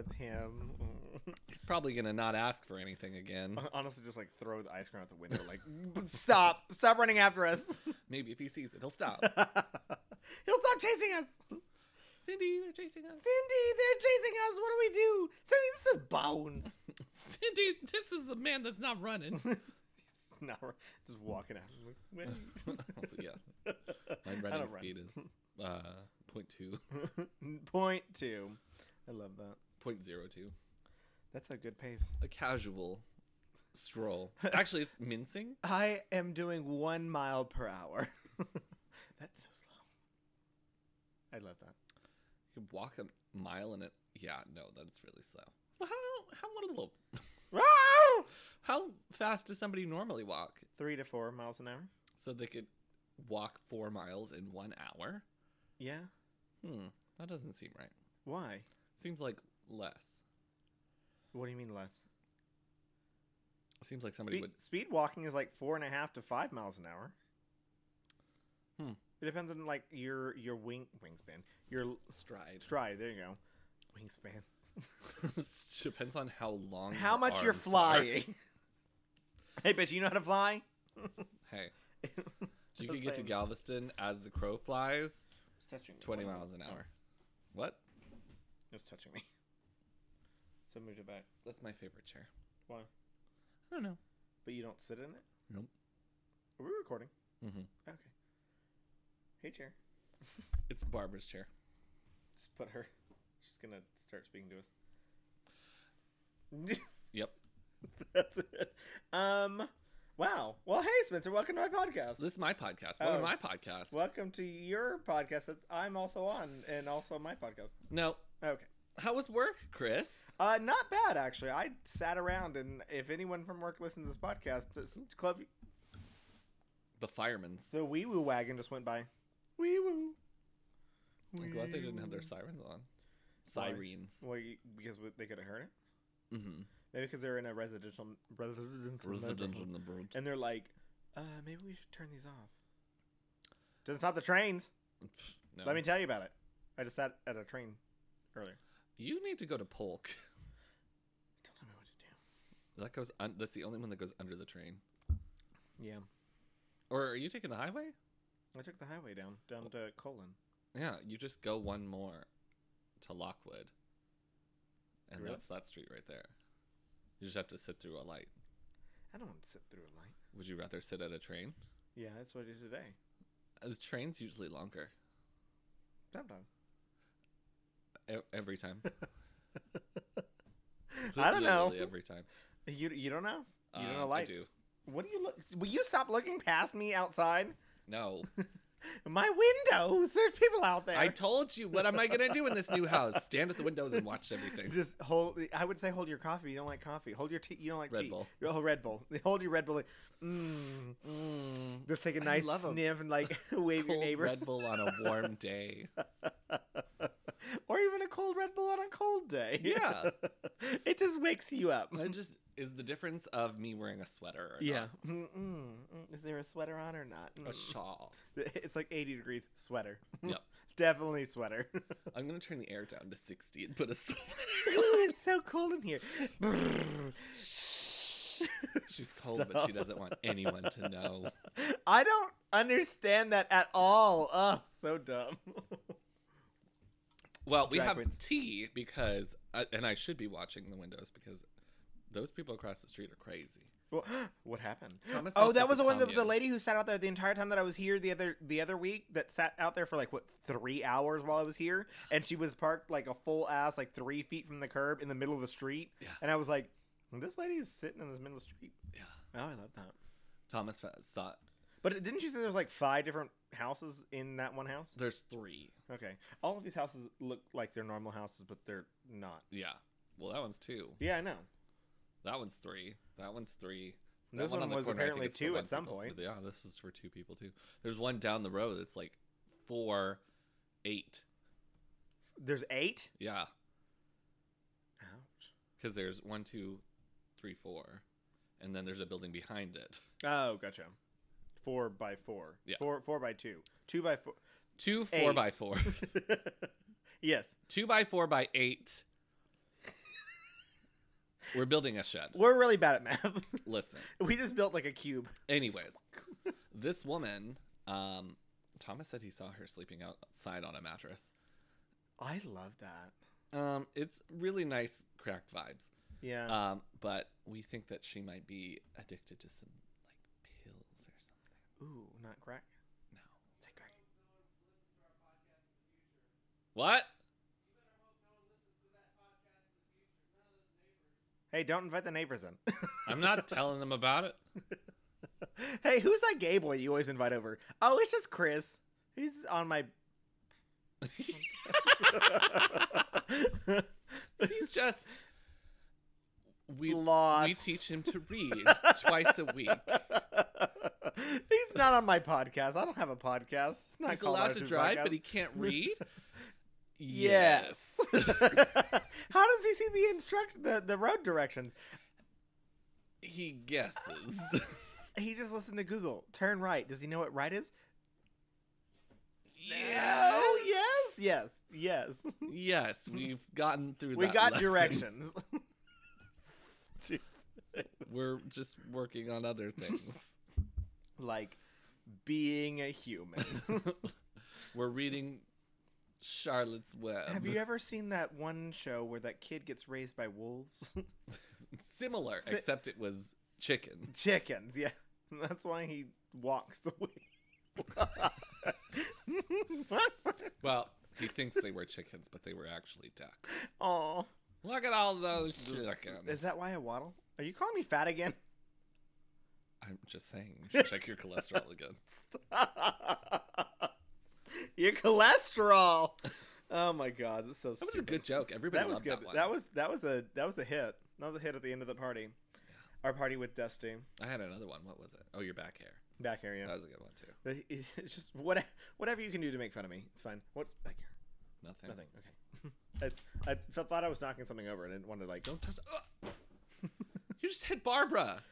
with him. He's probably gonna not ask for anything again. Honestly, just like throw the ice cream out the window. Like, stop, stop running after us. Maybe if he sees it, he'll stop. He'll stop chasing us. Cindy, they're chasing us. Cindy, they're chasing us. What do we do? Cindy, this is Bones. Cindy, this is a man that's not running. no, we're just walking out. Like, yeah, my running speed is uh, point two, Point two. I love that. Point zero two. That's a good pace. A casual stroll. Actually, it's mincing. I am doing one mile per hour. That's so slow. I love that. You can walk a mile in it. Yeah, no, that's really slow. Well, how how what a little. How fast does somebody normally walk? Three to four miles an hour. So they could walk four miles in one hour? Yeah. Hmm, that doesn't seem right. Why? Seems like less. What do you mean less? It Seems like somebody Speed, would. speed walking is like four and a half to five miles an hour. Hmm. It depends on like your your wing wingspan, your Stride. stride. There you go. Wingspan. Depends on how long. How much you're flying? hey, bitch, you know how to fly? Hey, you could get to. Galveston as the crow flies, It's touching me. 20 miles an Oh, hour. What? It was touching me. So I moved it back. That's my favorite chair. Why? I don't know. But you don't sit in it? Nope. Are we recording? hmm Okay. Hey, chair. It's Barbara's chair. Just put her. She's gonna start speaking to us. Yep. That's it. Um. Wow. Well, hey, Spencer. Welcome to my podcast. This is my podcast. Welcome Oh. to my podcast. Welcome to your podcast that I'm also on, and also my podcast. No. Okay. How was work, Chris? Uh, not bad actually. I sat around, and if anyone from work listens to this podcast, just club The firemen's. the wee woo wagon just went by. Wee woo. I'm glad they didn't have their sirens on. Sirens. Well, because they could have heard it. Mm-hmm. Maybe because they're in a residential residential Residential neighborhood. neighborhood. and they're like, uh, maybe we should turn these off. Doesn't stop the trains. No. Let me tell you about it. I just sat at a train earlier. You need to go to Polk. Don't tell me what to do. That goes. Un- that's the only one that goes under the train. Yeah, Or are you taking the highway? I took the highway down down to Colon. Yeah, you just go one more to Lockwood, and Really? that's that street right there. You just have to sit through a light. I don't want to sit through a light. Would you rather sit at a train? Yeah, that's what I did today. Uh, The train's usually longer Sometimes. Every time. I don't know. Every time. You you don't know? You don't Uh, know I lights. do. What do you look? Will you stop looking past me outside? No, My windows. There's people out there. I told you. What am I gonna do in this new house? Stand at the windows and watch everything. Just hold. I would say hold your coffee. You don't like coffee. Hold your tea. You don't like Red tea. Bull. Oh, Red Bull. Hold your Red Bull. Like, mm. Mm, Just take a nice sniff and like wave your cold neighbor. Red Bull on a warm day. Or even a cold Red Bull on a cold day. Yeah. it just wakes you up. And just is the difference of me wearing a sweater. Or Yeah. Is there a sweater on or not? a Mm. shawl. It's like 80 degrees. Sweater. Yep. Definitely sweater. I'm gonna turn the air down to 60 and put a sweater. Ooh, it's so cold in here. She's cold, but she doesn't want anyone to know. I don't understand that at all. Oh, so dumb. Well, we have queens. tea because, uh, and I should be watching the windows because those people across the street are crazy. Well, what happened? Thomas Oh, that was the one the, the lady who sat out there the entire time that I was here the other the other week that sat out there for like what three hours while I was here, and she was parked like a full ass like three feet from the curb in the middle of the street, Yeah. and I was like, this lady is sitting in this middle of the street. Yeah. Oh, I love that. Thomas fa- saw. But didn't you say there's like five different houses in that one house? There's three. Okay, all of these houses look like they're normal houses, but they're not. Yeah. Well, that one's two. Yeah, I know. That one's three. That one's three. That This one on the was corner, apparently two at some people. point. Yeah, this is for two people too. There's one down the road that's like four, eight. There's eight. Yeah, Ouch. because there's one, two, three, four, and then there's a building behind it. Oh, gotcha. Four by four. Yeah. Four four by two. Two by four. Two four Eight. by fours. yes. two by four by eight We're building a shed. We're really bad at math. Listen. we just built like a cube. Anyways, this woman, um, Thomas said he saw her sleeping outside on a mattress. I love that. Um, it's really nice, cracked vibes. Yeah. Um, but we think that she might be addicted to some like pills or something. Ooh, not crack. No. Say crack. What? Hey, don't invite the neighbors in. I'm not telling them about it. hey, who's that gay boy you always invite over? Oh, it's just Chris. He's on my. He's just we Lost. we teach him to read twice a week. He's not on my podcast. I don't have a podcast. It's not He's allowed to drive, Podcast. but he can't read. Yes. How does he see the instruct the, the road directions? he guesses. He just listened to Google. Turn right. Does he know what right is? yes. Oh, yes. Yes. Yes. Yes, we've gotten through we got lesson. directions. We're just working on other things. Like being a human. We're reading Charlotte's Web. Have you ever seen that one show where that kid gets raised by wolves? Similar, Si- except it was chicken. Chickens, yeah. That's why he walks away. Well, he thinks they were chickens, but they were actually ducks. Oh, Look at all those chickens. is that why I waddle? Are you calling me fat again? I'm just saying. You should check your cholesterol again. Your cholesterol. Oh my god, that's so That was a good joke. Everybody That was loved good. that one. That was that was a that was a hit. That was a hit at the end of the party. Our party with Dusty. I had another one. What was it? Oh, your back hair. Back here, yeah. That was a good one too. It's just what whatever you can do to make fun of me. It's fine. What's back hair? Nothing. Nothing. Okay. it's, I thought I was knocking something over and I didn't want to like. Don't touch. Uh, you just hit Barbara.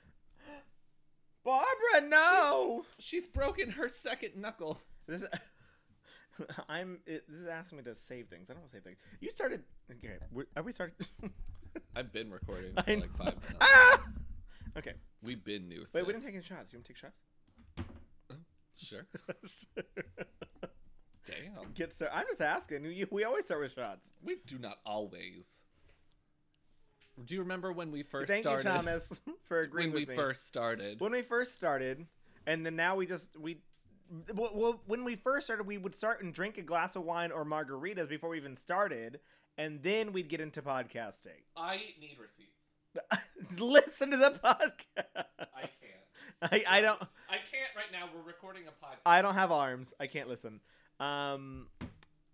Barbara, no. She's broken her second knuckle. This, I'm. It, this is asking me to save things. I don't want to save things. You started. Okay. we- Are we started? I've been recording I for like know. five minutes. ah! Okay. We've been new. Wait, we didn't take any shots. You want to take shots? Sure. Damn. Get started. I'm just asking. We always start with shots. We do not always. Do you remember when we first Thank started? you, Thomas, for agreeing When we me. first started. when we first started, and then now we just we. Well, well, when we first started, we would start and drink a glass of wine or margaritas before we even started, and then we'd get into podcasting. I need receipts. Listen to the podcast. I can't. I, I don't I can't right now. We're recording a podcast. I don't have arms. I can't listen. Um,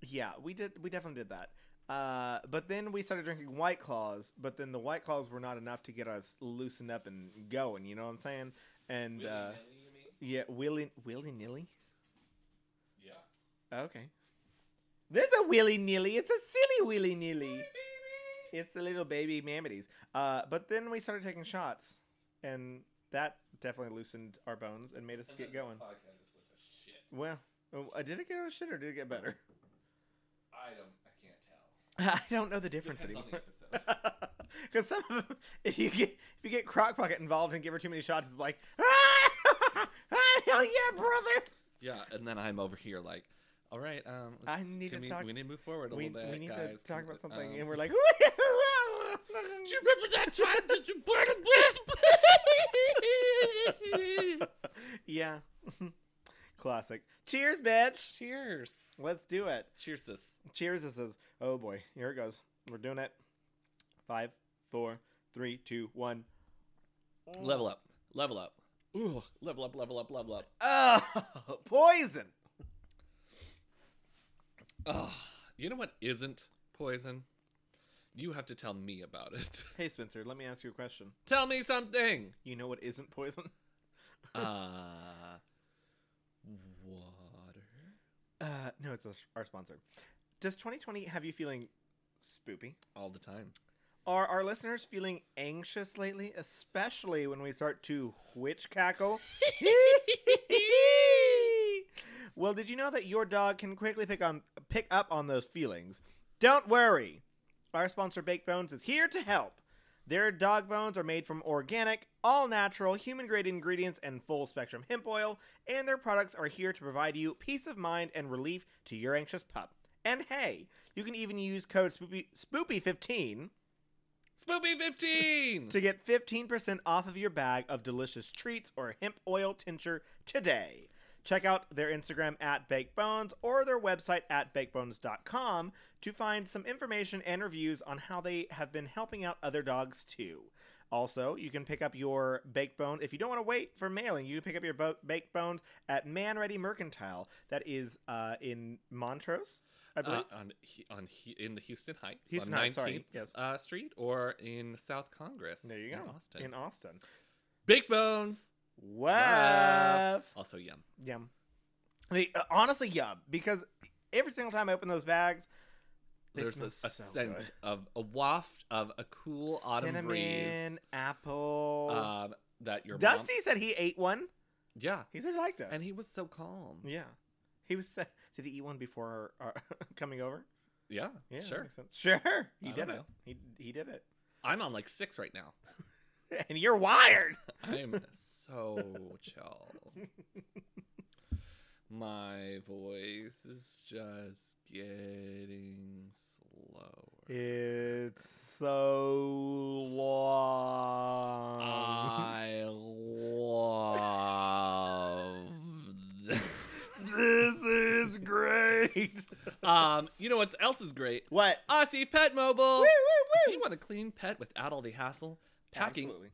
yeah, we did. We definitely did that. Uh, but then we started drinking White Claws. But then the White Claws were not enough to get us loosened up and going. You know what I'm saying? And uh, Willy-nilly, you mean? yeah, willy willy nilly. Yeah. Okay. There's a willy nilly. It's a silly willy nilly. It's the little baby mammoties. Uh, but then we started taking shots, and that definitely loosened our bones and made us get going. Podcast just went to shit. Well, uh, did it get out of shit or did it get better? I don't. I can't tell. I don't know the difference Depends anymore. Because some of them, if you get if you get crock pocket involved and give her too many shots, it's like, ah, hell yeah, brother. Yeah, and then I'm over here like, all right, um, I let's- need to we, talk- we need to move forward a We, little bit, we need guys. to talk about something, um, and we're like, Do you remember that time that you burned a breath? yeah, classic. Cheers, bitch. Cheers. Let's do it. Cheers, this. Cheers. This is. Oh boy, here it goes. We're doing it. Five, four, three, two, one. Level up. Level up. Ooh, level up, level up, level up. Oh, poison. Oh, you know what isn't poison? You have to tell me about it. Hey Spencer, let me ask you a question. tell me something. You know what isn't poison? Uh. Uh, no, it's our- our sponsor. Does 2020 have you feeling spoopy? All the time. Are our listeners feeling anxious lately, especially when we start to witch cackle? well, did you know that your dog can quickly pick on pick up on those feelings? Don't worry. Our sponsor Baked Bones is here to help. Their dog bones are made from organic, all natural, human grade ingredients and full spectrum hemp oil, and their products are here to provide you peace of mind and relief to your anxious pup. And hey, you can even use code Spoopy, Spoopy15 Spoopy 15! to get 15% off of your bag of delicious treats or hemp oil tincture today. Check out their Instagram at Baked Bones or their website at bakedbones.com to find some information and reviews on how they have been helping out other dogs too. Also, you can pick up your baked bone if you don't want to wait for mailing. You can pick up your bo- baked bones at Manready Mercantile. That is uh, in Montrose, I believe. Uh, on on in the Houston Heights, Houston on 19th Heights, sorry, yes. uh, Street, or in South Congress. there you in go. Austin. In Austin. Big Bones. Wow. Also yum. Yum. They, uh, honestly, yum. Because every single time I open those bags, they There's smell a, so scent good. of a waft of a cool autumn Cinnamon, breeze. apple. Um, that your Dusty said he ate one. yeah, He said he liked it. and he was so calm. yeah. He was. sa- Did he eat one before uh, coming over? Yeah, Yeah, sure. Sure, he I did it. know. He he did it. I'm on like six right now. And you're wired. I'm so chill. My voice is just getting slower. It's so long. I love. this is great. um, you know what else is great? what? Aussie Pet Mobile. Woo, woo, Do you want a clean pet without all the hassle? Packing Absolutely.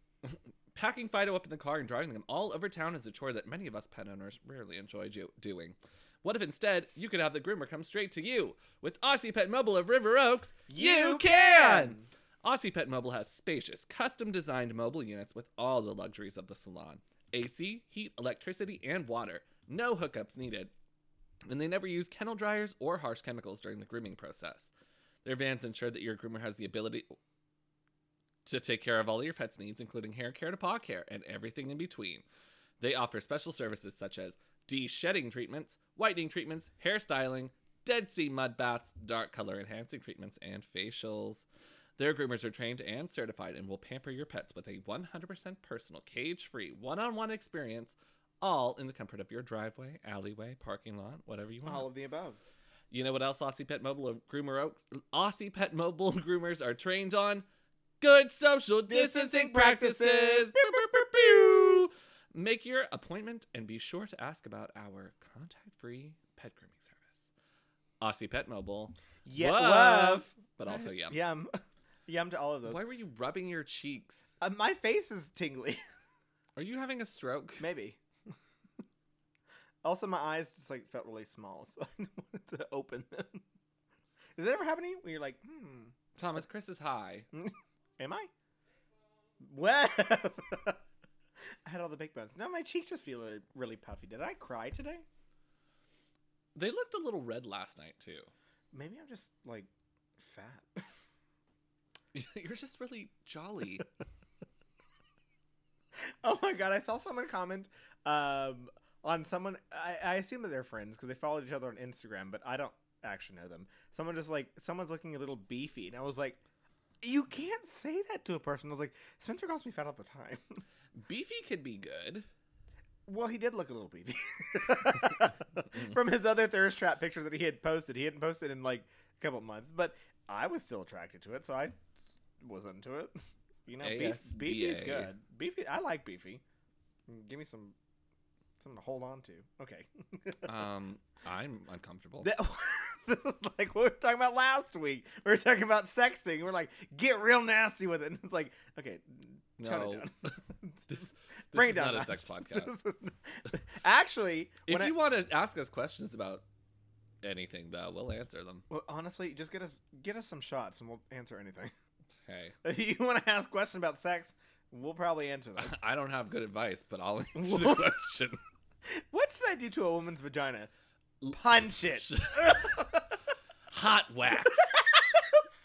Packing Fido up in the car and driving them all over town is a chore that many of us pet owners rarely enjoy do- doing. What if instead you could have the groomer come straight to you? With Aussie Pet Mobile of River Oaks, you can! Aussie Pet Mobile has spacious, custom designed mobile units with all the luxuries of the salon AC, heat, electricity, and water. No hookups needed. And they never use kennel dryers or harsh chemicals during the grooming process. Their vans ensure that your groomer has the ability to take care of all your pet's needs, including hair care to paw care and everything in between. They offer special services such as de-shedding treatments, whitening treatments, hairstyling, Dead Sea mud baths, dark color enhancing treatments, and facials. Their groomers are trained and certified and will pamper your pets with a 100% personal, cage-free, one-on-one experience, all in the comfort of your driveway, alleyway, parking lot, whatever you want. All of the above. You know what else Aussie Pet Mobile of Groomer Oaks Aussie Pet Mobile groomers are trained on? Good social distancing practices. Make your appointment and be sure to ask about our contact-free pet grooming service. Aussie Pet Mobile. Yeah. Woof. Woof. But also yum. Yum. Yum to all of those. Why were you rubbing your cheeks? Uh, my face is tingly. Are you having a stroke? Maybe. also, my eyes just like felt really small, so I wanted to open them. Does that ever happen to you? Where you're like, hmm, Thomas, Chris is high. Am I? What? I had all the big bones. No, my cheeks just feel really, really puffy. Did I cry today? They looked a little red last night too. Maybe I'm just like fat. You're just really jolly. oh my god! I saw someone comment um, on someone. I, I assume that they're friends because they followed each other on Instagram, but I don't actually know them. Someone just like someone's looking a little beefy, and I was like, "You can't say that to a person." I was like, "Spencer calls me fat all the time." Beefy could be good. well, he did look a little beefy from his other thirst trap pictures that he had posted. He hadn't posted in like a couple months, but I was still attracted to it, so I was into it. You know, beef, beefy's good. Beefy, I like beefy. Give me some something to hold on to. Okay. Um, I'm uncomfortable. That, like what we were talking about last week. We were talking about sexting. We're like, get real nasty with it. And it's like, okay, tone No. it down. This, this Bring is it down. not a sex podcast. Actually, if when I- you want to ask us questions about anything, though, we'll answer them. well, honestly, just get us get us some shots and we'll answer anything. Hey, If you want to ask questions about sex, we'll probably answer them. I don't have good advice, but I'll answer the question. what should I do to a woman's vagina? Punch it. Hot wax,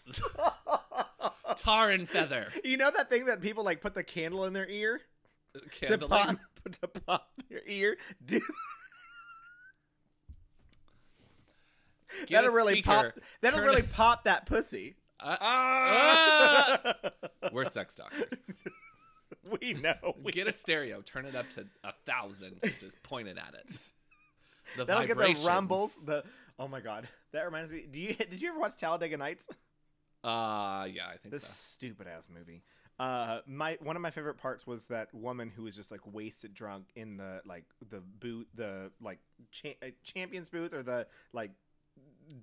tar and feather, you know that thing that people like put the candle in their ear to candlelight. pop to pop their ear? Get that'll a really speaker, pop. That'll turn really it- pop that pussy. Uh, Ah! We're sex doctors. we know. We Get a stereo, turn it up to a thousand, just point it at it. The That'll get the rumbles. The oh my god, that reminds me. Do you did you ever watch Talladega Nights? Uh, yeah, I think This so. stupid ass movie. Uh, my one of my favorite parts was that woman who was just like wasted drunk in the like the boot the like cha- uh, champions booth or the like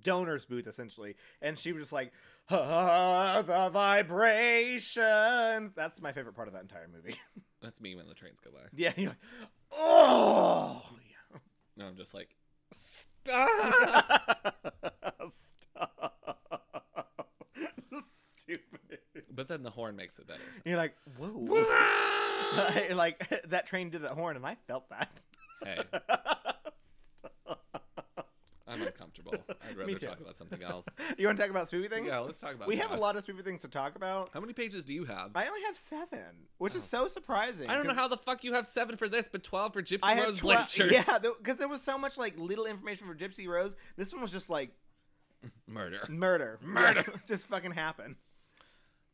donors booth essentially, and she was just like, ah, the vibrations. That's my favorite part of that entire movie. That's me when the trains go by. yeah, you're like, oh. No, I'm just like, Stop. stop. Stupid. but then the horn makes it better. You're like, whoa. like that train did that horn, and I felt that. Hey, I'm. I'd rather Me too. talk about something else. you want to talk about spoopy things? Yeah, let's talk about. we have a lot of spoopy things to talk about. How many pages do you have? I only have seven, which is so surprising. I don't know how the fuck you have seven for this, but twelve for Gypsy I Rose. Blanchard. Yeah, because there was so much like little information for Gypsy Rose. This one was just like Murder. murder, Murder. Yeah, just fucking happen.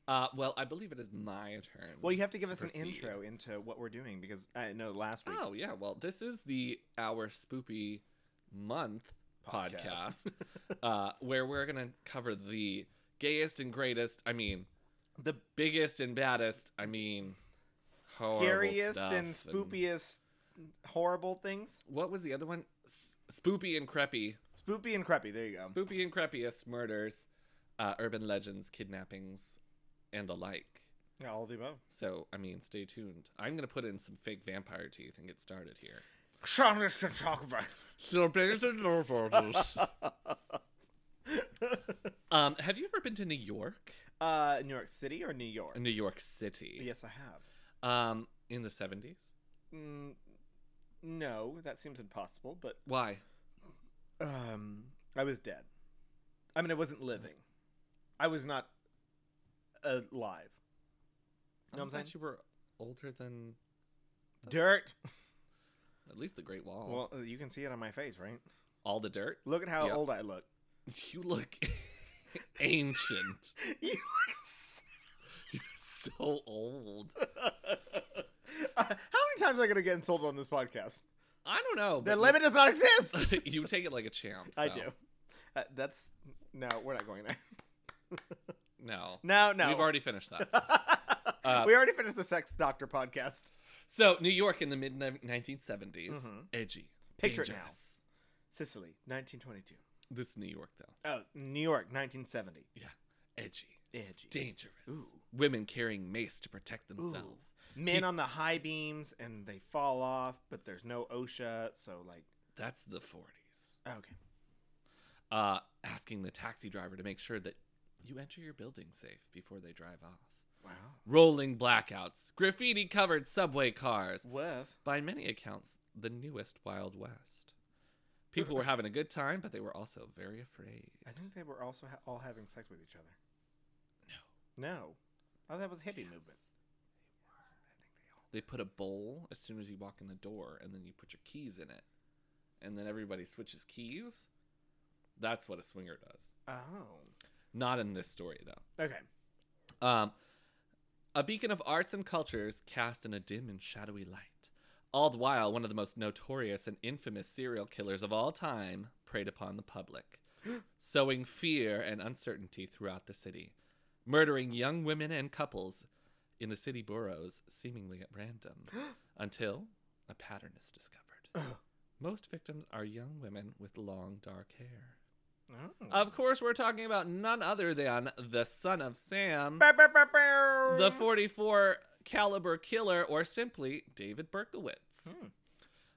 Uh, well, I believe it is my turn. Well, you have to give to us an intro into what we're doing because I know last week. Oh yeah, well, this is the our spoopy month podcast, uh, where we're gonna cover the gayest and greatest. I mean, The biggest and baddest. I mean, scariest and spoopiest, horrible things. What was the other one? S- spoopy and creepy. Spoopy and creepy. There you go. Spoopy and creepiest murders, uh, urban legends, kidnappings, and the like. Yeah, all of the above. So, I mean, stay tuned. I'm gonna put in some fake vampire teeth and get started here. Sean, let's go talk about. um, have you ever been to New York? Uh, New York City or New York? New York City. Yes, I have. Um, in the 70s. Mm, no, that seems impossible. But Why? um, I was dead. I mean, I wasn't living. I was not alive. Know I'm I'm saying? you were older than Dirt. at least the Great Wall. Well, you can see it on my face, right? All the dirt. Look at how Yep. old I look. You look ancient. you look. so old. Uh, how many times am I gonna get insulted on this podcast? I don't know. The but limit does not exist. you, you take it like a champ. I so, do. Uh, that's no. We're not going there. No. No, no. We've already finished that. Uh, we already finished the Sex Doctor podcast. So, New York in the mid 1970s. Mhm. Edgy. Picture it now. dangerous. Sicily, 1922. This New York, though. Oh, New York, 1970. Yeah. Edgy. Edgy. Dangerous. Ooh. Women carrying mace to protect themselves. Men Peop- on the high beams and they fall off, but there's no OSHA, so like, That's the 40s. okay. Uh, asking the taxi driver to make sure that you enter your building safe before they drive off. Wow. Rolling blackouts, graffiti covered subway cars. Woof. By many accounts, the newest Wild West. People were having a good time, but they were also very afraid. I think they were also ha- all having sex with each other. No. No. Oh, that was a hippie movement. They put a bowl as soon as you walk in the door, and then you put your keys in it, and then everybody switches keys. That's what a swinger does. Oh. Not in this story, though. Okay. Um, a beacon of arts and cultures cast in a dim and shadowy light. All the while, one of the most notorious and infamous serial killers of all time preyed upon the public, sowing fear and uncertainty throughout the city, murdering young women and couples in the city boroughs seemingly at random, until a pattern is discovered. Most victims are young women with long dark hair. Oh. Of course, we're talking about none other than the son of Sam, Bow, bow, bow, the 44 caliber killer, or simply David Berkowitz. Hmm.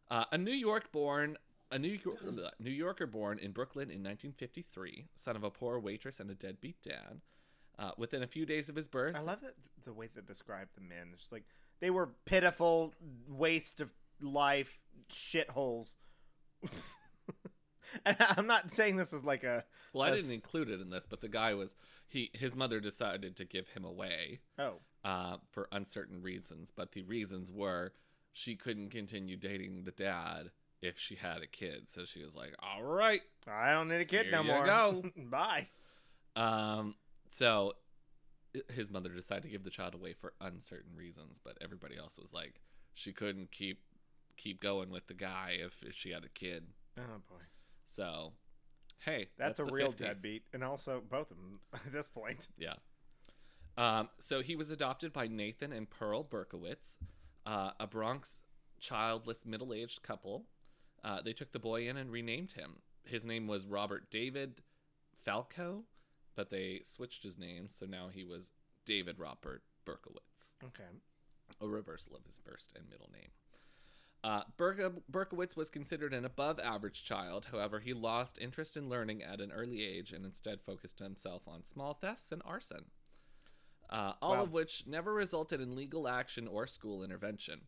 Uh, a New York born. A New, York, New Yorker born in Brooklyn in 1953, son of a poor waitress and a deadbeat dad. Uh, within a few days of his birth, I love that the way they describe the men. It's like they were pitiful, waste of life, shitholes. and I'm not saying this is like a well, I didn't include it in this, but the guy was he. His mother decided to give him away oh uh, for uncertain reasons, but the reasons were she couldn't continue dating the dad if she had a kid. So she was like, "All right." I don't need a kid Here no you more. go. Bye. Um, so i- his mother decided to give the child away for uncertain reasons, but everybody else was like, she couldn't keep keep going with the guy if, if she had a kid. Oh boy, So, hey, that's, a the real 50s. deadbeat, and also both of them at this point. Yeah. Um, so he was adopted by Nathan and Pearl Berkowitz, uh, a Bronx childless middle aged couple. Uh, they took the boy in and renamed him. His name was Robert David Falco, but they switched his name, so now he was David Robert Berkowitz, Okay. a reversal of his first and middle name. Uh, Berka- Berkowitz was considered an above average child. However, he lost interest in learning at an early age and instead focused himself on small thefts and arson, uh, all Wow. of which never resulted in legal action or school intervention.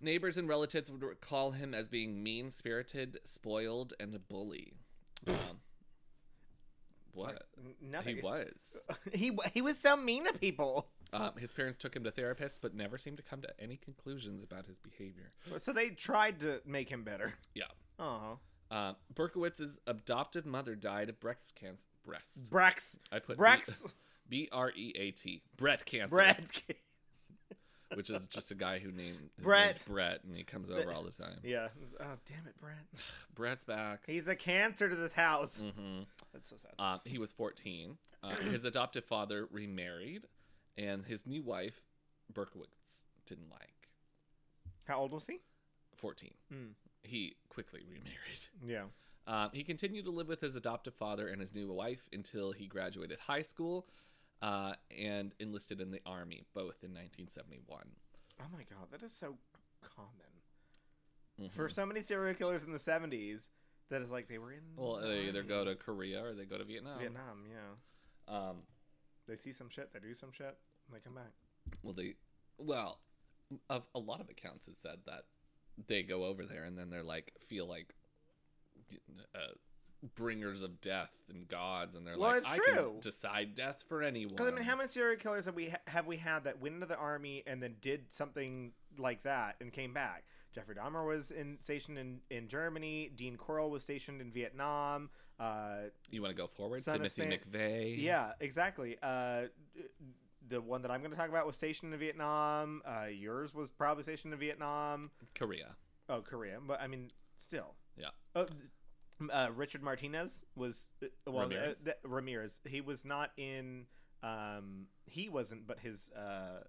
Neighbors and relatives would recall him as being mean spirited, spoiled, and a bully. Um, what? N- Nothing. He was. he he was so mean to people. Um, his parents took him to therapists, but never seemed to come to any conclusions about his behavior. So they tried to make him better. Yeah. Oh, Um, Berkowitz's adoptive mother died of breast cancer. Breast. Brex, I put Brex, B R E A T. Brett cancer. Brett. Which is just a guy who named his Brett. Brett, and he comes over all the time. Yeah. Oh damn it, Brett. Brett's back. He's a cancer to this house. hmm That's so sad. Uh, he was 14. Uh, his adoptive father remarried, and his new wife, Berkowitz, didn't like. How old was he? 14. Hmm. He quickly remarried. Yeah. Um, he continued to live with his adoptive father and his new wife until he graduated high school uh, and enlisted in the army, both in 1971. Oh my god, that is so common Mhm. for so many serial killers in the '70s. That is like they were in. well, the they either go to Korea or they go to Vietnam. Vietnam. Yeah. Um, They see some shit. They do some shit. They come back. well, they, well, of a lot of accounts has said that they go over there and then they're like feel like uh, bringers of death and gods, and they're Well, like, I true. can decide death for anyone. Because I mean, how many serial killers have we ha- have we had that went into the army and then did something like that and came back? Jeffrey Dahmer was in, stationed in, in Germany. Dean Corll was stationed in Vietnam. Uh, you want to go forward? Timothy Sam- McVeigh. yeah, exactly. Uh, the one that I'm going to talk about was stationed in Vietnam. Uh, yours was probably stationed in Vietnam. Korea. Oh, Korea. But I mean, still. Yeah. Oh, uh, Richard Martinez was uh, well, Ramirez. Ramirez. Ramirez. He was not in. Um, he wasn't, but his uh,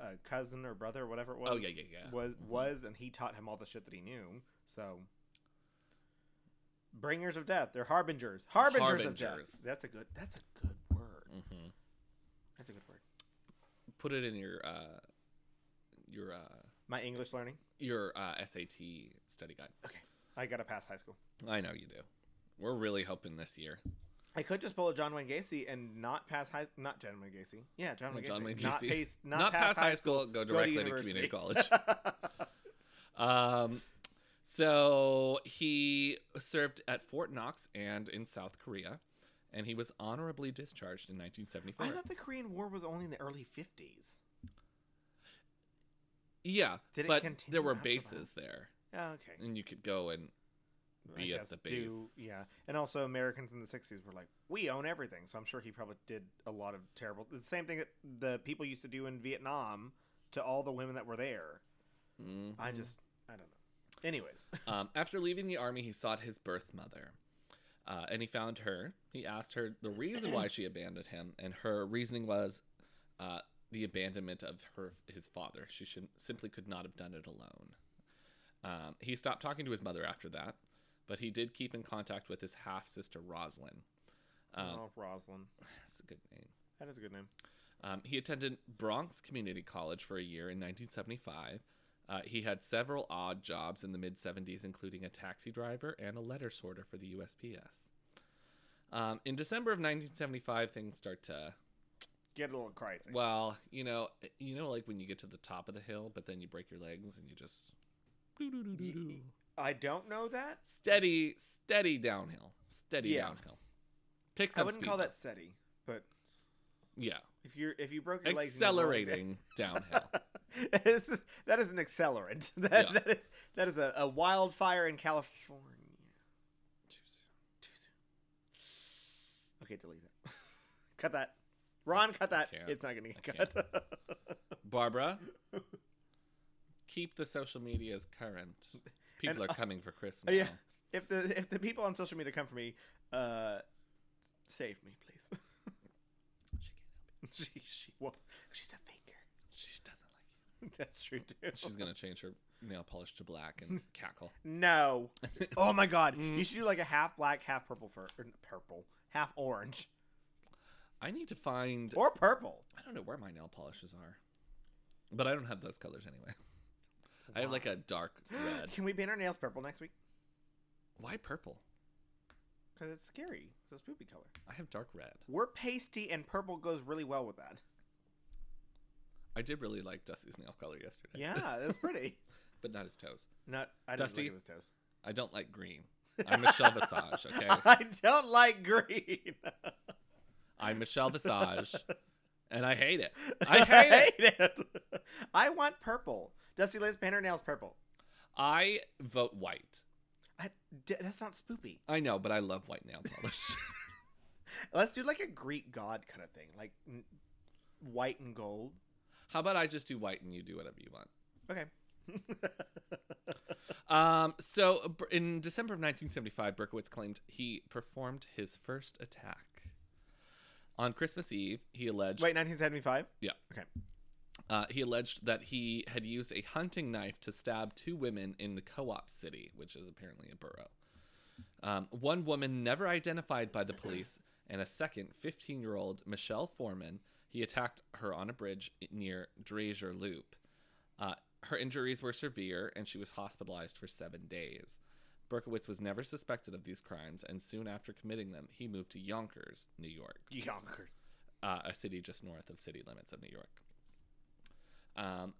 uh, cousin or brother, or whatever it was. Oh, yeah, yeah, yeah. Was Mhm. was, and he taught him all the shit that he knew. So. Bringers of death. They're harbingers. Harbingers, of death. That's a good. That's a good word. hmm That's a good word. Put it in your uh, your uh, My English learning. your uh, SAT study guide. Okay, I gotta pass high school. I know you do. We're really hoping this year. I could just pull a John Wayne Gacy and not pass high. Not John Wayne Gacy. Yeah, John Wayne John Gacy. Wayne Not, Gacy. pace, not, Not, pass, high school, go go to directly to, community college. um, so he served at Fort Knox and in South Korea, and he was honorably discharged in 1974. I thought the Korean War was only in the early fifties. yeah, Did it but continue there were bases there, Oh, okay. and you could go and I be at guess the do- base. yeah, and also Americans in the '60s were like, "We own everything," so I'm sure he probably did a lot of terrible. The same thing that the people used to do in Vietnam to all the women that were there. Mhm. I just, I don't know. Anyways, Um, after leaving the army, he sought his birth mother. Uh, and he found her. He asked her the reason why she abandoned him, and her reasoning was uh, the abandonment of her his father. She should, simply could not have done it alone. Um, he stopped talking to his mother after that, but he did keep in contact with his half sister Roslyn. Um, oh, Roslyn, That's a good name. that is a good name. Um, he attended Bronx Community College for a year in 1975. Uh, he had several odd jobs in the mid 70s, including a taxi driver and a letter sorter for the USPS. Um, in December of 1975, things start to Get a little crazy. well, you know, you know, like when you get to the top of the hill, but then you break your legs and you just. I don't know that. steady, steady downhill, steady Yeah. downhill. Pick I wouldn't speed, call that steady, but yeah, if you're if you broke your legs, accelerating downhill. Is- that is an accelerant. That, Yeah. that is that is a, a wildfire in California. Too soon. Too soon. Okay, delete that. Cut that. Ron, cut that. It's not gonna get I cut. Barbara, keep the social medias current. People And, are coming for Chris now. yeah. if the if the people on social media come for me, uh, save me. She she well, she's a it. She doesn't like you. That's true too. She's gonna change her nail polish to black and cackle. No. Oh my god. Mm. You should do like a half black, half purple for or purple, half orange, I need to find. or purple. I don't know where my nail polishes are, but I don't have those colors anyway. I have like a dark red. Can we paint our nails purple next week? Why purple? Because it's scary. Spoopy color. I have dark red. We're pasty, and purple goes really well with that. I did really like Dusty's nail color yesterday. Yeah, that's pretty. but not his toes. Not I Dusty? Didn't at his toes. I don't like green. I'm Michelle Visage, okay? I don't like green. I'm Michelle Visage, and I hate it. I hate it. it. I want purple. Dusty, let's nails purple. I vote white. That's not spoopy. I know, but I love white nail polish. Let's do like a Greek god kind of thing, like n- white and gold. How about I just do white and you do whatever you want? Okay. Um, so in December of 1975, Berkowitz claimed he performed his first attack. On Christmas Eve, he alleged Wait, 1975. Yeah. Okay. Uh, he alleged that he had used a hunting knife to stab two women in the co-op city, which is apparently a borough. Um, one woman never identified by the police, and a second, 15-year-old Michelle Foreman, he attacked her on a bridge near Dreiser Loop. Uh, her injuries were severe, and she was hospitalized for seven days. Berkowitz was never suspected of these crimes, and soon after committing them, he moved to Yonkers, New York Yonkers. uh, a city just north of city limits of New York. Um,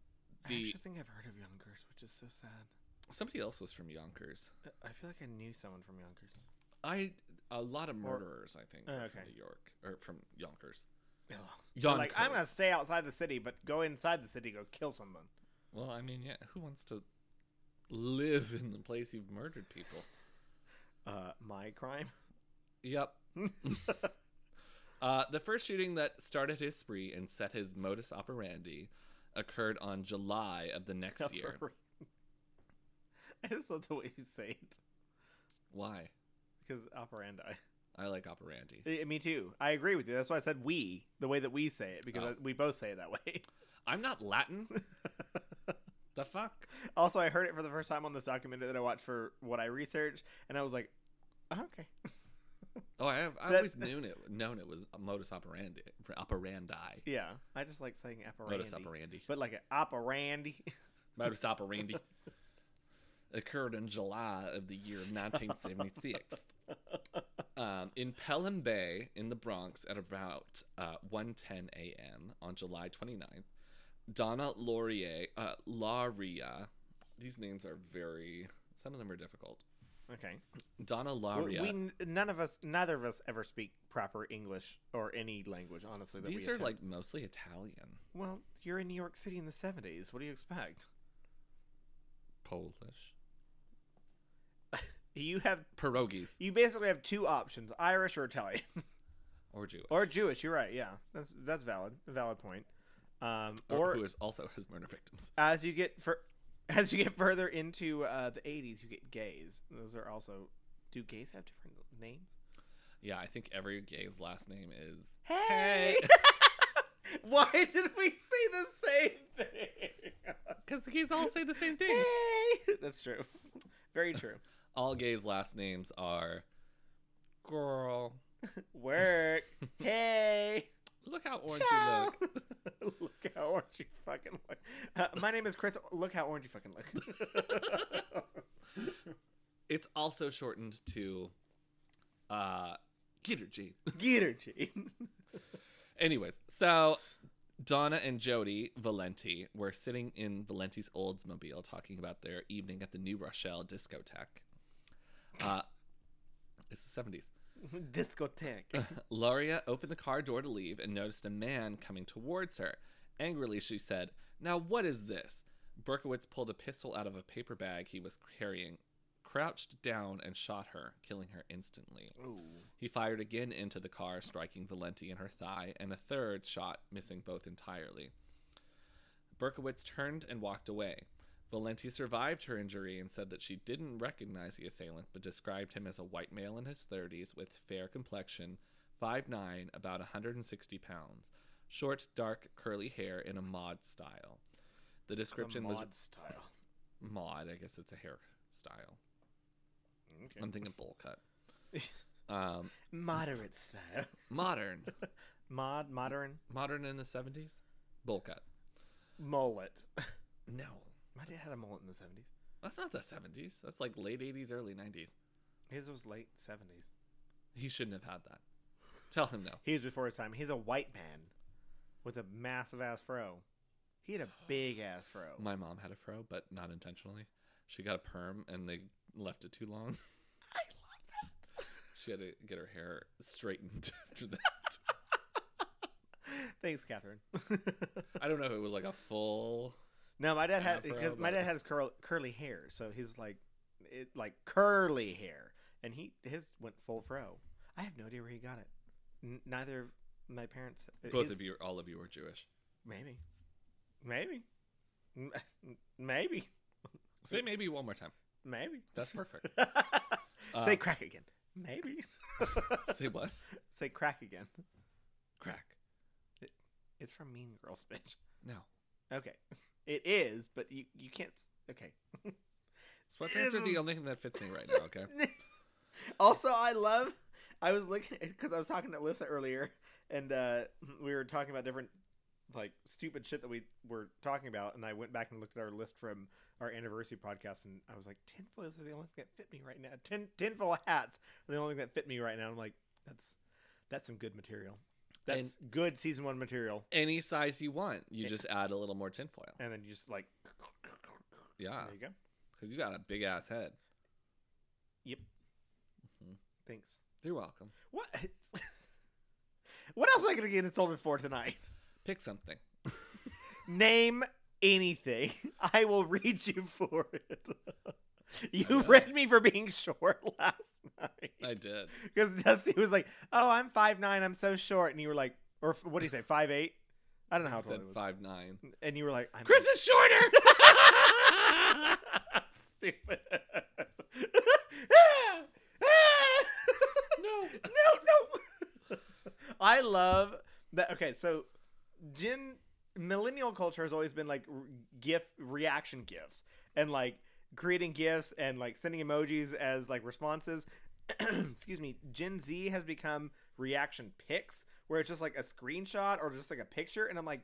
I the actually think I've heard of Yonkers, which is so sad. somebody else was from Yonkers. I- I feel like I knew someone from Yonkers. I a lot of Or- murderers, I think, are okay. from New York or from Yonkers. They're Yonkers. like, I'm gonna stay outside the city, but go inside the city, go kill someone. Well, I mean, yeah, who wants to live in the place you've murdered people? Uh, my crime. Yep. uh, the first shooting that started his spree and set his modus operandi occurred on July of the next year. I just love the way you say it Why? because operandi. I like operandi. Me too. I agree with you. That's why I said we, the way that we say it, because Oh. I- we both say it that way. I'm not Latin. the fuck? also, I heard it for the first time on this documentary that I watched for what I researched, and I was like, oh, okay. Oh, I have. I That- always known it. Known it was a modus operandi. Operandi. Yeah, I just like saying operandi. Modus operandi. But like an operandi. Modus operandi occurred in July of the year 1976. Um, in Pelham Bay in the Bronx at about uh, 1:10 a.m. on July 29th, Donna Laurier, uh, Lauria, these names are very. Some of them are difficult. Okay. Donna We, Lauria. we n- none of us, neither of us ever speak proper English or any language, honestly. That these we are attempt. like mostly Italian, Well, you're in New York City in the 70s. What do you expect? Polish, You have pierogies, you basically have two options: Irish or Italian, or Jewish, or Jewish. You're right. Yeah, that's that's valid. A valid point. Um, or, or who is also has murder victims. as you get for as you get further into uh, the 80s, you get gays. Those are also. Do gays have different names? Yeah, I think every gay's last name is Hey. Why did we say the same thing? because the gays all say the same thing. Hey. That's true. Very true. All gays' last names are girl. Work. Hey. Look how orange Ciao. you look. look how orange you fucking look. Uh, my name is Chris. Look how orange you fucking look. It's also shortened to uh Gitter Get her, Gene. Anyways, so Donna and Jody Valenti were sitting in Valenti's Oldsmobile talking about their evening at the New Rochelle discotheque. Uh, it's the 70s. Discotheque. Lauria opened the car door to leave and noticed a man coming towards her. Angrily, she said, Now what is this? Berkowitz pulled a pistol out of a paper bag he was carrying, crouched down and shot her, killing her instantly. Ooh. He fired again into the car, striking Valenti in her thigh, and a third shot, missing both entirely. Berkowitz turned and walked away. Valenti survived her injury and said that she didn't recognize the assailant, but described him as a white male in his 30s with fair complexion, 5'9, about 160 pounds, short, dark, curly hair in a mod style. The description was mod style. mod, I guess it's a hairstyle. Okay. I'm thinking bowl cut. Um, Moderate style. modern. Mod, modern, Modern in the 70s? Bowl cut. mullet. No. My dad had a mullet in the 70s. That's not the 70s. That's like late 80s, early 90s. His was late 70s. He shouldn't have had that. Tell him no. He was before his time. He's a white man with a massive ass fro. He had a big ass fro. My mom had a fro, but not intentionally. She got a perm and they left it too long. I love that. She had to get her hair straightened after that. Thanks, Catherine. I don't know if it was like a full. No, my dad had because my dad had his curl, curly hair, so he's like, it like curly hair, and he his went full fro. I have no idea where he got it. N- neither of my parents. Both his- of you, all of you, were Jewish. maybe, maybe, M- maybe, Say maybe one more time. maybe. That's perfect. Say Uh, crack again. Maybe. Say what? Say crack again. Crack. It's from Mean Girls, bitch. No. Okay, it is, but you you can't. Okay. Sweatpants are the only thing that fits me right now, okay? also, I love. I was looking because I was talking to Alyssa earlier, and uh, we were talking about different like stupid shit that we were talking about, and I went back and looked at our list from our anniversary podcast, and I was like, tinfoils are the only thing that fit me right now. Tin tinfoil hats are the only thing that fit me right now. I'm like, that's that's some good material. That's good season one material, Any size you want. You just add a little more tinfoil. and then you just like, Yeah. there you go. Because you got a big ass head. Yep. Mhm. Thanks. You're welcome. What? what else am I gonna get insulted for tonight? Pick something. Name anything. I will read you for it. you read me for being short last night. I did. Because Dusty was like, "Oh, I'm five nine. I'm so short," and you were like, "Or what do you say? Five eight? I don't know how I tall said it was." five nine. And you were like, I'm Chris is shorter. Stupid. No. no, no. I love that. Okay, so Gen millennial culture has always been like gif reaction gifs and like creating gifs and like sending emojis as like responses. Excuse me. Gen Z has become reaction pics where it's just like a screenshot or just like a picture, and I'm like,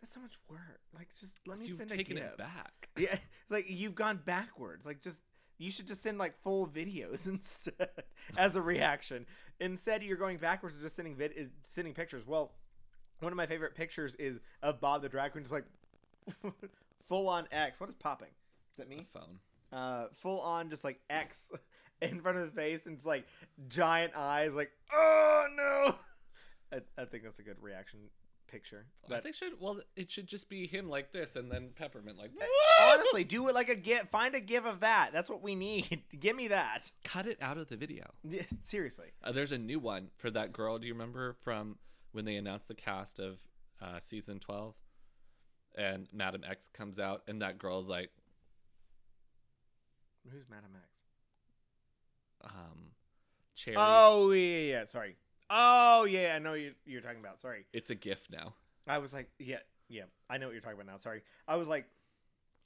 that's so much work. Like, just let me You've send taken a gif. it back. Yeah, like you've gone backwards. Like just you should just send like full videos instead as a reaction. Instead, you're going backwards and just sending vid- uh, sending pictures. Well, one of my favorite pictures is of Bob the drag queen, just like full on X. What is popping? Is that A me? phone. Uh, full on just like X in front of his face and it's like giant eyes. Like oh no. I, I think that's a good reaction picture. I think should well it should just be him like this and then peppermint like honestly, do it like a gif. Find a give of that. That's what we need. Give me that. cut it out of the video. Seriously. Uh, there's a new one for that girl. Do you remember from when they announced the cast of uh, season 12? And Madam X comes out, and that girl's like, Who's Madam X? um, Cherry. Oh yeah, yeah, yeah. Sorry. Oh yeah, I know you you're talking about. Sorry. It's a gift now. I was like, yeah, yeah. I know what you're talking about now. Sorry. I was like,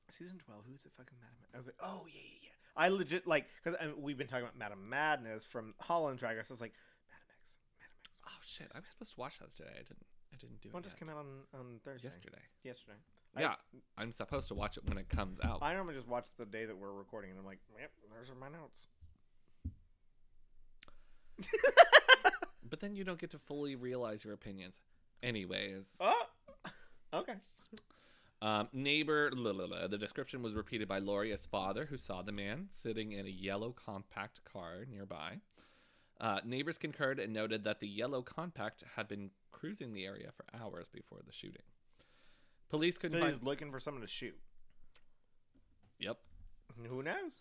season twelve. Who's the fucking Madam? X? I was like, oh yeah, yeah, yeah. I legit like because we've been talking about Madam Madness from Holland Drag Race. I was like, Madam X, Madam X. Oh shit! I was supposed to watch that today. I didn't. I didn't do One it. One just yet. came out on on Thursday. yesterday. Yesterday. Yeah, I, am supposed to watch it when it comes out. I normally just watch the day that we're recording, and I'm like, yep, those are my notes. but then you don't get to fully realize your opinions. Anyways, Oh, okay. um, neighbor. la, la, la, the description was repeated by Lauria's father, who saw the man sitting in a yellow compact car nearby. Uh, neighbors concurred and noted that the yellow compact had been cruising the area for hours before the shooting. Police couldn't he find. was looking for someone to shoot. Yep. Who knows?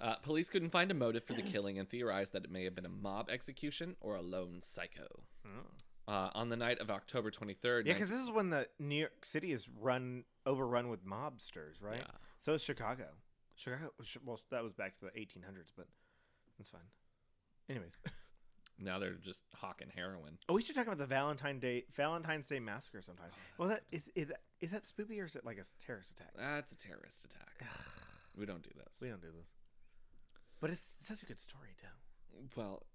Uh, police couldn't find a motive for the killing and theorized that it may have been a mob execution or a lone psycho. Uh, on the night of October 23rd, Yeah, because this is when the New York City is run overrun with mobsters, right? Yeah. So is Chicago. Chicago. Well, that was back to the 1800s, but that's fine. Anyways, now they're just hawking heroin. oh, we should talk about the Valentine Day Valentine's Day massacre sometime. well, that is is that, is that spoopy or is it like a terrorist attack? That's a terrorist attack. we don't do this. We don't do this, but it's such a good story, though. Well,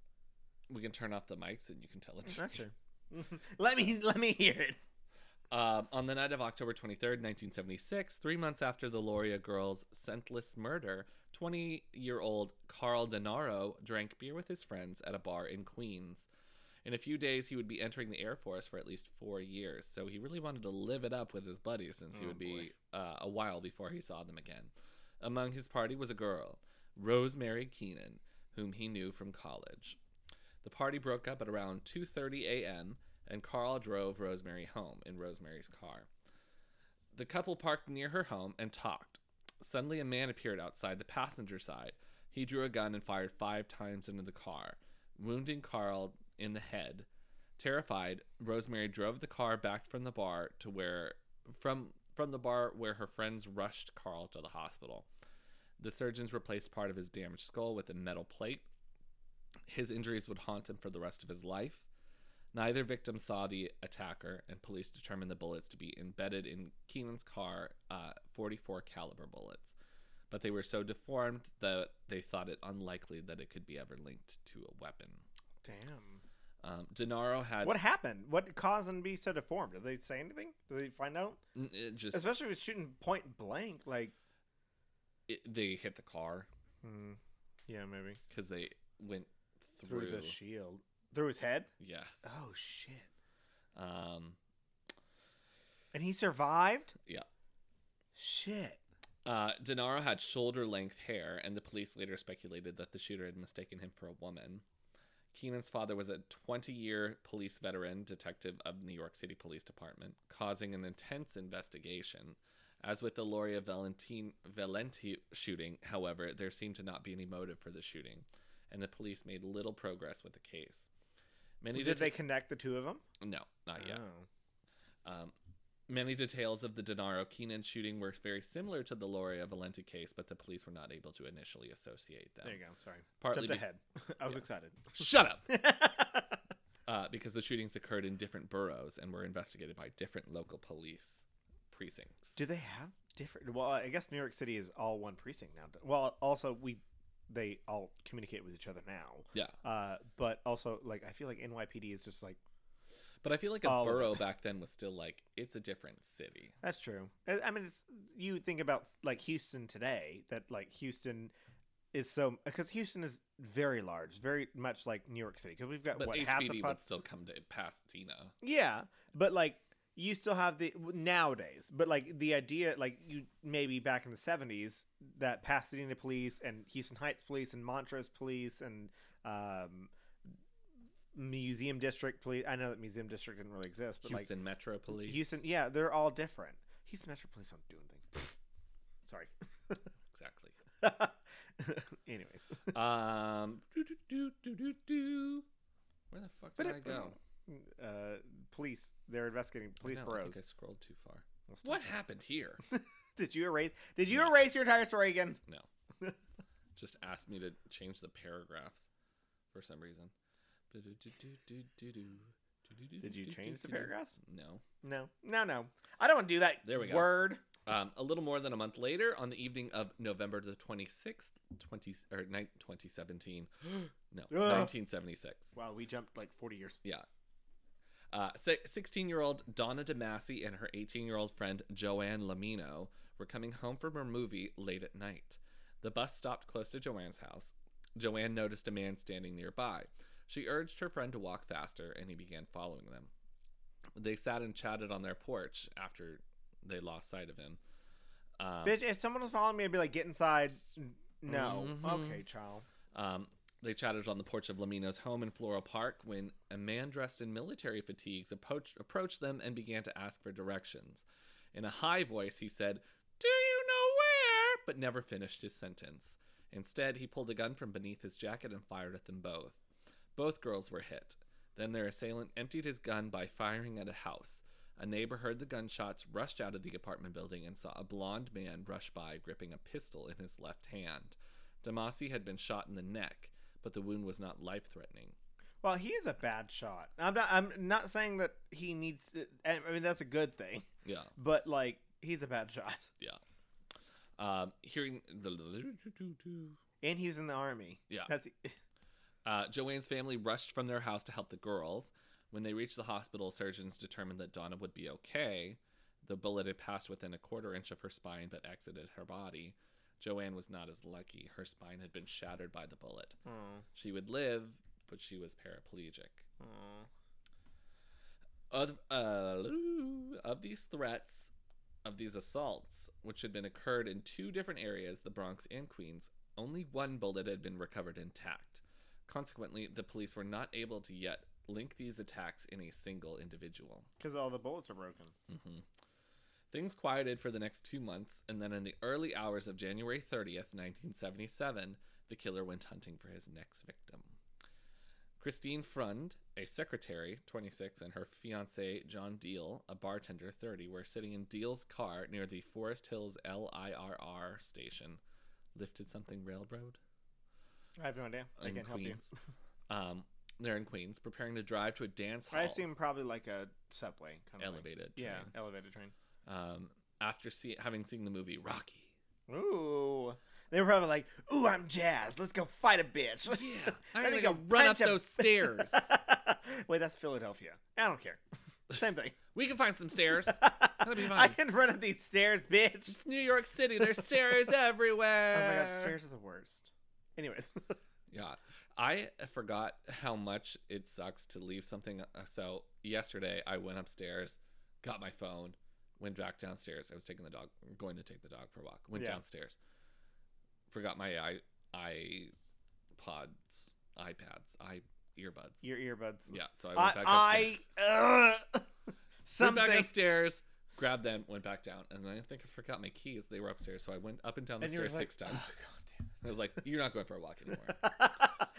we can turn off the mics and you can tell it. to That's true. let me let me hear it. Um, on the night of October 23rd, 1976, three months after the Lauria girls' scentless murder, 20 year old Carl Denaro drank beer with his friends at a bar in Queens. In a few days, he would be entering the Air Force for at least four years, so he really wanted to live it up with his buddies since he Oh, would be uh, a while before he saw them again. Among his party was a girl, Rosemary Keenan, whom he knew from college. The party broke up at around 2:30 a.m. and Carl drove Rosemary home in Rosemary's car. The couple parked near her home and talked. Suddenly a man appeared outside the passenger side. He drew a gun and fired 5 times into the car, wounding Carl in the head. Terrified, Rosemary drove the car back from the bar to where from from the bar where her friends rushed Carl to the hospital. The surgeons replaced part of his damaged skull with a metal plate. His injuries would haunt him for the rest of his life. Neither victim saw the attacker, and police determined the bullets to be embedded in Keenan's car, uh, 44 caliber bullets. But they were so deformed that they thought it unlikely that it could be ever linked to a weapon. Damn. Um, Denaro had What happened? What caused him to be so deformed? Did they say anything? Did they find out? it just Especially if it's shooting point blank. Like, it, they hit the car hmm, yeah, maybe because they went through, through. the shield, through his head. yes. Oh shit! Um, And he survived. yeah. Shit. Uh, Denaro had shoulder length hair, and the police later speculated that the shooter had mistaken him for a woman. Keenan's father was a 20 year police veteran detective of New York City Police Department, causing an intense investigation. As with the Lauria Valentin Valenti shooting, however, there seemed to not be any motive for the shooting, and the police made little progress with the case. Many Did deta- they connect the two of them? No, not yet. Oh. Um, many details of the Denaro Keenan shooting were very similar to the Lauria Valenti case, but the police were not able to initially associate them. There you go. Sorry. Partly Jumped be- ahead. I was excited. Shut up! Uh, because the shootings occurred in different boroughs and were investigated by different local police precincts. Do they have different? Well, I guess New York City is all one precinct now. Well, also we they all communicate with each other now. yeah, Uh, but also like I feel like NYPD is just like but I feel like a All borough back then was still like it's a different city. that's true. I, I mean, it's, you think about like Houston today. That like Houston is so because Houston is very large, very much like New York City. Because we've got But what half the pop- would still come to Pasadena. Yeah, but like you still have the nowadays, but like the idea, like you maybe back in the seventies, that Pasadena police and Houston Heights police and Montrose police and um, Museum District police. I know that Museum District didn't really exist, but like Houston Metro Police. Houston, yeah, they're all different. Houston Metro Police aren't doing things. Sorry. Exactly. Anyways, Um, do, do, do, do, do, do. Where the fuck did I go? Uh, police. They're investigating police No, I think I scrolled too far. What happened here? Did you erase? Did you erase your entire story again? No. Just asked me to change the paragraphs for some reason. Did you change the paragraphs? No. No, no, no. I don't want to do that. There we go. Word. Um, a little more than a month later, on the evening of November the 26th, 20, or ni- 2017. no, Ugh. 1976. Wow, we jumped like 40 years. Yeah. 16 year old Donna DeMasi and her 18 year old friend Joanne Lomino were coming home from a movie late at night. The bus stopped close to Joanne's house. Joanne noticed a man standing nearby. She urged her friend to walk faster, and he began following them. They sat and chatted on their porch after they lost sight of him. Um, Bitch, if someone was following me, I'd be like, get inside. No. Mhm. Okay, child. Um, they chatted on the porch of Lomino's home in Floral Park when a man dressed in military fatigues approached, approached them and began to ask for directions. In a high voice, he said, Do you know where? but never finished his sentence. Instead, he pulled a gun from beneath his jacket and fired at them both. Both girls were hit. Then their assailant emptied his gun by firing at a house. A neighbor heard the gunshots, rushed out of the apartment building, and saw a blond man rush by gripping a pistol in his left hand. DeMasi had been shot in the neck, but the wound was not life threatening. Well, he is a bad shot. I'm not. I'm not saying that he needs. To, I mean, that's a good thing. Yeah, But like, he's a bad shot, yeah. Um, hearing the. and he was in the army. Yeah. That's. Uh, Joanne's family rushed from their house to help the girls. When they reached the hospital, surgeons determined that Donna would be okay. The bullet had passed within a quarter inch of her spine but exited her body. Joanne was not as lucky. Her spine had been shattered by the bullet. Oh, She would live, but she was paraplegic. oh. Of, uh, of these threats, of these assaults, which had been occurred in two different areas, the Bronx and Queens, only one bullet had been recovered intact. Consequently, the police were not able to yet link these attacks in a single individual. Because all the bullets are broken. Mm-hmm. Things quieted for the next two months, and then in the early hours of January 30th, 1977, the killer went hunting for his next victim. Christine Freund, a secretary, 26, and her fiance, John Diel, a bartender, 30, were sitting in Diel's car near the Forest Hills LIRR station. Lifted something railroad? I have no idea. I in can't help you. Queens. Um, they're in Queens, preparing to drive to a dance hall. I assume probably like a subway kind of elevated. Yeah, elevated train. Um, after see- having seen the movie Rocky. Ooh. They were probably like, "Ooh, I'm jazzed. Let's go fight a bitch." Yeah, I'm gonna go go run up a- those stairs. Wait, that's Philadelphia. I don't care. Same thing. We can find some stairs. That'll be fine. I can run up these stairs, bitch. It's New York City. There's stairs everywhere. Oh my god, stairs are the worst. Anyways, Yeah, I forgot how much it sucks to leave something. uh, So yesterday, I went upstairs, got my phone, went back downstairs. I was taking the dog, going to take the dog for a walk. Went Yeah. downstairs, forgot my i iPods, iPads, i earbuds. your earbuds. yeah, so I went back I, upstairs. I uh, went back upstairs, grabbed them, went back down, and I think I forgot my keys. They were upstairs, so I went up and down the and stairs like, six times. "Oh, damn it." I was like, "You're not going for a walk anymore."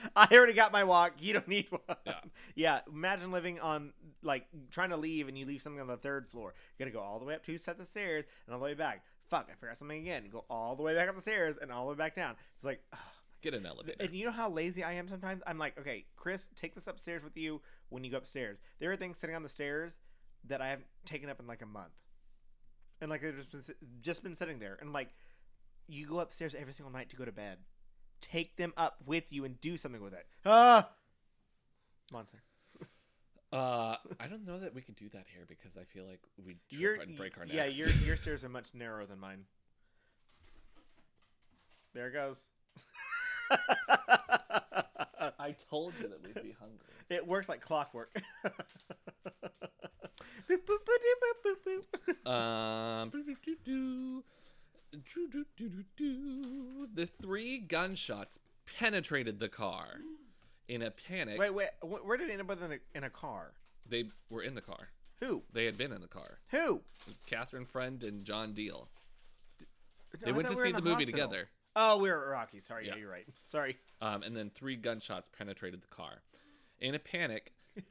I already got my walk. You don't need one. Yeah. Yeah. Imagine living on like trying to leave and you leave something on the third floor. You gotta go all the way up two sets of stairs and all the way back. Fuck, I forgot something again. Go all the way back up the stairs and all the way back down. It's like, Get an elevator. and you know how lazy I am sometimes. I'm like, okay, Chris, take this upstairs with you when you go upstairs. There are things sitting on the stairs that I haven't taken up in like a month, and like they've just been, just been sitting there. And like, you go upstairs every single night to go to bed. Take them up with you and do something with it. Ah, monster. Uh, I don't know that we can do that here because I feel like we trip Your and break our necks. yeah, your your stairs are much narrower than mine. There it goes. I told you that we'd be hungry. It works like clockwork. Boop, boop, boop, boop, boop, boop. Um. The three gunshots penetrated the car. In a panic, Wait, wait. wh- Where did it end up with in a, in a car? they were in the car. Who? They had been in the car. Who? Catherine Freund and John Diel. They I went thought to we were see in the, movie hospital. together. Oh, we were at Rocky. Sorry, yeah. Yeah. you're right. Sorry. Um, and then three gunshots penetrated the car. In a panic,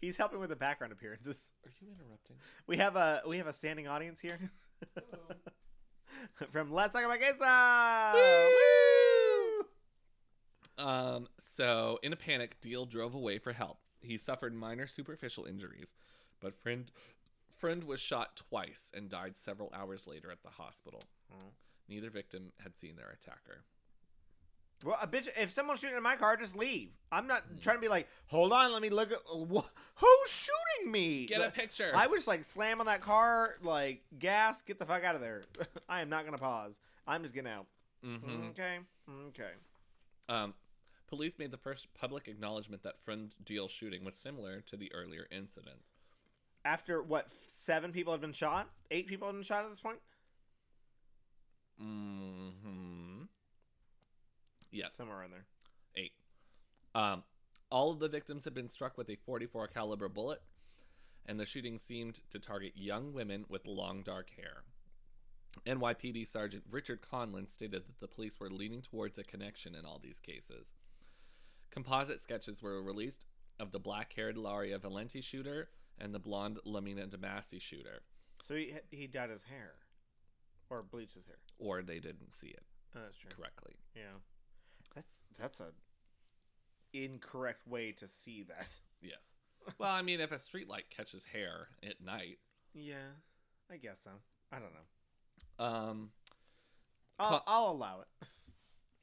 He's helping with the background appearances. are you interrupting? We have a we have a standing audience here. From Let's Talk About Queso. Woo! Um, so in a panic, Diel drove away for help. He suffered minor superficial injuries, but Freund Freund was shot twice and died several hours later at the hospital. Oh. Neither victim had seen their attacker. Well, a bitch. If someone's shooting in my car, just leave. I'm not trying to be like, hold on, let me look at wh- who's shooting me. Get a picture. I would just like slam on that car, like gas, get the fuck out of there. I am not gonna pause. I'm just getting out. Mhm. Okay, okay. Um, police made the first public acknowledgement that Freund Diel shooting was similar to the earlier incidents. After what, f- seven people had been shot? Eight people had been shot at this point. hmm Yes. Somewhere in there. eight. Um, all of the victims had been struck with a 44 caliber bullet, and the shooting seemed to target young women with long dark hair. NYPD Sergeant Richard Conlon stated that the police were leaning towards a connection in all these cases. Composite sketches were released of the black haired Lauria Valenti shooter and the blonde Lomino DeMasi shooter, So he he dyed his hair, or bleached his hair. or they didn't see it Oh, that's true. correctly. Yeah, that's that's a incorrect way to see that. Yes. Well, I mean, if a streetlight catches hair at night, Yeah, I guess so. I don't know. um, I'll, Co- I'll allow it.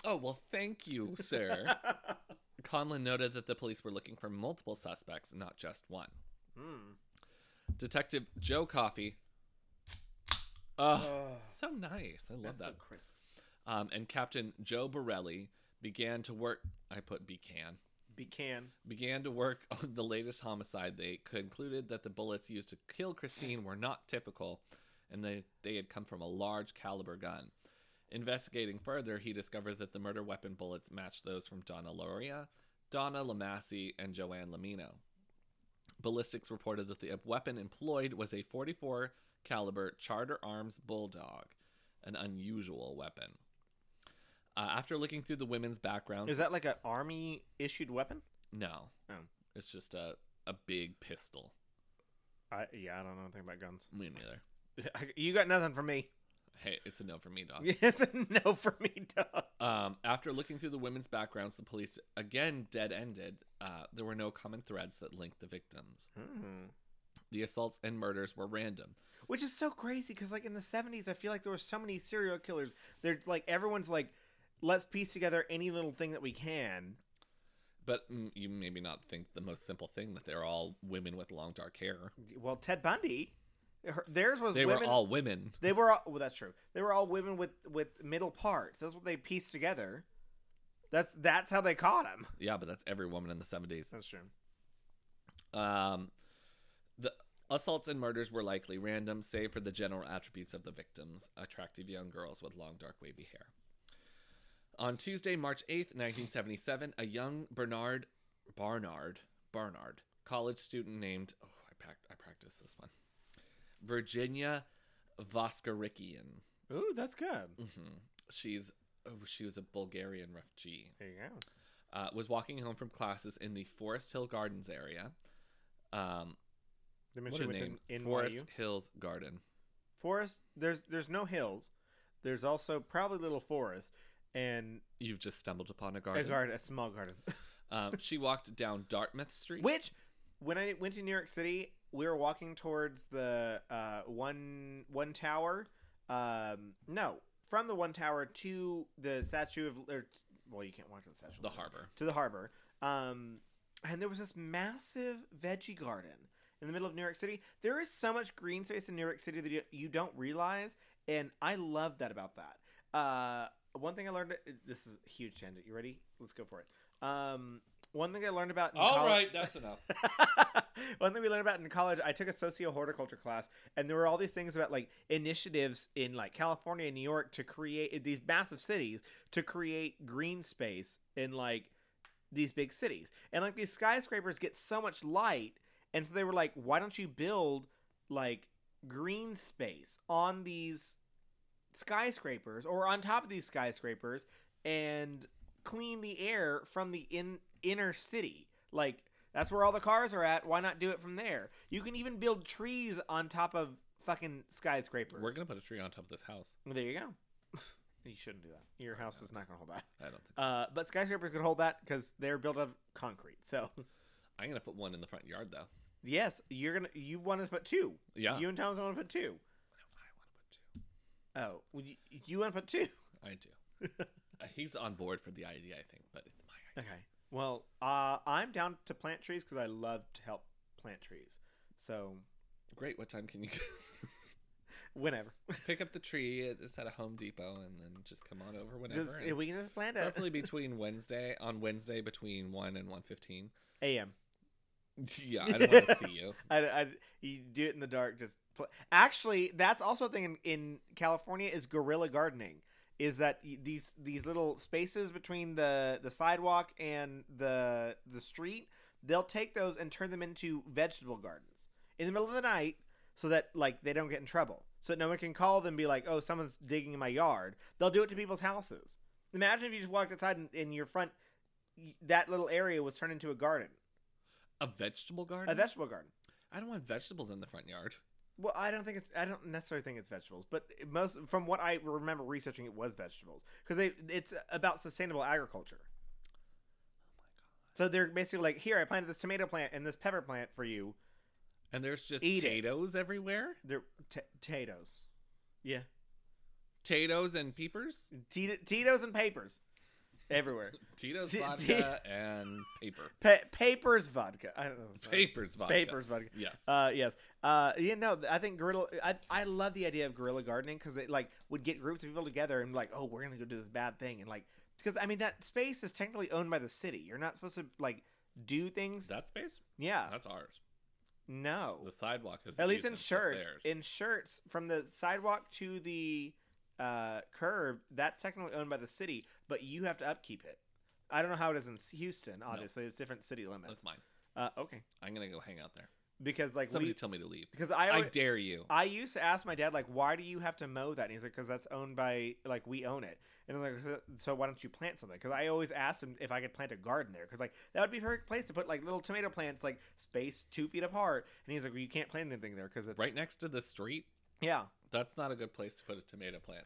oh well, thank you, sir. Conlon noted that the police were looking for multiple suspects, not just one. Hmm. Detective Joe Coffey. Oh, Oh, so nice. I love that's that. so crisp. Um, and Captain Joe Borrelli began to work. I put began Becan. began to work on the latest homicide. They concluded that the bullets used to kill Christine were not typical, and they they had come from a large caliber gun. Investigating further, he discovered that the murder weapon bullets matched those from Donna Lauria, Donna Lamassi, and Joanne Lomino. Ballistics reported that the weapon employed was a 44 caliber Charter Arms Bulldog, an unusual weapon. Uh, after looking through the women's backgrounds, Is that like an army issued weapon? no, Oh. it's just a a big pistol. I yeah, I don't know anything about guns. Me neither. You got nothing for me. Hey, it's a no for me, dog. it's a no for me, dog. Um, after looking through the women's backgrounds, the police again dead ended. Uh, there were no common threads that linked the victims. Hmm. The assaults and murders were random. Which is so crazy because, like in the '70s, I feel like there were so many serial killers. They're like everyone's like, let's piece together any little thing that we can. But mm, you maybe not think the most simple thing that they're all women with long dark hair. Well, Ted Bundy, her, theirs was They women. were all women. They were all. Well, that's true. They were all women with with middle parts. That's what they pieced together. That's that's how they caught him. Yeah, but that's every woman in the 70s. That's true. Um, the assaults and murders were likely random, save for the general attributes of the victims attractive young girls with long, dark, wavy hair. On Tuesday, March 8th, 1977, a young Bernard Barnard Barnard college student named oh I packed I practiced this one Virginia Voskerichian. Ooh, that's good. hmm She's oh, she was a Bulgarian refugee. There you go. Uh, was walking home from classes in the Forest Hill Gardens area. Um, what a name. to NYU. Forest Hills Garden. Forest. There's there's no hills. There's also probably little forest and You've just stumbled upon a a garden. garden, a small garden. um, she walked down Dartmouth Street. Which, when I went to New York City, we were walking towards the uh, one one tower. Um, no, from the one tower to the statue of. Or, well, you can't walk to the statue. of The Liberty. harbor. To the harbor. Um, and there was this massive veggie garden in the middle of New York City. There is so much green space in New York City that you, you don't realize, and I love that about that. Uh, one thing I learned. This is a huge tangent. You ready? Let's go for it. Um, one thing I learned about. In All college- right, that's enough. One thing we learned about in college, I took a socio horticulture class, and there were all these things about like initiatives in like California and New York to create these massive cities to create green space in like these big cities. And like these skyscrapers get so much light, and so they were like, why don't you build like green space on these skyscrapers or on top of these skyscrapers and clean the air from the in inner city? Like that's where all the cars are at. Why not do it from there? You can even build trees on top of fucking skyscrapers. We're gonna put a tree on top of this house. Well, there you go. you shouldn't do that. Your house is not gonna hold that. I don't think. Uh, but skyscrapers could hold that because they're built out of concrete. So I'm gonna put one in the front yard though. yes, you're gonna you want to put two. Yeah. You and Thomas want to put two. I want to put two. Oh, well, you, you want to put two? I do. Uh, He's on board for the idea, I think, but it's my idea. Okay. Well, uh, I'm down to plant trees because I love to help plant trees. So Great. What time can you whenever, pick up the tree? It's at a Home Depot, and then just come on over whenever. Just- we can just plant it. Roughly between Wednesday on Wednesday between one and one fifteen. A.M. Yeah, I don't want to see you. I, I, you do it in the dark. Just actually, that's also a thing in, in California is guerrilla gardening. Is that these these little spaces between the the sidewalk and the the street? They'll take those and turn them into vegetable gardens in the middle of the night, so that like they don't get in trouble. so that no one can call them and be like, "Oh, someone's digging in my yard." They'll do it to people's houses. Imagine if you just walked outside and in your front, that little area was turned into a garden, A vegetable garden? a vegetable garden. I don't want vegetables in the front yard. Well, I don't think it's. I don't necessarily think it's vegetables, but most from what I remember researching, it was vegetables because they it's about sustainable agriculture. Oh my god. so they're basically like, here, I planted this tomato plant and this pepper plant for you. And there's just Eat it. potatoes everywhere? They're t- potatoes. Yeah, Potatoes and peepers? Tito- Tito's and papers everywhere. Tito's T- vodka and paper. Pa- papers vodka. I don't know. Papers vodka. Papers vodka. Yes. Uh, yes. Uh, yeah, no, I think guerrilla. I, I love the idea of guerrilla gardening because they like would get groups of people together and like, oh, we're gonna go do this bad thing and like because I mean that space is technically owned by the city. You're not supposed to like do things. that space? yeah. That's ours. No. The sidewalk is At least in Schertz. In Schertz from the sidewalk to the uh, curb, that's technically owned by the city, but you have to upkeep it. I don't know how it is in Houston. Obviously, it's different city limits. That's mine. Uh, okay, I'm gonna go hang out there. because like Somebody we, tell me to leave. because I, I dare you. I used to ask my dad like, why do you have to mow that? And he's like, because that's owned by like we own it. And I'm like, so, so why don't you plant something? Because I always asked him if I could plant a garden there, because like that would be a perfect place to put like little tomato plants, like spaced two feet apart. And he's like, well, you can't plant anything there because it's Right next to the street. Yeah. That's not a good place to put a tomato plant.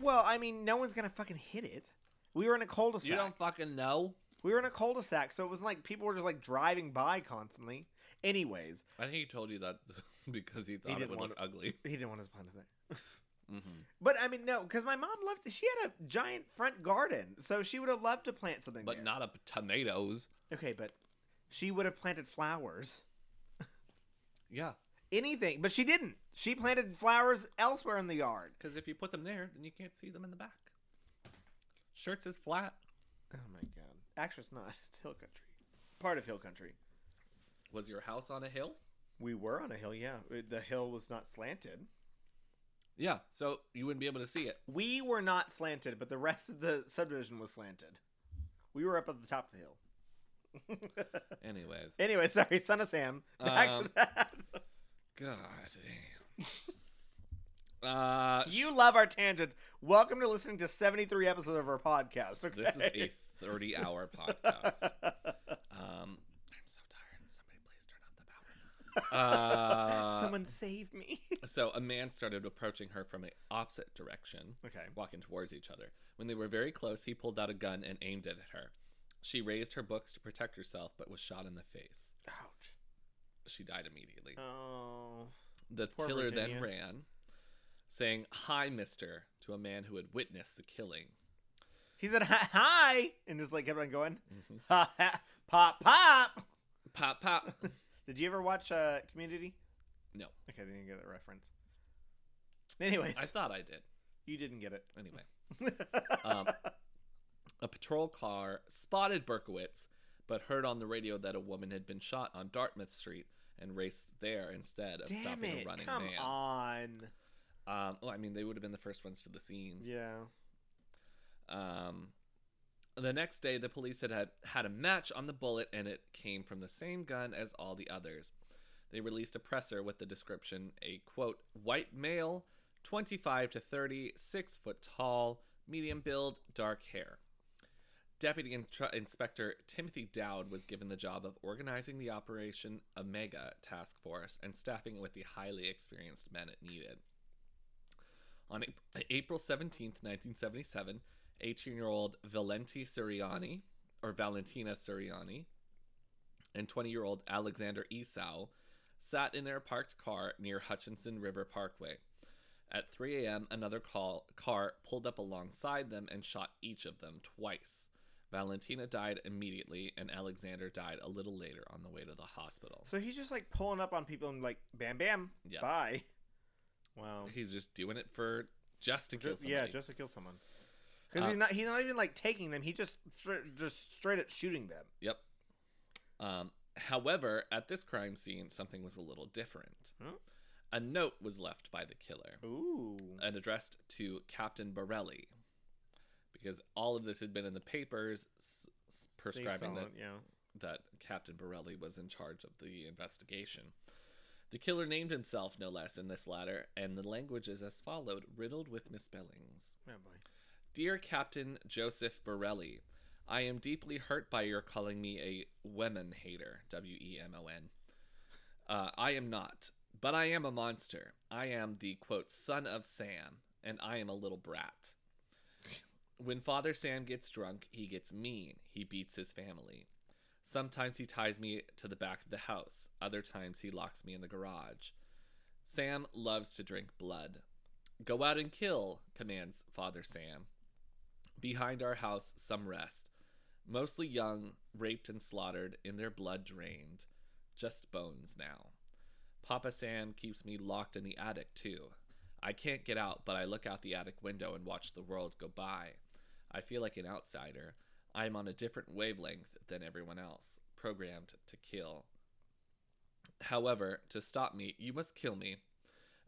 Well, I mean, no one's gonna fucking hit it. We were in a cul-de-sac. You don't fucking know. We were in a cul-de-sac, so it was like people were just like driving by constantly. Anyways, I think he told you that because he thought it didn't would want look ugly. he didn't want his plant there. hmm But I mean, no, because my mom loved. She had a giant front garden, so she would have loved to plant something. But there. not a tomatoes. okay, but she would have planted flowers, Yeah, anything. But she didn't. She planted flowers elsewhere in the yard. because if you put them there, then you can't see them in the back. Schertz is flat. Oh my god! Actually, it's not. It's hill country. Part of hill country. Was your house on a hill? We were on a hill. Yeah, the hill was not slanted. Yeah, so you wouldn't be able to see it. We were not slanted, but the rest of the subdivision was slanted. We were up at the top of the hill. Anyways, anyway, sorry, son of Sam. Back Um, to that. God damn. Uh, you love our tangents. Welcome to listening to 73 episodes of our podcast. Okay? this is a 30-hour podcast. Um, I'm so tired. Somebody please turn off the power. Uh, Someone save me. So a man started approaching her from the opposite direction, okay. walking towards each other. When they were very close, he pulled out a gun and aimed it at her. She raised her books to protect herself, but was shot in the face. Ouch. She died immediately. Oh. The killer Virginia. then ran, saying, Hi, mister, to a man who had witnessed the killing. He said hi, hi and just like kept on going. Mhm. Ha, ha, pop pop. Pop, pop. Did you ever watch uh, Community? No. Okay, then you get that reference. Anyways, I thought I did. you didn't get it. Anyway. Um, a patrol car spotted Berkowitz, but heard on the radio that a woman had been shot on Dartmouth Street and raced there instead of Damn stopping it! a running Come man. on. Um, well, I mean, they would have been the first ones to the scene. Yeah. Um, the next day, the police had, had had a match on the bullet, and it came from the same gun as all the others. They released a presser with the description: a quote, white male, 25 to 30, six foot tall, medium build, dark hair. Deputy Intr- Inspector Timothy Dowd was given the job of organizing the Operation Omega task force and staffing it with the highly experienced men it needed. On Ap- April 17, 1977, 18 year old Valenti Suriani, or Valentina Suriani, and 20 year old Alexander Esau sat in their parked car near Hutchinson River Parkway. At 3 a.m., another call, car pulled up alongside them and shot each of them twice. Valentina died immediately, and Alexander died a little later on the way to the hospital. So he's just like pulling up on people and like, bam, bam, Yeah. bye. Wow. He's just doing it for just to kill somebody. yeah, just to kill someone. Because Uh, he's not he's not even like taking them. He just straight, just straight up shooting them. Yep. Um, however, at this crime scene, something was a little different. Huh? A note was left by the killer Ooh. and addressed to Captain Borrelli, because all of this had been in the papers s- s- prescribing that, yeah. that Captain Borrelli was in charge of the investigation. The killer named himself no less in this letter, and the language is as followed, riddled with misspellings. Oh boy. Dear Captain Joseph Borrelli, I am deeply hurt by your calling me a women hater. W E M O N. Uh, I am not, but I am a monster. I am the quote son of Sam, and I am a little brat. When Father Sam gets drunk, he gets mean. He beats his family. Sometimes he ties me to the back of the house. Other times he locks me in the garage. Sam loves to drink blood. Go out and kill, commands Father Sam. Behind our house, some rest. Mostly young, raped and slaughtered, in their blood drained. Just bones now. Papa Sam keeps me locked in the attic, too. I can't get out, but I look out the attic window and watch the world go by. I feel like an outsider. I am on a different wavelength than everyone else, programmed to kill. However, to stop me, you must kill me.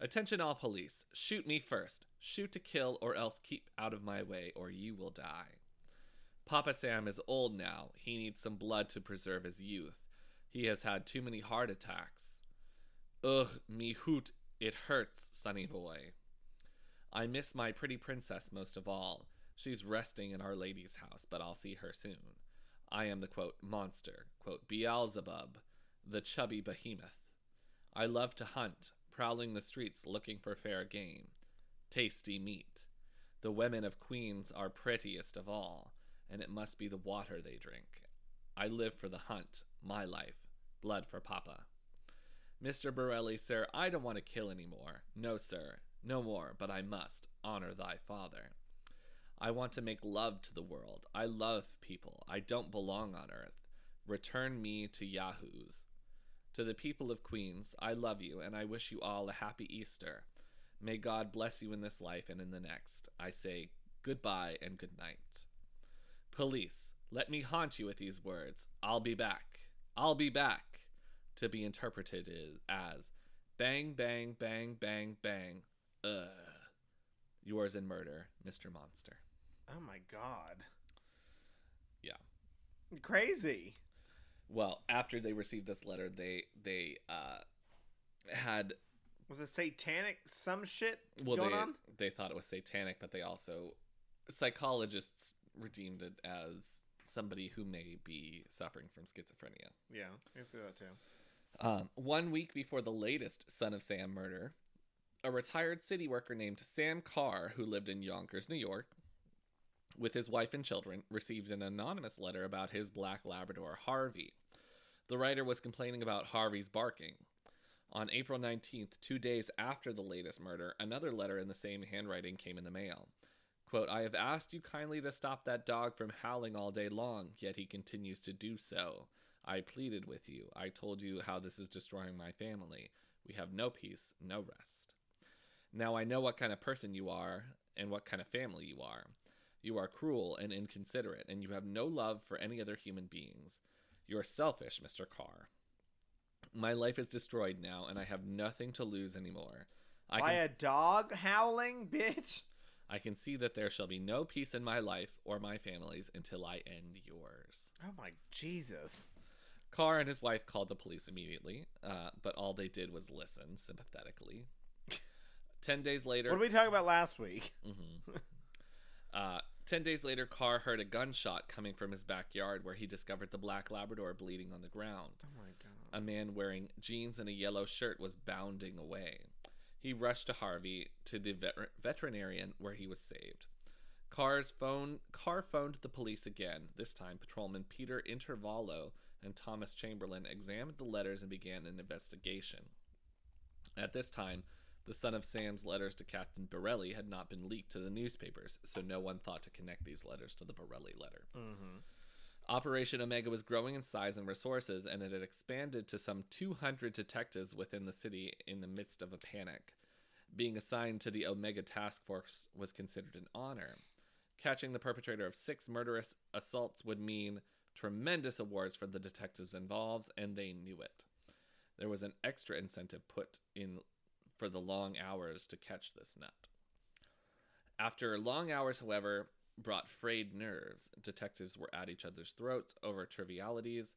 Attention, all police. Shoot me first. Shoot to kill, or else keep out of my way, or you will die. Papa Sam is old now. He needs some blood to preserve his youth. He has had too many heart attacks. Ugh, me hoot, it hurts, sonny boy. I miss my pretty princess most of all. She's resting in Our Lady's house, but I'll see her soon. I am the quote monster, quote Beelzebub, the chubby behemoth. I love to hunt, prowling the streets looking for fair game, tasty meat. The women of Queens are prettiest of all, and it must be the water they drink. I live for the hunt, my life, blood for Papa. Mr. Borrelli, sir, I don't want to kill any more. No, sir, no more, but I must honor thy father. I want to make love to the world. I love people. I don't belong on earth. Return me to Yahoos. To the people of Queens, I love you, and I wish you all a happy Easter. May God bless you in this life and in the next. I say goodbye and good night. Police, let me haunt you with these words. I'll be back. I'll be back. To be interpreted as bang, bang, bang, bang, bang. Ugh. Yours in murder, Mr. Monster. Oh my god. Yeah. Crazy. Well, after they received this letter, they they uh had Was it satanic some shit well going they on? they thought it was satanic, but they also psychologists redeemed it as somebody who may be suffering from schizophrenia. Yeah, I can see that too. Um, one week before the latest Son of Sam murder, a retired city worker named Sam Carr, who lived in Yonkers, New York, with his wife and children, received an anonymous letter about his black Labrador, Harvey. The writer was complaining about Harvey's barking. On April 19th, two days after the latest murder, another letter in the same handwriting came in the mail. Quote, I have asked you kindly to stop that dog from howling all day long, yet he continues to do so. I pleaded with you. I told you how this is destroying my family. We have no peace, no rest. Now I know what kind of person you are and what kind of family you are. You are cruel and inconsiderate, and you have no love for any other human beings. You are selfish, Mr. Carr. My life is destroyed now, and I have nothing to lose anymore. I By can, a dog howling, bitch. I can see that there shall be no peace in my life or my family's until I end yours. Oh my Jesus. Carr and his wife called the police immediately, uh, but all they did was listen sympathetically. Ten days later, What did we talk about last week? Mhm. uh, ten days later, Carr heard a gunshot coming from his backyard, where he discovered the black Labrador bleeding on the ground. Oh my god. A man wearing jeans and a yellow shirt was bounding away. He rushed to Harvey to the vet- veterinarian, where he was saved. Carr's phone Carr phoned the police again. This time, patrolman Peter Intervallo and Thomas Chamberlain examined the letters and began an investigation. At this time, the son of Sam's letters to Captain Borrelli had not been leaked to the newspapers, so no one thought to connect these letters to the Borrelli letter. Mm-hmm. Operation Omega was growing in size and resources, and it had expanded to some 200 detectives within the city in the midst of a panic. Being assigned to the Omega Task Force was considered an honor. Catching the perpetrator of six murderous assaults would mean tremendous awards for the detectives involved, and they knew it. There was an extra incentive put in for the long hours to catch this nut. After long hours, however, brought frayed nerves. Detectives were at each other's throats over trivialities.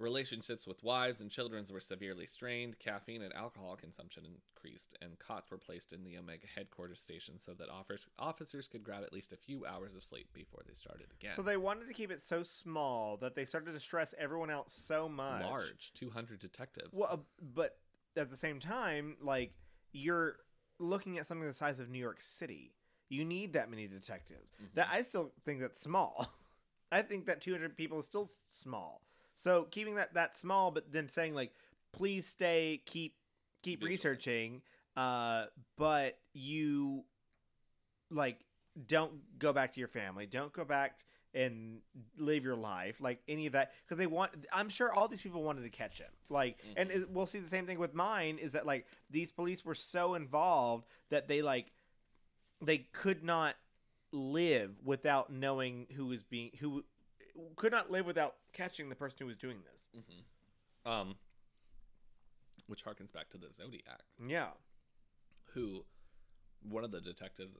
Relationships with wives and children were severely strained. Caffeine and alcohol consumption increased, and cots were placed in the Omega headquarters station so that officers, could grab at least a few hours of sleep before they started again. So they wanted to keep it so small that they started to stress everyone else so much. large, 200 detectives. Well, uh, but at the same time, like you're looking at something the size of New York City. You need that many detectives. Mm-hmm. That I still think that's small. I think that 200 people is still small. So keeping that that small, but then saying like, please stay, keep keep Vigilant. researching, uh, but you like don't go back to your family, don't go back and live your life like any of that because they want i'm sure all these people wanted to catch him like and it, we'll see the same thing with mine is that like these police were so involved that they like they could not live without knowing who was being who could not live without catching the person who was doing this. Um, which harkens back to the Zodiac, yeah. Who one of the detectives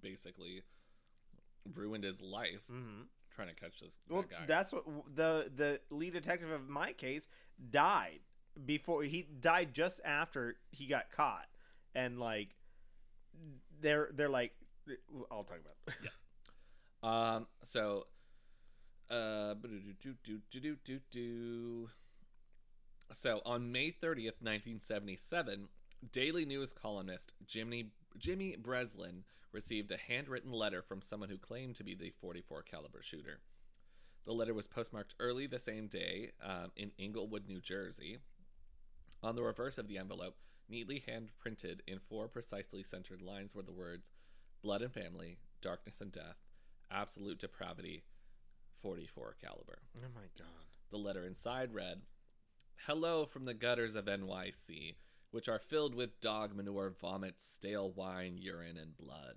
basically ruined his life hmm trying to catch this well that guy. that's what the the lead detective of my case died before he died just after he got caught and like they're they're like i'll talk about it. Um. So, uh, do so on May thirtieth, nineteen seventy-seven, Daily News columnist Jimmy Jimmy Breslin received a handwritten letter from someone who claimed to be the forty-four caliber shooter. The letter was postmarked early the same day um, in Englewood, New Jersey. On the reverse of the envelope, neatly hand printed in four precisely centered lines, were the words "Blood and Family," "Darkness and Death," "Absolute Depravity," "44 Caliber." oh my god The letter inside read, "Hello from the gutters of NYC, which are filled with dog manure, vomit, stale wine, urine, and blood."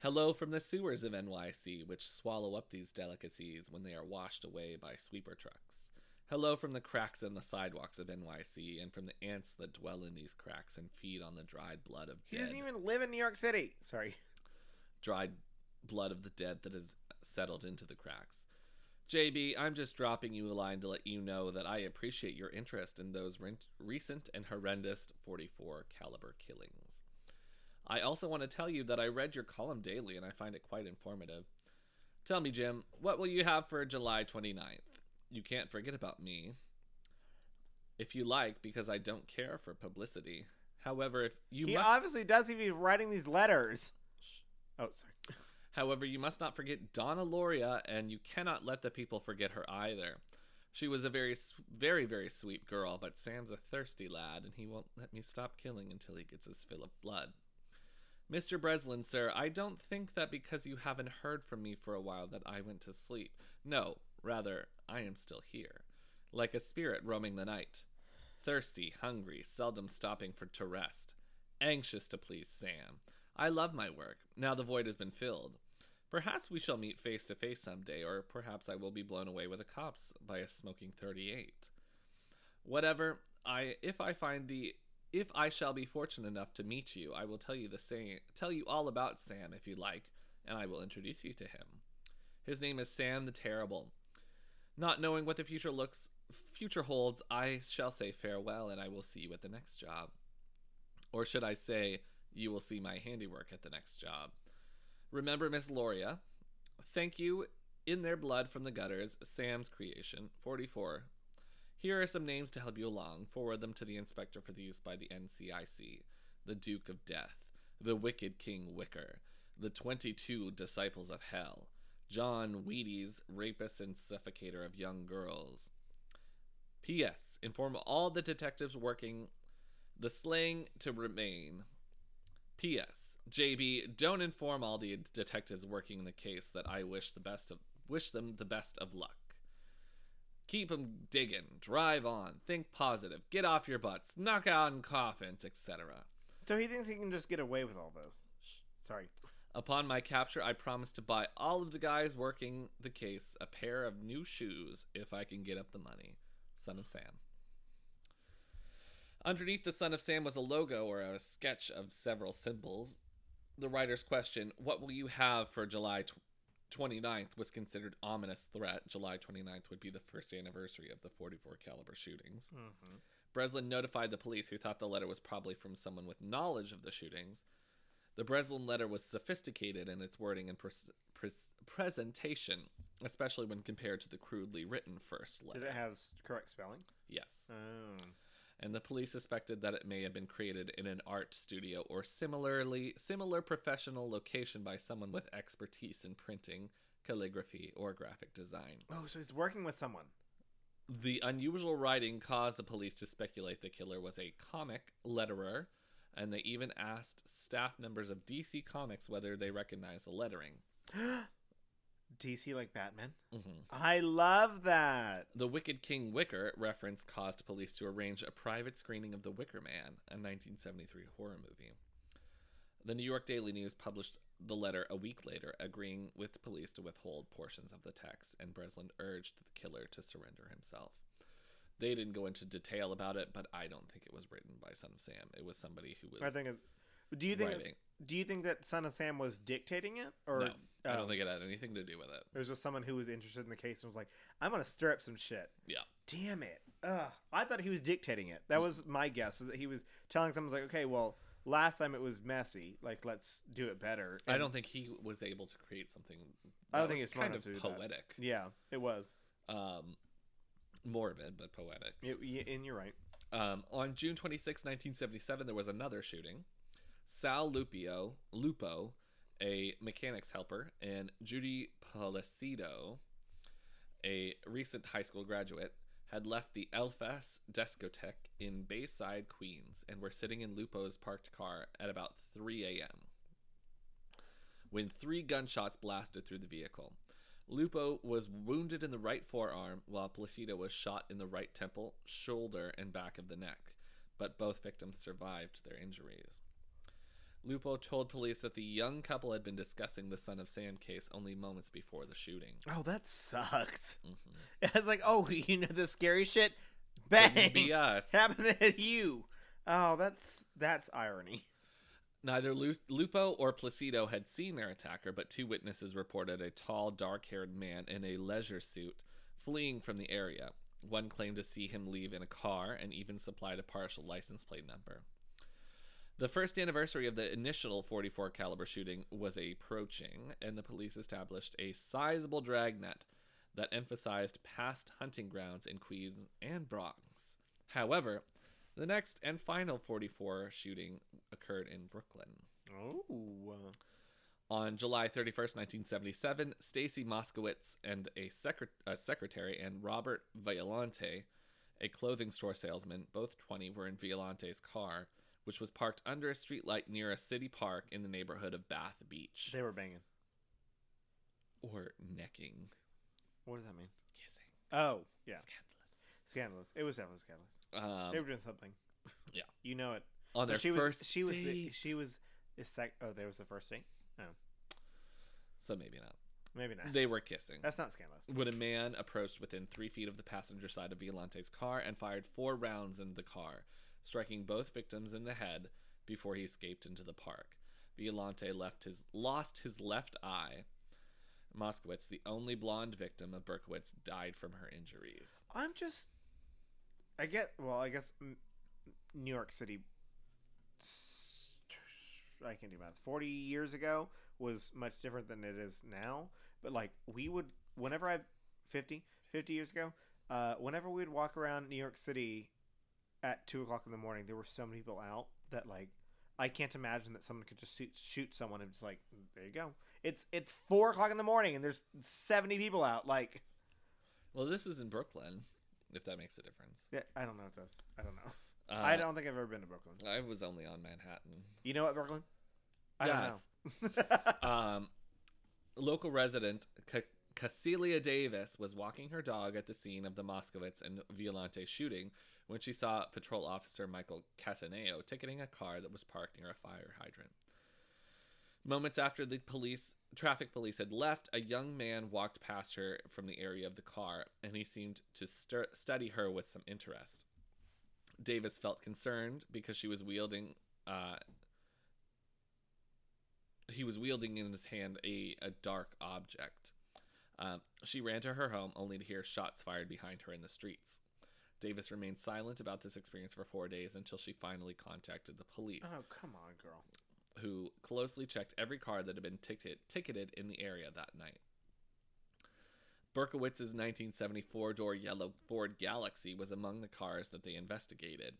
Hello from the sewers of NYC, which swallow up these delicacies when they are washed away by sweeper trucks. Hello from the cracks in the sidewalks of NYC and from the ants that dwell in these cracks and feed on the dried blood of he dead, doesn't even live in new york city sorry dried blood of the dead that has settled into the cracks. JB, I'm just dropping you a line to let you know that I appreciate your interest in those rent- recent and horrendous 44 caliber killings. I also want to tell you that I read your column daily and I find it quite informative. Tell me, Jim, what will you have for July 29th? You can't forget about me. If you like, because I don't care for publicity. However, if you he must obviously does if he's writing these letters oh sorry However, you must not forget Donna Lauria, and you cannot let the people forget her either. She was a very, very, very sweet girl, but Sam's a thirsty lad, and he won't let me stop killing until he gets his fill of blood. Mr. Breslin, sir, I don't think that because you haven't heard from me for a while that I went to sleep. No, rather, I am still here, like a spirit roaming the night. Thirsty, hungry, seldom stopping for to rest. Anxious to please Sam. I love my work. Now the void has been filled. Perhaps we shall meet face to face someday, or perhaps I will be blown away with the cops by a smoking 38. Whatever, I if I find the if I shall be fortunate enough to meet you, I will tell you the same tell you all about Sam if you like, and I will introduce you to him. His name is Sam the Terrible. Not knowing what the future looks future holds, I shall say farewell and I will see you at the next job. Or should I say, you will see my handiwork at the next job. Remember Miss Lauria. Thank you. In their blood from the gutters, Sam's creation, 44. Here are some names to help you along. Forward them to the inspector for the use by the NCIC. The Duke of Death, the Wicked King Wicker, the 22 Disciples of Hell, John Wheaties, rapist and suffocator of young girls. P.S. Inform all the detectives working the slaying to remain. P.S. JB, don't inform all the detectives working the case that I wish the best of wish them the best of luck. Keep 'em digging, drive on, think positive, get off your butts, knock on coffins, etc. so he thinks he can just get away with all this sorry Upon my capture, I promise to buy all of the guys working the case a pair of new shoes if I can get up the money. Son of Sam. Underneath the Son of Sam was a logo or a sketch of several symbols. The writer's question What will you have for July tw- 29th was considered ominous threat. July 29th would be the first anniversary of the 44 caliber shootings. Mm-hmm. Breslin notified the police, who thought the letter was probably from someone with knowledge of the shootings. The Breslin letter was sophisticated in its wording and pres- pres- presentation, especially when compared to the crudely written first letter. Did it have correct spelling? Yes. Oh. And the police suspected that it may have been created in an art studio or similarly similar professional location by someone with expertise in printing, calligraphy, or graphic design. Oh, so he's working with someone. The unusual writing caused the police to speculate the killer was a comic letterer, and they even asked staff members of DC Comics whether they recognized the lettering. DC like Batman. Mhm. I love that. The Wicked King Wicker reference caused police to arrange a private screening of The Wicker Man, a 1973 horror movie. The New York Daily News published the letter a week later, agreeing with police to withhold portions of the text, and Breslin urged the killer to surrender himself. They didn't go into detail about it, but I don't think it was written by Son of Sam. It was somebody who was. I think. It's, do you think? It's. Do you think that Son of Sam was dictating it, or no, I don't think it had anything to do with it. It was just someone who was interested in the case and was like, "I'm gonna stir up some shit." Yeah. Damn it! Ugh. I thought he was dictating it. That was my guess. Is that he was telling someone like, "Okay, well, last time it was messy. Like, let's do it better." I don't think he was able to create something. I don't think he's kind of do that. poetic. Yeah, it was. Um, morbid, but poetic. It, and you're right. Um, on June 26, 1977, there was another shooting. Sal Lupio, Lupo, a mechanics helper, and Judy Placido, a recent high school graduate, had left the Elephas Discotheque in Bayside, Queens, and were sitting in Lupo's parked car at about 3 a.m. when three gunshots blasted through the vehicle. Lupo was wounded in the right forearm, while Placido was shot in the right temple, shoulder, and back of the neck, but both victims survived their injuries. Lupo told police that the young couple had been discussing the Son of Sam case only moments before the shooting. Oh, that sucks. Mhm. It's like, oh, you know the scary shit. Couldn't Bang! be us. Happened to you. Oh, that's that's irony. Neither Lupo or Placido had seen their attacker, but two witnesses reported a tall, dark haired man in a leisure suit fleeing from the area. One claimed to see him leave in a car and even supplied a partial license plate number. The first anniversary of the initial 44 caliber shooting was approaching, and the police established a sizable dragnet that emphasized past hunting grounds in Queens and Bronx. However, the next and final 44 shooting occurred in Brooklyn. Oh, On July 31st, 1977, Stacy Moskowitz and a, secret- a secretary and Robert Violante, a clothing store salesman, both 20, were in Violante's car, which was parked under a streetlight near a city park in the neighborhood of Bath Beach. they were banging. or necking. What does that mean? Kissing. Oh, yeah, Scandalous. scandalous. It was definitely scandalous. Um, they were doing something. yeah. you know it. on their she first was. She was. The, she was. The sec- oh, there was the first date. No. So maybe not. Maybe not. They were kissing. That's not scandalous. when a man approached within three feet of the passenger side of Violante's car and fired four rounds into the car, striking both victims in the head before he escaped into the park. Violante left his lost his left eye. Moskowitz, the only blonde victim of Berkowitz, died from her injuries. I'm just. I get. Well, I guess New York City. I can't do math. Forty years ago was much different than it is now. But like we would, whenever I, 50, 50 years ago, uh, whenever we would walk around New York City, at two o'clock in the morning, there were so many people out that like. I can't imagine that someone could just shoot, shoot someone and just like there you go. It's it's four o'clock in the morning and there's seventy people out. Like Well, this is in Brooklyn, if that makes a difference. yeah, I don't know it does. I don't know. Uh, I don't think I've ever been to Brooklyn. I was only on Manhattan. You know what, Brooklyn? I Yes. don't know. Um, local resident C- Cecilia Davis was walking her dog at the scene of the Moskowitz and Violante shooting when she saw patrol officer Michael Cataneo ticketing a car that was parked near a fire hydrant. Moments after the police traffic police had left, a young man walked past her from the area of the car, and he seemed to stir- study her with some interest. Davis felt concerned because she was wielding uh, he was wielding in his hand a, a dark object. Um, she ran to her home only to hear shots fired behind her in the streets. Davis remained silent about this experience for four days until she finally contacted the police, Oh, come on, girl. who closely checked every car that had been ticket- ticketed in the area that night. Berkowitz's 1974 door yellow Ford Galaxie was among the cars that they investigated.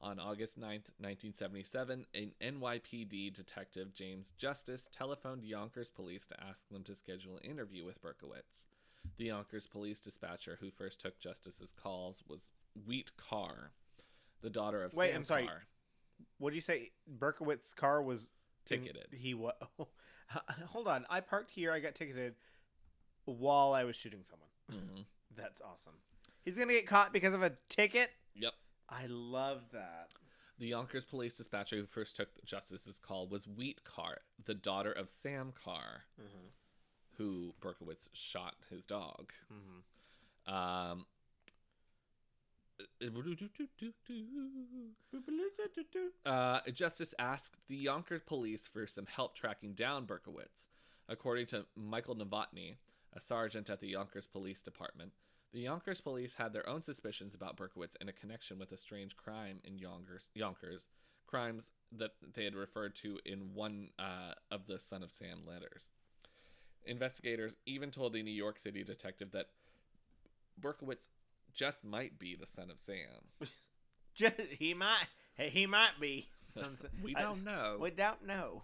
On August 9, 1977, an NYPD detective, James Justus, telephoned Yonkers police to ask them to schedule an interview with Berkowitz. The Yonkers police dispatcher who first took Justus's calls was Wheat Carr, the daughter of Wait, Sam I'm sorry. Carr, What do you say? Berkowitz's car was in- ticketed. he was. hold on. I parked here. I got ticketed while I was shooting someone. Mhm. That's awesome. He's gonna get caught because of a ticket. Yep. I love that. The Yonkers police dispatcher who first took Justus's call was Wheat Carr, the daughter of Sam Carr, Mm-hmm. Who Berkowitz shot his dog. Mm-hmm. Um, uh, Justus asked the Yonkers police for some help tracking down Berkowitz. According to Michael Novotny, a sergeant at the Yonkers Police Department, the Yonkers police had their own suspicions about Berkowitz and a connection with a strange crime in Yonkers, Yonkers crimes that they had referred to in one uh, of the Son of Sam letters. Investigators even told the New York City detective that Berkowitz just might be the son of Sam. Just, he might. He might be. Some, We don't know. We don't know.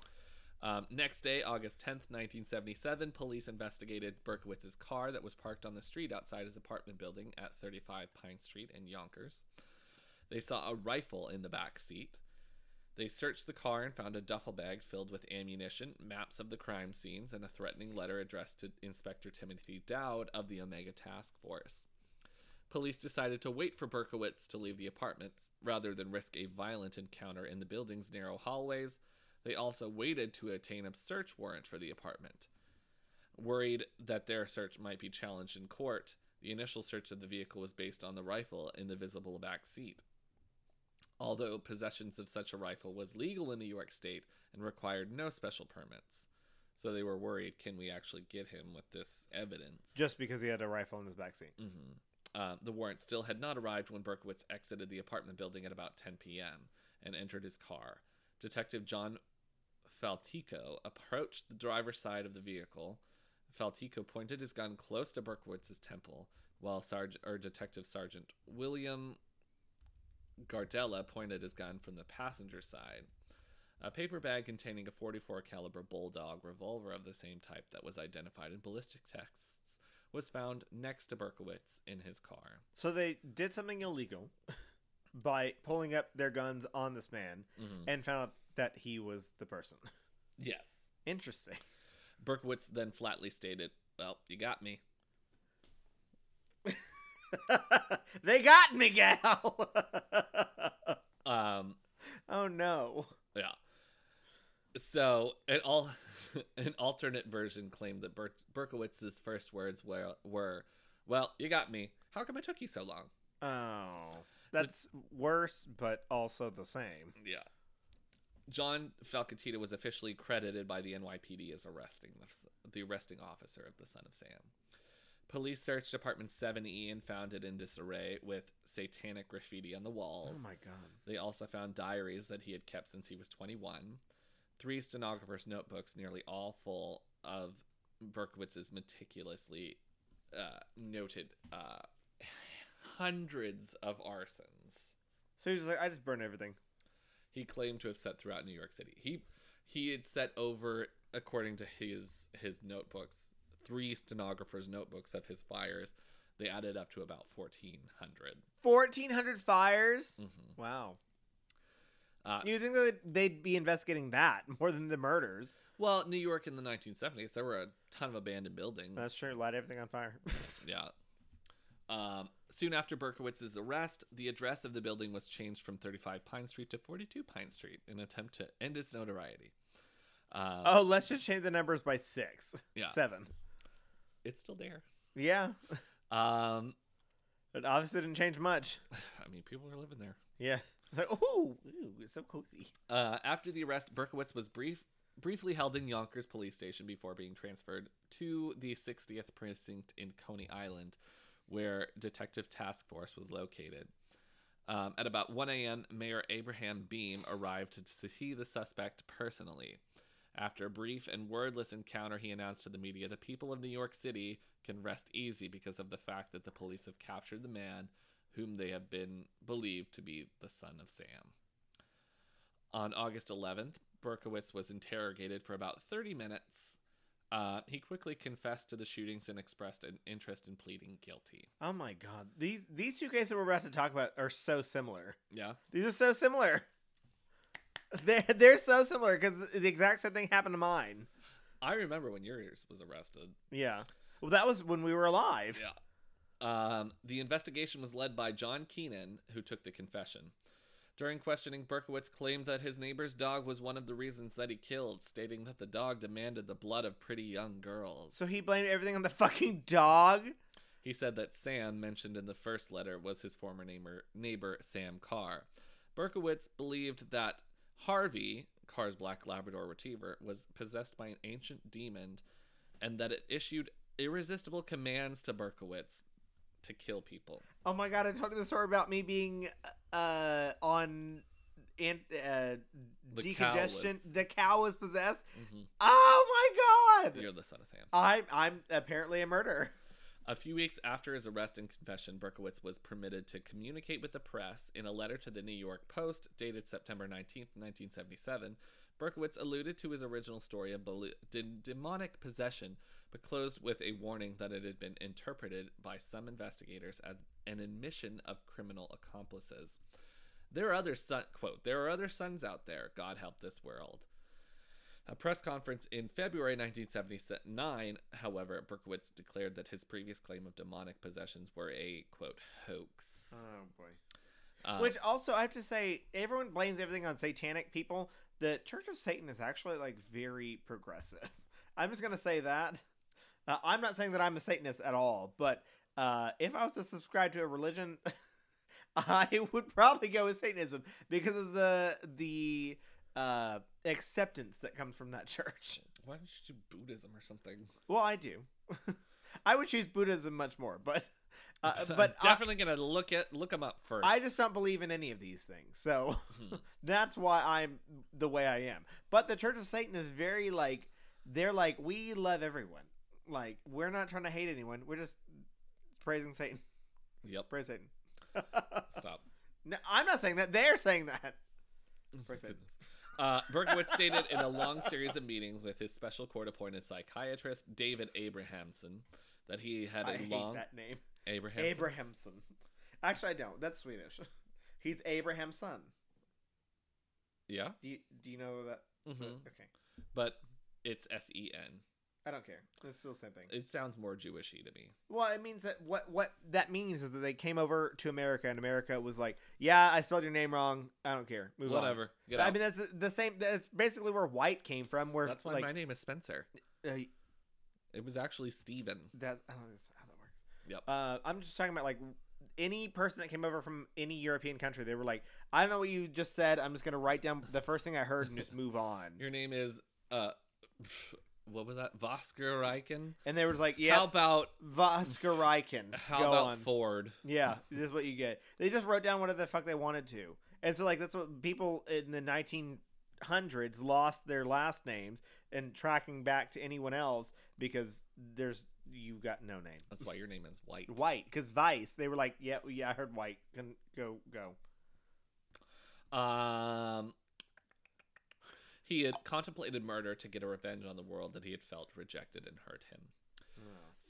Um, next day, August 10th, 1977, police investigated Berkowitz's car that was parked on the street outside his apartment building at 35 Pine Street in Yonkers. They saw a rifle in the back seat. They searched the car and found a duffel bag filled with ammunition, maps of the crime scenes, and a threatening letter addressed to Inspector Timothy Dowd of the Omega Task Force. Police decided to wait for Berkowitz to leave the apartment rather than risk a violent encounter in the building's narrow hallways. They also waited to obtain a search warrant for the apartment. Worried that their search might be challenged in court, the initial search of the vehicle was based on the rifle in the visible back seat. Although possessions of such a rifle was legal in New York State and required no special permits. So they were worried can we actually get him with this evidence? Just because he had a rifle in his backseat. hmm Uh, the warrant still had not arrived when Berkowitz exited the apartment building at about 10 p.m. and entered his car. Detective John Falotico approached the driver's side of the vehicle. Falotico pointed his gun close to Berkowitz's temple, while Sergeant or Detective Sergeant William Gardella pointed his gun from the passenger side. A paper bag containing a 44 caliber bulldog revolver of the same type that was identified in ballistic tests was found next to Berkowitz in his car. So they did something illegal by pulling up their guns on this man Mhm. and found out that he was the person. Yes. Interesting. Berkowitz then flatly stated, "Well, you got me." they got me, gal. Um, oh no. yeah. So an all an alternate version claimed that Ber- Berkowitz's first words were were, "Well, you got me. How come it took you so long?" Oh, that's worse, but also the same. Yeah. John Falcatita was officially credited by the NYPD as arresting the, the arresting officer of the Son of Sam. Police searched apartment 7E and found it in disarray with satanic graffiti on the walls. Oh my god. They also found diaries that he had kept since he was 21, three stenographers' notebooks, nearly all full of Berkowitz's meticulously uh, noted uh, hundreds of arsons. So he's like, I just burn everything. He claimed to have set throughout New York City. He he had set over, according to his his notebooks, three stenographers' notebooks of his fires. They added up to about fourteen hundred. Fourteen hundred fires. Mm-hmm. Wow. Uh, You think that they'd be investigating that more than the murders? well, New York in the 1970s, there were a ton of abandoned buildings. That's true. Light everything on fire. Yeah. Um, soon after Berkowitz's arrest, the address of the building was changed from 35 Pine Street to 42 Pine Street in an attempt to end its notoriety. Um, oh, let's just change the numbers by six. Yeah. Seven. It's still there. Yeah. Um, It obviously didn't change much. I mean, people are living there. Yeah. Like, ooh, it's so cozy. Uh, after the arrest, Berkowitz was brief briefly held in Yonkers Police Station before being transferred to the 60th Precinct in Coney Island, where Detective Task Force was located. Um, at about 1 a.m., Mayor Abraham Beame arrived to see the suspect personally. After a brief and wordless encounter, he announced to the media the people of New York City can rest easy because of the fact that the police have captured the man whom they have been believed to be the son of Sam. On August 11th, Berkowitz was interrogated for about 30 minutes. Uh, he quickly confessed to the shootings and expressed an interest in pleading guilty. Oh my god, these these two cases we're about to talk about are so similar. Yeah. These are so similar. They're they're so similar because the exact same thing happened to mine. I remember when yours was arrested. Yeah. Well, that was when we were alive. Yeah. Um, the investigation was led by John Keenan, who took the confession. During questioning, Berkowitz claimed that his neighbor's dog was one of the reasons that he killed, stating that the dog demanded the blood of pretty young girls. So he blamed everything on the fucking dog. He said that Sam, mentioned in the first letter, was his former neighbor, neighbor Sam Carr. Berkowitz believed that Harvey, Carr's black Labrador retriever, was possessed by an ancient demon and that it issued irresistible commands to Berkowitz to kill people. Oh my god, I told you the story about me being uh on ant uh The cow decongestion. was- The cow was possessed. Mhm. Oh my god. You're the son of Sam. I'm I'm apparently a murderer. A few weeks after his arrest and confession, Berkowitz was permitted to communicate with the press in a letter to the New York Post dated September 19, 1977. Berkowitz alluded to his original story of belu- de- demonic possession, but closed with a warning that it had been interpreted by some investigators as an admission of criminal accomplices. There are other son- quote, there are other sons out there, God help this world. A press conference in February 1979, however, Berkowitz declared that his previous claim of demonic possessions were a quote hoax. Oh boy. Uh, Which also I have to say, everyone blames everything on satanic people. The Church of Satan is actually like very progressive. I'm just gonna say that. Uh, I'm not saying that I'm a Satanist at all, but uh, if I was to subscribe to a religion, I would probably go with Satanism because of the the uh, acceptance that comes from that church. why don't you do Buddhism or something? Well, I do. I would choose Buddhism much more, but uh, I'm but I- definitely gonna look at look them up first. I just don't believe in any of these things. So Hmm. that's why I'm the way I am. But the Church of Satan is very like they're like we love everyone. Like we're not trying to hate anyone. We're just praising Satan. yep. Praise Satan. Stop. no, I'm not saying that. They're saying that. Praise Satan. Uh, Berkowitz stated in a long series of meetings with his special court appointed psychiatrist David Abrahamsen that he had a I long that name. Abrahamsen. Abrahamsen. Actually, I don't. That's Swedish. He's Abraham's son. Yeah. Do you do you know that? hmm Okay. But it's S E N. I don't care. It's still the same thing. It sounds more Jewishy to me. Well, it means that what what that means is that they came over to America, and America was like, "Yeah, I spelled your name wrong. I don't care. Move on." Whatever. I mean, that's the same. That's basically where white came from. Where That's why like my name is Spencer. uh, It was actually Steven. that's I don't know that's how that works. Yep. Uh, I'm just talking about like any person that came over from any European country. They were like, "I don't know what you just said. I'm just gonna write down the first thing I heard and just move on." Your name is uh what was that? Vosker Riken? And they were like, "Yeah, How about Voska Riken. how Go about on." Ford? Yeah, this is what you get. They just wrote down whatever the fuck they wanted to, and so like that's what people in the 1900s lost their last names and tracking back to anyone else because there's you got no name. That's why your name is White. White, because Vice, they were like, yeah, yeah, I heard White. Can go, go. Um he had contemplated murder to get a revenge on the world that he had felt rejected and hurt him.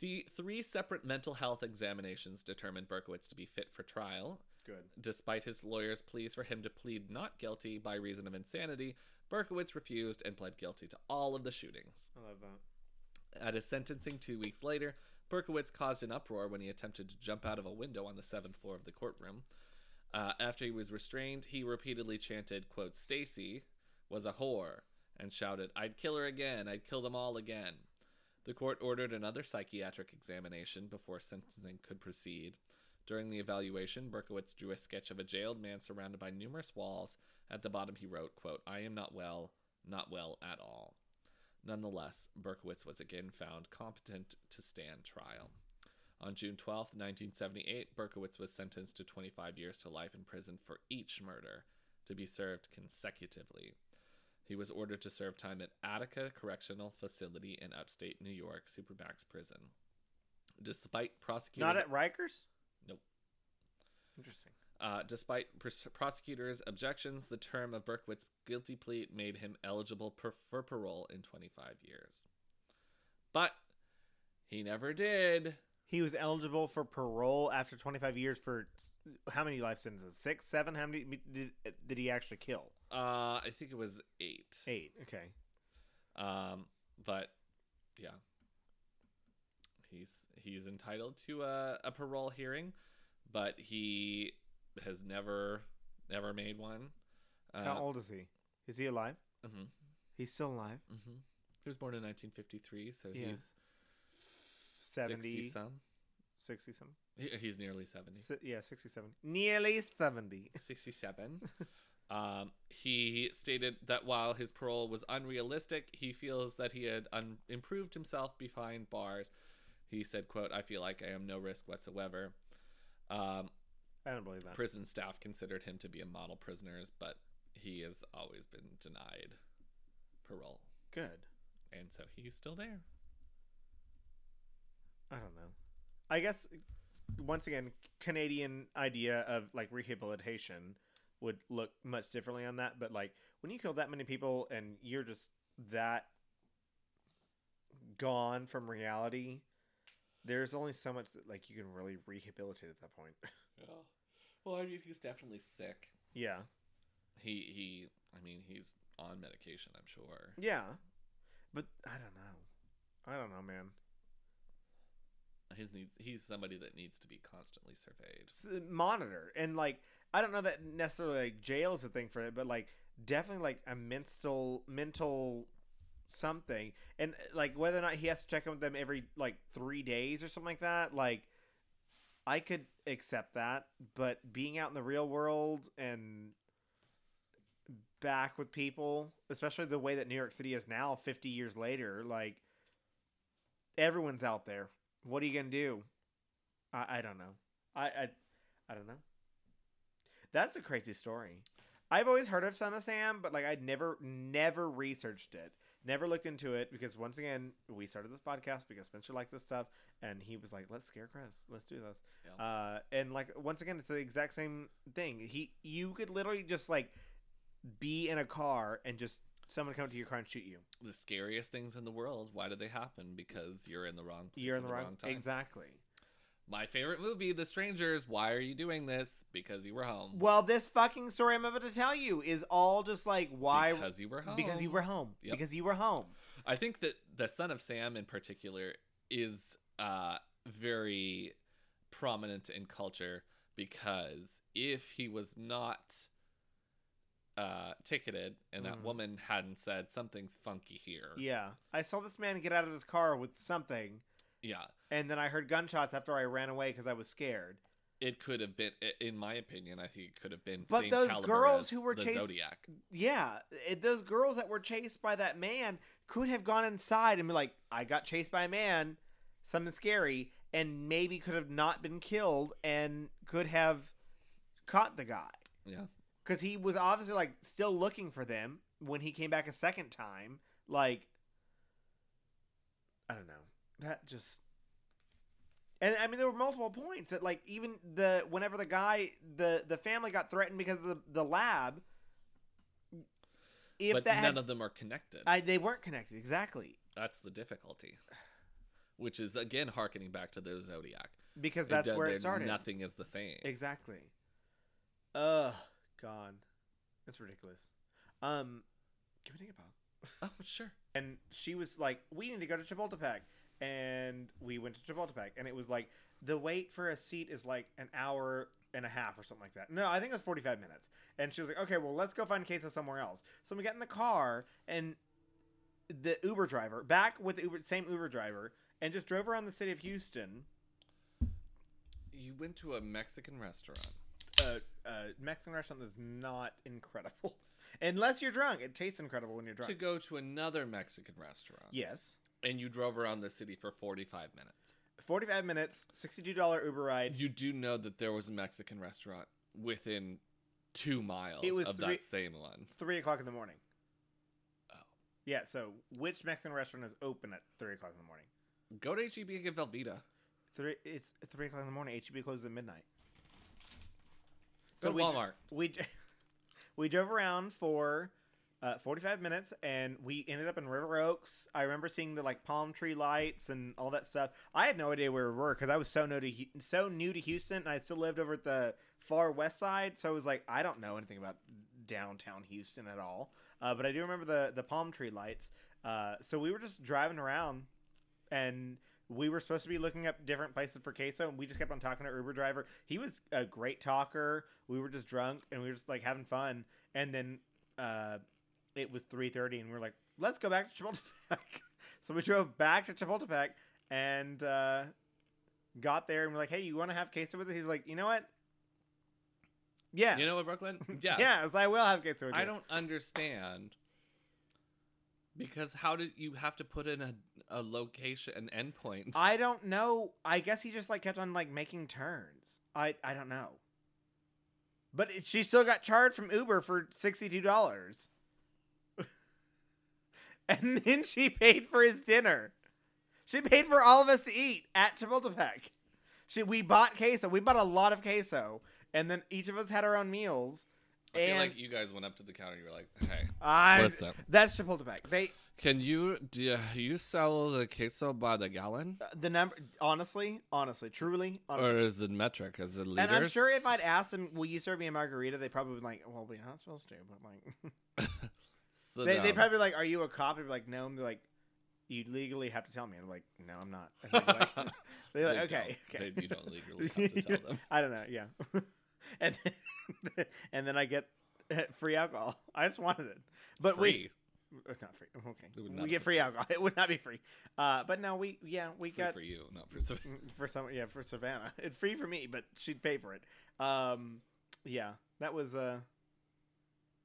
The three separate mental health examinations determined Berkowitz to be fit for trial. Good. Despite his lawyer's pleas for him to plead not guilty by reason of insanity, Berkowitz refused and pled guilty to all of the shootings. I love that. At his sentencing two weeks later, Berkowitz caused an uproar when he attempted to jump out of a window on the seventh floor of the courtroom. Uh, after he was restrained, he repeatedly chanted, quote, Stacy was a whore, and shouted, I'd kill her again, I'd kill them all again. The court ordered another psychiatric examination before sentencing could proceed. During the evaluation, Berkowitz drew a sketch of a jailed man surrounded by numerous walls. At the bottom, he wrote, quote, I am not well, not well at all. Nonetheless, Berkowitz was again found competent to stand trial. On June 12, 1978, Berkowitz was sentenced to 25 years to life in prison for each murder, to be served consecutively. He was ordered to serve time at Attica Correctional Facility in upstate New York, Supermax Prison. Despite prosecutors, Not at Rikers. Nope. Interesting. uh, despite pros- prosecutors' objections, the term of Berkowitz's guilty plea made him eligible per- for parole in 25 years. But he never did. He was eligible for parole after 25 years for how many life sentences? Six, seven? How many did, did he actually kill? Uh, I think it was eight. Eight. Okay. Um, but yeah, he's he's entitled to a, a parole hearing, but he has never never made one. Uh, How old is he? Is he alive? mhm, He's still alive. mhm. He was born in 1953, so Yeah. he's 70, 60 some. 60 some. He, he's nearly 70. Si- yeah, 67. Nearly 70. 67. um, he stated that while his parole was unrealistic, he feels that he had un- improved himself behind bars. He said, "quote I feel like I am no risk whatsoever." Um, I don't believe that. prison staff considered him to be a model prisoner, but he has always been denied parole, Good. and so he's still there. I don't know. I guess once again, Canadian idea of like rehabilitation would look much differently on that. But like when you kill that many people and you're just that gone from reality, there's only so much that like you can really rehabilitate at that point. Yeah. Well, I mean, he's definitely sick. yeah, He he. I mean, he's on medication. I'm sure. yeah, but I don't know. I don't know, man. He's needs. He's somebody that needs to be constantly surveyed. s- monitor and like I don't know that necessarily like jail is a thing for it, but like definitely like a mental mental something. And like whether or not he has to check in with them every like three days or something like that like i could accept that. But being out in the real world and back with people especially the way that new york city is now 50 years later like everyone's out there. What are you gonna do? I, I don't know. I, I i don't know that's a crazy story i've always heard of son of sam but like i'd never never researched it never looked into it because once again we started this podcast because spencer liked this stuff and he was like let's scare chris let's do this Yeah. uh and like once again it's the exact same thing he you could literally just like be in a car and just someone come to your car and shoot you the scariest things in the world. Why do they happen? Because you're in the wrong. Place you're in the wrong, time. exactly My favorite movie, The Strangers. Why are you doing this? Because you were home. well this fucking story i'm about to tell you is all just like why Because you were home. because you were home Yep. because you were home I think that the Son of Sam in particular is uh, very prominent in culture because if he was not uh, ticketed and that Mhm. woman hadn't said something's funky here, Yeah. I saw this man get out of his car with something, yeah, and then I heard gunshots after I ran away because I was scared. it could have been. In my opinion, I think it could have been. But those girls who were chased- Zodiac. Yeah. It, those girls that were chased by that man could have gone inside and be like, I got chased by a man, something scary, and maybe could have not been killed and could have caught the guy. Yeah, Because he was obviously like still looking for them when he came back a second time. Like, I don't know. That just. And I mean, there were multiple points that, like, even the whenever the guy, the the family got threatened because of the the lab. If but that none had, of them are connected. I, they weren't connected exactly That's the difficulty. Which is again harkening back to the Zodiac. because that's It- where it started. Nothing is the same. Exactly. Ugh, God, that's ridiculous. Um, can we take a pause? Oh, sure. and she was like, "We need to go to Chapultepec," and we went to Chapultepec, and it was like the wait for a seat is like an hour and a half or something like that. No, I think it was forty five minutes. And she was like, "Okay, well, let's go find queso somewhere else." So we got in the car, and the Uber driver back with the Uber, same Uber driver, and just drove around the city of Houston. You went to a Mexican restaurant. Uh, uh, Mexican restaurant that's not incredible. Unless you're drunk, it tastes incredible when you're drunk. to go to another Mexican restaurant. yes, And you drove around the city for 45 minutes. 45 minutes, $62 Uber ride. You do know that there was a Mexican restaurant within two miles It was of three- that same one. Three o'clock in the morning. Oh. Yeah. So, which Mexican restaurant is open at three o'clock in the morning? Go to HEB and get Velveeta. Three. It's three o'clock in the morning. HEB closes at midnight. Go to we Walmart. we we drove around for uh, 45 minutes and we ended up in River Oaks. I remember seeing the like palm tree lights and all that stuff. I had no idea where we were because I was so new to so new to Houston and I still lived over at the far west side. So I was like, I don't know anything about downtown Houston at all. Uh, but I do remember the the palm tree lights. Uh, so we were just driving around and we were supposed to be looking up different places for queso and we just kept on talking to uber driver he was a great talker we were just drunk and we were just like having fun and then uh it was 3.30 and we are like let's go back to chapultepec so we drove back to chapultepec and uh got there and we're like hey you want to have queso with us he's like you know what yeah You know what, Brooklyn? Yeah. yeah so i will have queso with you. I don't understand. Because how did you have to put in a, a location, an endpoint? I don't know. I guess he just like kept on like making turns. I I don't know. But it, she still got charged from Uber for sixty two dollars, and then she paid for his dinner. She paid for all of us to eat at Chapultepec. She we bought queso. We bought a lot of queso, and then each of us had our own meals. I feel And like you guys went up to the counter and you were like, hey, I what's up? that's Chapultepec. They Can you, do you sell the queso by the gallon? Uh, the number honestly, honestly, truly, honestly. Or is it metric? Is it liters? And I'm sure if I'd asked them, "Will you serve me a margarita?" They probably would be like, "Well, we're not supposed to." But like, So they they probably like, "Are you a cop?" Like, "No." And they're like, "You legally have to tell me." I'm like, "No, I'm not." Be like, they're like, They "Okay, don't. okay." They- you don't legally have to tell them. I don't know. Yeah, and then, and then I get free alcohol. I just wanted it, but we Free. uh, not free. Okay, would we get be free alcohol. It would not be free. Uh, but no, we yeah we Free got for you, not for. Mm, for some yeah for savannah it's free for me but she'd pay for it um yeah that was uh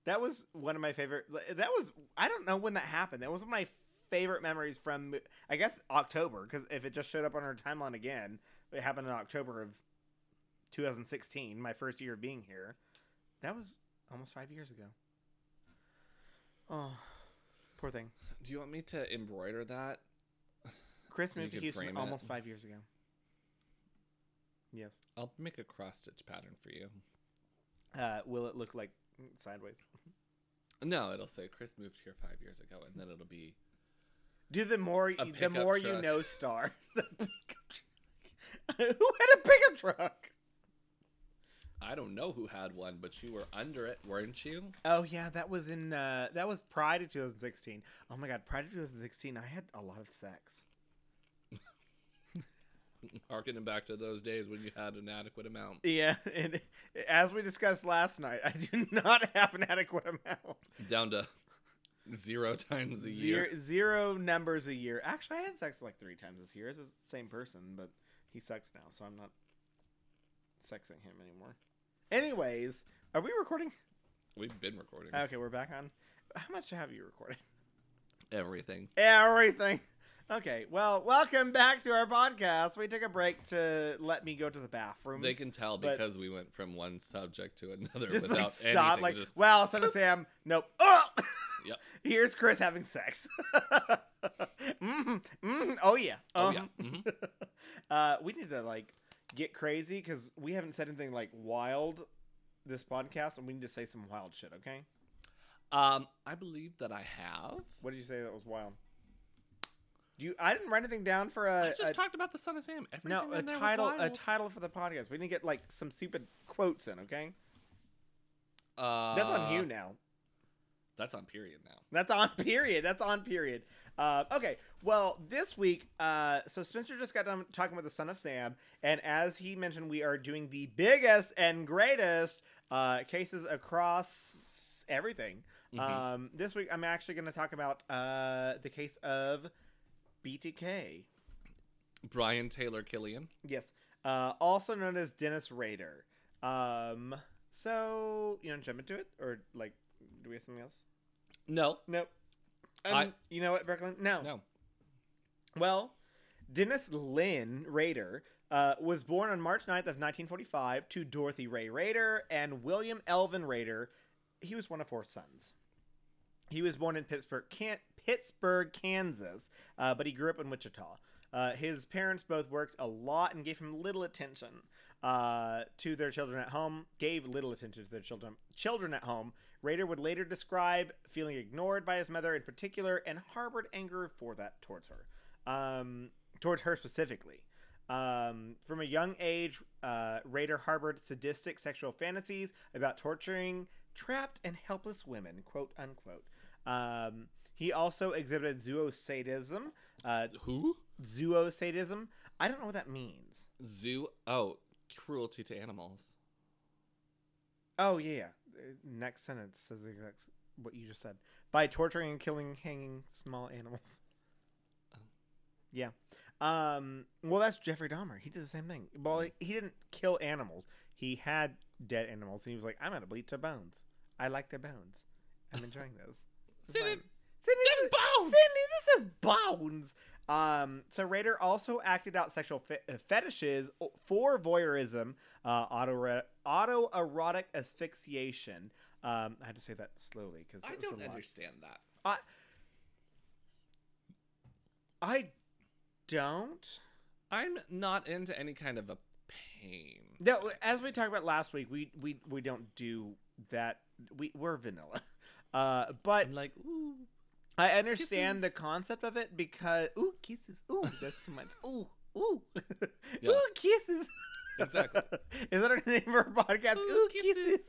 that was one of my favorite that was i don't know when that happened. That was one of my favorite memories from i guess october because if it just showed up on our timeline again it happened in october of 2016 my first year of being here. That was almost five years ago. Oh poor thing. Do you want me to embroider that? chris moved to houston almost five years ago. Yes. I'll make a cross stitch pattern for you. Uh, will it look like sideways? No, it'll say Chris moved here five years ago, and then it'll be Do the more the more you know, star. Truck. Who had a pickup truck? I don't know who had one, but you were under it, weren't you? Oh yeah, that was in uh, that was Pride of 2016. Oh my God, Pride of 2016. I had a lot of sex. Harkening back to those days when you had an adequate amount. Yeah, and as we discussed last night, I do not have an adequate amount. Down to zero times a year. zero numbers a year. Actually, I had sex like three times this year. It's the same person, but he sucks now, so I'm not sexing him anymore. Anyways, are we recording? We've been recording Okay, we're back on. How much have you recorded? everything. Everything. Okay, well, welcome back to our podcast. We took a break to let me go to the bathroom. They can tell because we went from one subject to another just without like stop, anything. like, just, well, son of Sam, nope. Oh! Yep. Here's Chris having sex. mm mm oh yeah. oh Um, yeah. mhm. uh, we need to like get crazy because we haven't said anything like wild this podcast, and we need to say some wild shit. Okay, Um, I believe that I have. what did you say that was wild? Do you? I didn't write anything down for a, I just a- talked about the Son of Sam. Everything no a in there was title a title for the podcast. We need to get like some stupid quotes in. Okay, Uh, that's on you now. That's on period now. That's on period. That's on period. Uh, okay, well, this week, uh, so Spencer just got done talking about the Son of Sam, and as he mentioned, we are doing the biggest and greatest uh, cases across everything. Mhm. Um, this week, I'm actually going to talk about uh, the case of BTK. Brian Taylor Killian. Yes, uh, also known as Dennis Rader. Um, so you want to jump into it, or like Do we have something else? No, Nope. I- Um, you know what, Brooklyn? No. no. Well, Dennis Lynn Rader uh, was born on March 9th of 1945 to Dorothy Ray Rader and William Elvin Rader. He was one of four sons. He was born in Pittsburg, can- Pittsburg, Kansas, uh, but he grew up in Wichita. Uh, his parents both worked a lot and gave him little attention uh, to their children at home. Gave little attention to their children children at home. Rader would later describe feeling ignored by his mother in particular and harbored anger for that towards her, um, towards her specifically. Um, from a young age, uh, harbored sadistic sexual fantasies about torturing trapped and helpless women, quote unquote. Um, he also exhibited zoosadism. Uh, Who? zoosadism. I don't know what that means. Zoo. Oh, cruelty to animals. Oh yeah, yeah. Next sentence says the exact what you just said. By torturing and killing, hanging small animals. Oh. Yeah. Um. Well, that's Jeffrey Dahmer. He did the same thing. Well, he, he didn't kill animals. He had dead animals, and he was like, "I'm gonna bleach their bones. I like their bones. I'm enjoying those." This this is bones! Cindy, this is bones. Um, so Rader also acted out sexual fe- uh, fetishes for voyeurism, uh, auto autoerotic asphyxiation. Um, I had to say that slowly because I don't understand that. I I don't. I'm not into any kind of a pain. No, as we talked about last week, we we we don't do that. We we're vanilla. Uh, but I'm like, ooh, I understand the concept of it because ooh kisses. Ooh that's too much. Ooh ooh. Yeah. ooh kisses. Exactly. is that our name for our podcast? Ooh, Ooh, kisses, kisses.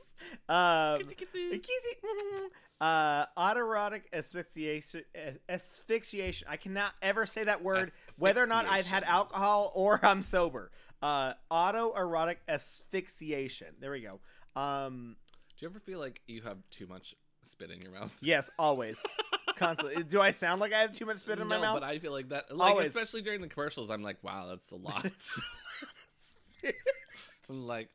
um kitsy kitsy. kissy uh autoerotic asphyxiation as- asphyxiation. I cannot ever say that word whether or not I've had alcohol or I'm sober. Uh autoerotic asphyxiation. There we go. Um Do you ever feel like you have too much spit in your mouth? yes always constantly do I sound like I have too much spit in my no, mouth but I feel like that. Like Always. especially during the commercials, I'm like, wow, that's a lot. I'm like,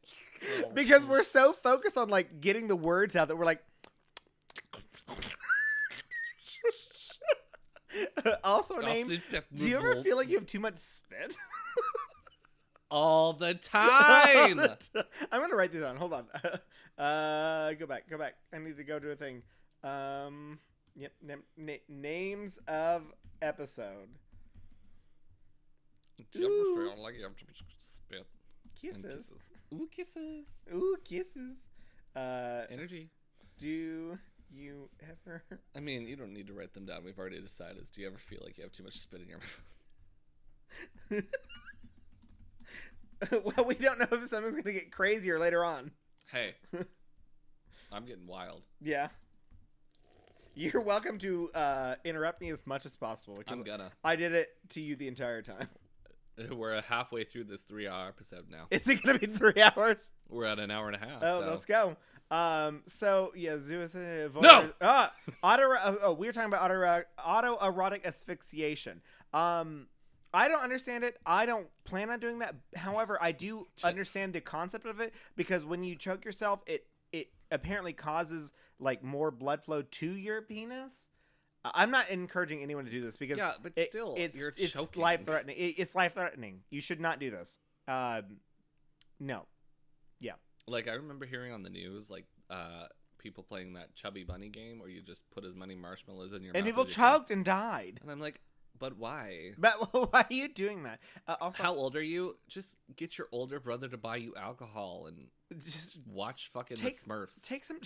oh, because we're so focused on like getting the words out that we're like also name do you ever feel like you have too much spit all the time? i'm gonna write this down hold on uh go back go back i need to go to a thing um yep nam- na- names of episode Do you ever Ooh. feel like you have too much spit kisses kisses? Ooh, kisses. ooh kisses uh Energy. do you ever I mean, you don't need to write them down. We've already decided. Do you ever feel like you have too much spit in your mouth? well, we don't know if something's gonna get crazier later on. Hey, I'm getting wild. Yeah. You're welcome to uh, interrupt me as much as possible because I'm gonna. I did it to you the entire time. We're halfway through this three-hour episode now. Is it gonna be three hours? We're at an hour and a half. Oh, so. let's go. Um, so yeah, zoo is a No! Ah, auto. Oh, oh, we were talking about auto autoerotic asphyxiation. Um, I don't understand it. I don't plan on doing that. However, I do understand the concept of it because when you choke yourself, it it apparently causes like more blood flow to your penis. I'm not encouraging anyone to do this because Yeah, but it- still, it's it's life threatening. It, it's life threatening. You should not do this. Um, no. Yeah. Like I remember hearing on the news, like uh, people playing that chubby bunny game, where you just put as many marshmallows in your mouth. And mouth people as you can. choked and died. And I'm like, but why? But why are you doing that? Uh, also, How old are you? Just get your older brother to buy you alcohol and just watch fucking take the Smurfs. take some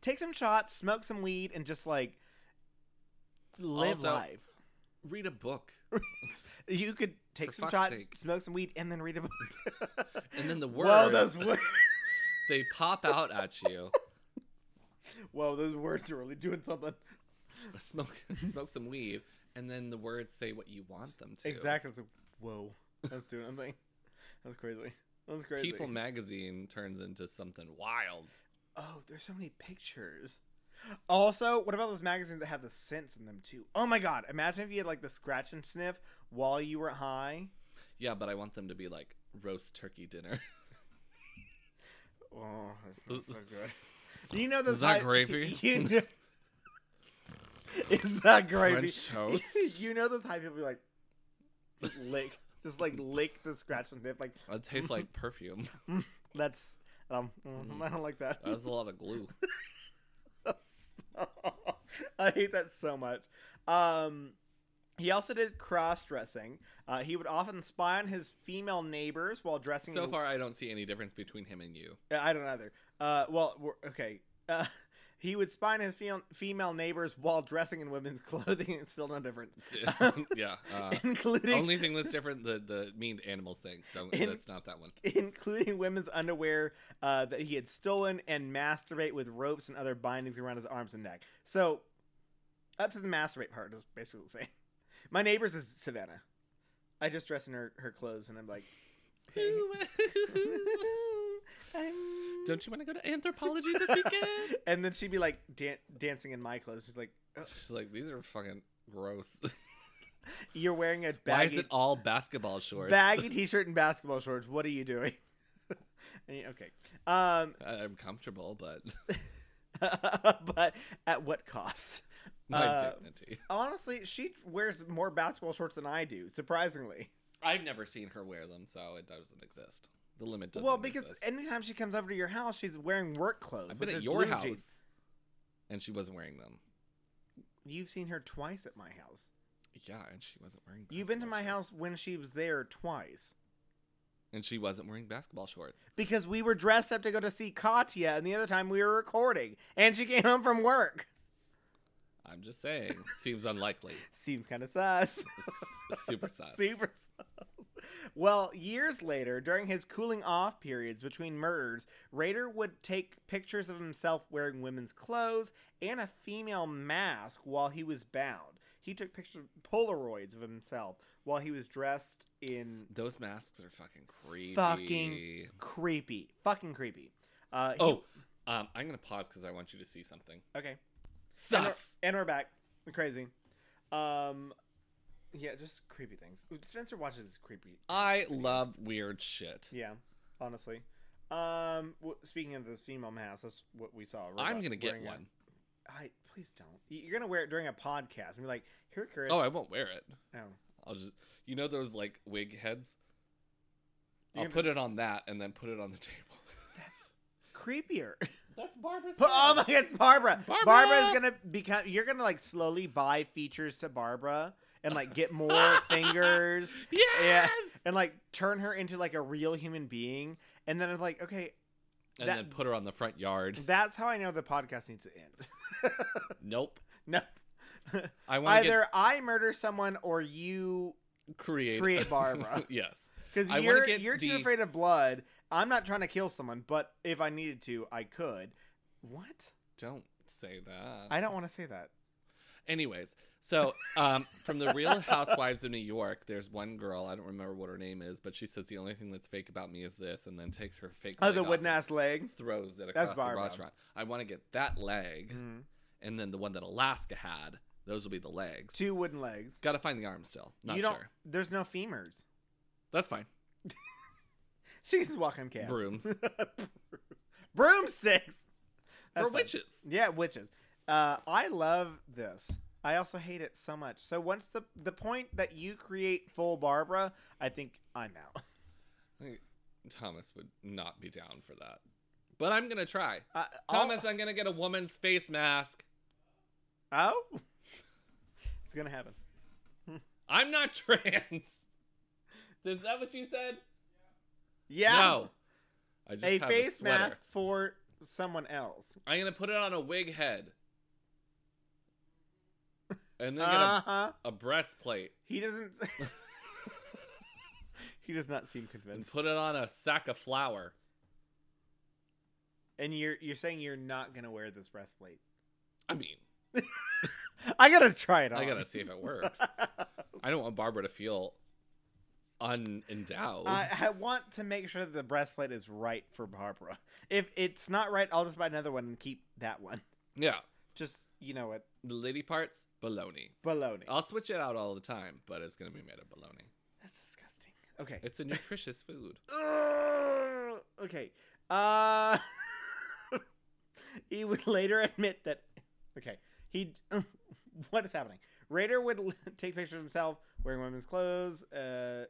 take some shots, smoke some weed, and just like live Also, life. Read a book, You could take For some shots, sake. smoke some weed, and then read a book. and then the words those words! they pop out at you. Whoa, those words are really doing something. Smoke, smoke some weed, and then the words say what you want them to. Exactly. It's like, whoa, that's doing something. That's crazy. That's crazy. People magazine turns into something wild. Oh, there's so many pictures. Also, what about those magazines that have the scents in them too? Oh my god! Imagine if you had like the scratch and sniff while you were high. Yeah, but I want them to be like roast turkey dinner. Oh, that smells so good. You know those Is that hype- gravy? You know, is that gravy? French toast? you know those high people be like lick, just like lick the scratch and dip. Like It tastes like perfume. that's um, mm, I don't like that. That's a lot of glue. I hate that so much. Um, he also did cross dressing. Uh, he would often spy on his female neighbors while dressing. So in- far, I don't see any difference between him and you. Uh, I don't either. Uh, well, okay. Uh, he would spy on his fe- female neighbors while dressing in women's clothing. It's still no difference. yeah. Uh, including only thing that's different the the mean animals thing. Don't. In- that's not that one. including women's underwear uh, that he had stolen and masturbate with ropes and other bindings around his arms and neck. So, up to the masturbate part is basically the same. My neighbors is Savannah. I just dress in her, her clothes and I'm like, I'm... Don't you want to go to Anthropologie this weekend? and then she'd be like dan- dancing in my clothes. She's like, "Oh, She's like, these are fucking gross. "You're wearing a Why is baggy, it all basketball shorts? baggy t-shirt and basketball shorts. What are you doing?" Okay, um, I'm comfortable, but but at what cost? my Uh, dignity. Honestly, she wears more basketball shorts than I do. Surprisingly, I've never seen her wear them, so it doesn't exist. The limit doesn't. well, because exist. anytime she comes over to your house, she's wearing work clothes. I've been at your house, jeans. and she wasn't wearing them. You've seen her twice at my house. Yeah, and she wasn't wearing. Them. You've been to my shorts. house when she was there twice. and she wasn't wearing basketball shorts. Because we were dressed up to go to see Katya, and the other time we were recording, and she came home from work. I'm just saying, seems unlikely. Seems kind of sus. Super sus. Super sus. Well, years later, during his cooling off periods between murders, Rader would take pictures of himself wearing women's clothes and a female mask while he was bound. He took pictures, Polaroids of himself while he was dressed in Those masks are fucking creepy. fucking creepy. Fucking creepy. Uh, he- Oh, um, I'm gonna pause because I want you to see something. okay. And we're, and we're back. Crazy. Um, yeah, just creepy things. Spencer watches creepy. I videos. love weird shit. Yeah, honestly. Um, w- speaking of this female mask, that's what we saw. I'm gonna get one. I please don't. You're gonna wear it during a podcast and be like, "Here, Chris." Oh, I won't wear it. Oh. I'll just, you know, those like wig heads. You're I'll gonna- put it on that and then put it on the table. That's creepier. That's Barbara's. But, oh my God, it's Barbara. Barbara! Barbara's gonna become. You're gonna like slowly buy features to Barbara and like get more fingers. Yes. and like turn her into like a real human being. And then I'm like, okay, And That- then put her on the front yard. that's how I know the podcast needs to end. Nope. no. I want to Either I murder someone or you create create Barbara. yes. Because you're you're too the- afraid of blood. I'm not trying to kill someone, but if I needed to, I could. What? Don't say that. I don't want to say that. Anyways, so um, from the Real Housewives of New York, there's one girl. I don't remember what her name is, but she says the only thing that's fake about me is this, and then takes her fake. Oh, the wooden ass leg. Throws it across the restaurant. I want to get that leg, Mhm. and then the one that Alaska had. Those will be the legs. Two wooden legs. Got to find the arms still. Not you don't. sure. There's no femurs. That's fine. She's walking cats. Brooms Broomsticks. That's for fine. witches. Yeah, witches. Uh, I love this. I also hate it so much. So once the the point that you create full Barbara, I think I'm out. I think Thomas would not be down for that, but I'm gonna try. Uh, Thomas, I'm gonna get a woman's face mask. oh, it's gonna happen. I'm not trans. Is that what you said? Yeah. No. I just a have face sweater. mask for someone else. I'm gonna put it on a wig head, and then Uh huh. a, a breastplate, He doesn't. he does not seem and convinced. put it on a sack of flour. And you're you're saying you're not gonna wear this breastplate. I mean, I gotta try it on. I gotta see if it works. I don't want Barbara to feel unendowed. I, I want to make sure that the breastplate is right for Barbara. If it's not right, I'll just buy another one and keep that one. yeah, Just you know what, the lady parts, baloney. baloney. I'll switch it out all the time, but it's gonna be made of baloney. That's disgusting. Okay. It's a nutritious food. Okay. Uh. he would later admit that. Okay, he. what is happening? Rader would l- take pictures of himself wearing women's clothes. Uh,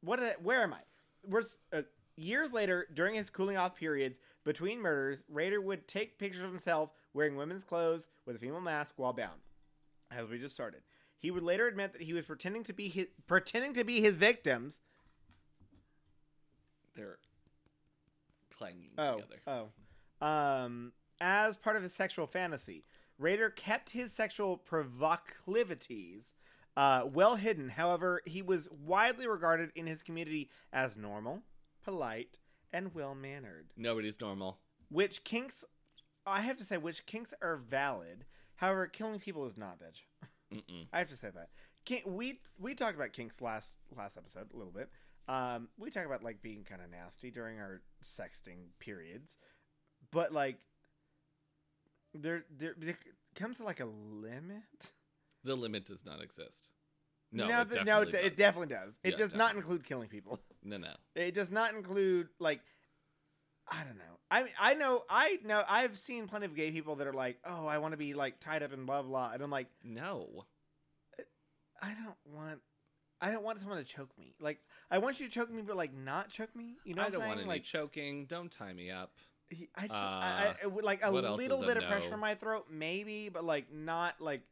what? Did where am I? We're uh, years later, during his cooling off periods between murders, Rader would take pictures of himself wearing women's clothes with a female mask while bound. As we just started, he would later admit that he was pretending to be his pretending to be his victims. They're clanging Oh, together. oh, um, as part of his sexual fantasy, Rader kept his sexual proclivities uh, well hidden. However, he was widely regarded in his community as normal, polite, and well mannered. Nobody's normal. Which kinks, I have to say, which kinks are valid. However, killing people is not, bitch. Mm-mm. I have to say that. Kink, we we talked about kinks last last episode a little bit. Um, we talk about like being kind of nasty during our sexting periods, but like there there, there comes to like a limit. The limit does not exist. No, no, it th- definitely no, it, does. it definitely does. It Yeah, does not include killing people. No, no. It does not include like I don't know. I I know I know I've seen plenty of gay people that are like, oh, I want to be like tied up and blah blah, and I'm like, No. I don't want. I don't want someone to choke me. Like I want you to choke me, but like not choke me. You know I what I'm don't saying? want any like choking. Don't tie me up. I, just, Uh, I, I would like a little bit of pressure no? in my throat, maybe, but like not like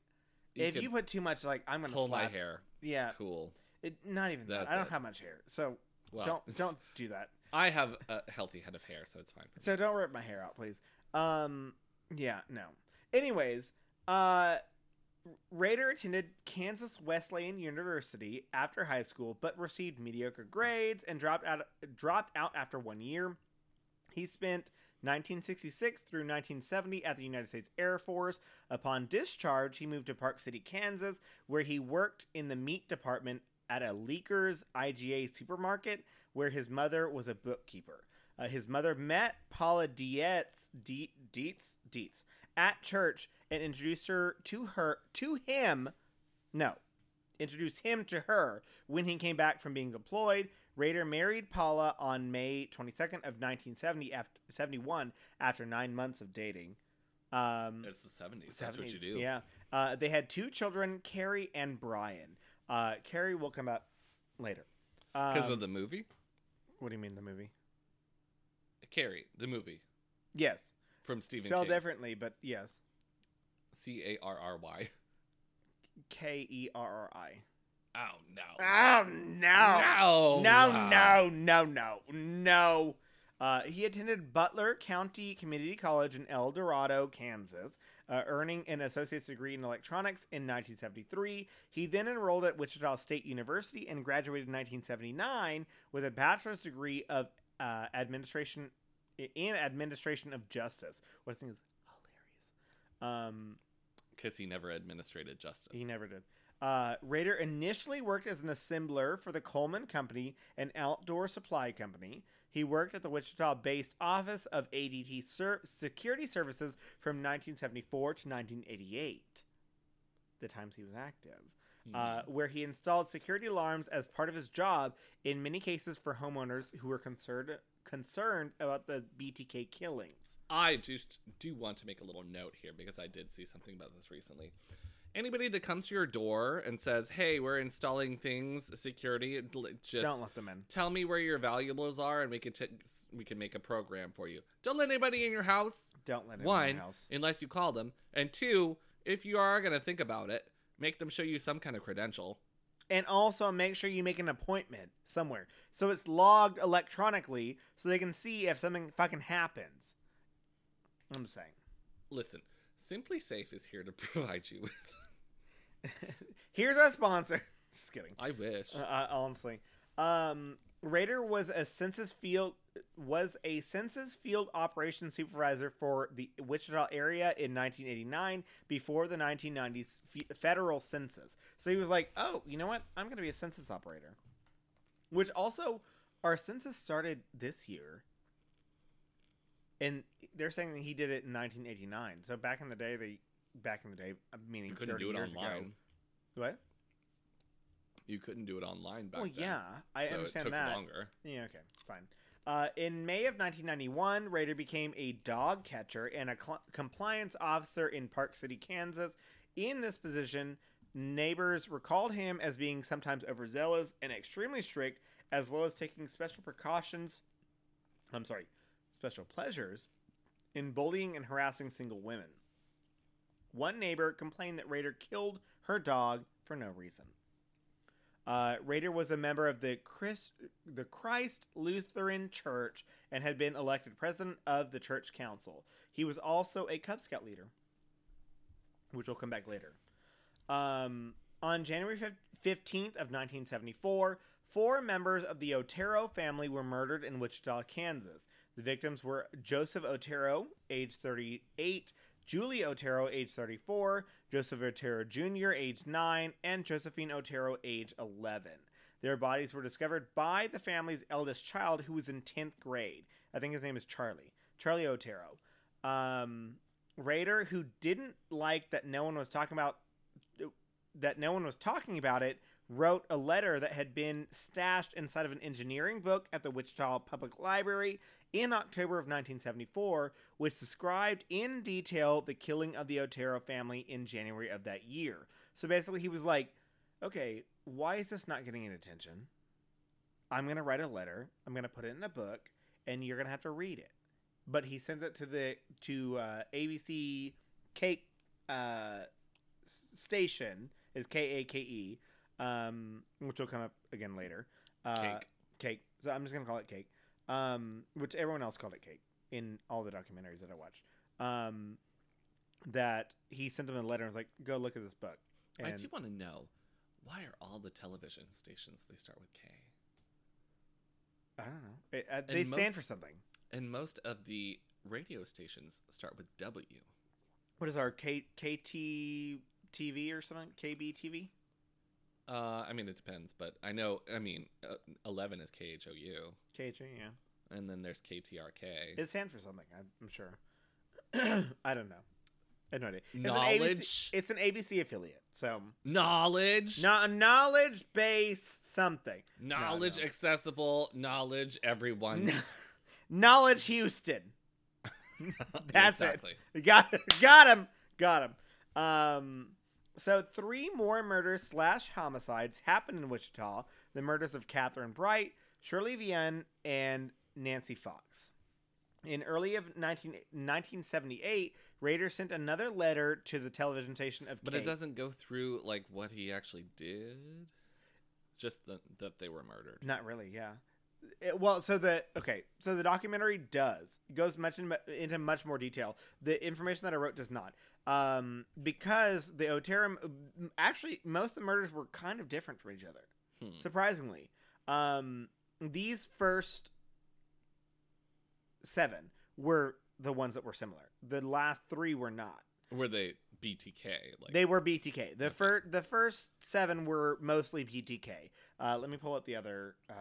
You if you put too much, like I'm gonna pull my hair. Yeah, Cool. it, not even that. I don't it. have much hair, so Well, don't don't do that. I have a healthy head of hair, so it's fine. So don't rip my hair out, please. Um, yeah, no. Anyways, uh, Rader attended Kansas Wesleyan University after high school, but received mediocre grades and dropped out. Dropped out after one year. He spent 1966 through 1970 at the United States Air Force. Upon discharge, he moved to Park City, Kansas, where he worked in the meat department at a Leeker's IGA supermarket, where his mother was a bookkeeper. Uh, his mother met Paula Dietz, Die- Dietz, Dietz at church and introduced her to her to him. No, introduced him to her when he came back from being deployed. Rader married Paula on May 22nd of 1970 after 71 after nine months of dating. Um, It's the 70s. That's what you do. Yeah. Uh, they had two children, Carrie and Brian. Uh, Carrie will come up later. Because Um, of the movie? what do you mean the movie? Carrie, the movie Yes, from Stephen spelled King. differently, but yes, C A R R Y. K E R R I. Oh, no. Oh no! No. No, no, no, no, no. Uh, he attended Butler County Community College in El Dorado, Kansas, uh, earning an associate's degree in electronics in 1973. He then enrolled at Wichita State University and graduated in 1979 with a bachelor's degree of uh, administration in administration of justice. What I think is hilarious. Um, Because he never administrated justice. he never did. Uh, Rader initially worked as an assembler for the Coleman Company, an outdoor supply company. He worked at the Wichita based office of ADT Ser- Security Services from 1974 to 1988, the times he was active, Hmm. uh, where he installed security alarms as part of his job, in many cases for homeowners who were concerned, concerned about the BTK killings. I just do want to make a little note here because I did see something about this recently. Anybody that comes to your door and says, "Hey, we're installing things, security," just Don't let them in. tell me where your valuables are, and we can t- we can make a program for you. Don't let anybody in your house. Don't let in One, your house. unless you call them, and two, if you are gonna think about it, make them show you some kind of credential. and also make sure you make an appointment somewhere so it's logged electronically so they can see if something fucking happens i'm saying Listen, SimpliSafe is here to provide you with. here's our sponsor just kidding I wish. uh, uh, honestly um Rader was a census field was a census field operations supervisor for the Wichita area in 1989 before the 1990s f- federal census. So he was like, "Oh, you know what? I'm going to be a census operator." Which also our census started this year. And they're saying that he did it in 1989. So back in the day they back in the day, uh, meaning you couldn't 30 do it years online. ago. What? You couldn't do it online back well, then. yeah, I so understand it took that. longer. Yeah, okay, fine. Uh, in May of 1991, Rader became a dog catcher and a cl- compliance officer in Park City, Kansas. In this position, neighbors recalled him as being sometimes overzealous and extremely strict, as well as taking special precautions. I'm sorry, special pleasures in bullying and harassing single women. One neighbor complained that Rader killed her dog for no reason. Uh, Rader was a member of the Christ, the Christ Lutheran Church and had been elected president of the church council. He was also a Cub Scout leader, which we'll come back later. Um, on January 15th of 1974, four members of the Otero family were murdered in Wichita, Kansas. The victims were Joseph Otero, age 38, Julie Otero, age 34, Joseph Otero Jr., age 9, and Josephine Otero, age 11. Their bodies were discovered by the family's eldest child, who was in 10th grade. I think his name is Charlie. Charlie Otero. Um, Rader, who didn't like that no one was talking about that no one was talking about it, wrote a letter that had been stashed inside of an engineering book at the Wichita Public Library in October of 1974, which described in detail the killing of the Otero family in January of that year. So basically, he was like, okay, why is this not getting any attention? I'm going to write a letter, I'm going to put it in a book, and you're going to have to read it. But he sent it to the to uh, ABC Cake uh, station is K A K E, um, which will come up again later. Uh, Cake. Cake. So I'm just gonna call it cake. Um, which everyone else called it cake in all the documentaries that I watched. Um, that he sent them a letter and was like, "Go look at this book." I do want to know why are all the television stations they start with K? I don't know. It, uh, they And stand for something. And most of the radio stations start with W. What is our K KT TV or something? KB TV? Uh, I mean, it depends, but I know. I mean, uh, eleven is KHOU, KHO, yeah. and then there's KTRK. It stands for something. I'm, I'm sure. I don't know. I have no idea. It's An Knowledge. ABC, it's an ABC affiliate. So, knowledge, not a knowledge base something. knowledge no. accessible, knowledge everyone. knowledge Houston. That's exactly. it. Got got him. Got him. Um. So three more murders slash homicides happened in Wichita. The murders of Catherine Bright, Shirley Vian, and Nancy Fox. In early of 19, 1978, Rader sent another letter to the television station of But Kate. it doesn't go through like what he actually did. Just the, that they were murdered. Not really, yeah. It- well, so the okay, so the documentary does it goes much in, into much more detail. The information that I wrote does not, um, because the Otero actually most of the murders were kind of different from each other. Hmm. Surprisingly, um, these first seven were the ones that were similar. The last three were not. Were they BTK? Like They were BTK. The Okay. first the first seven were mostly BTK. Uh, let me pull up the other. Uh,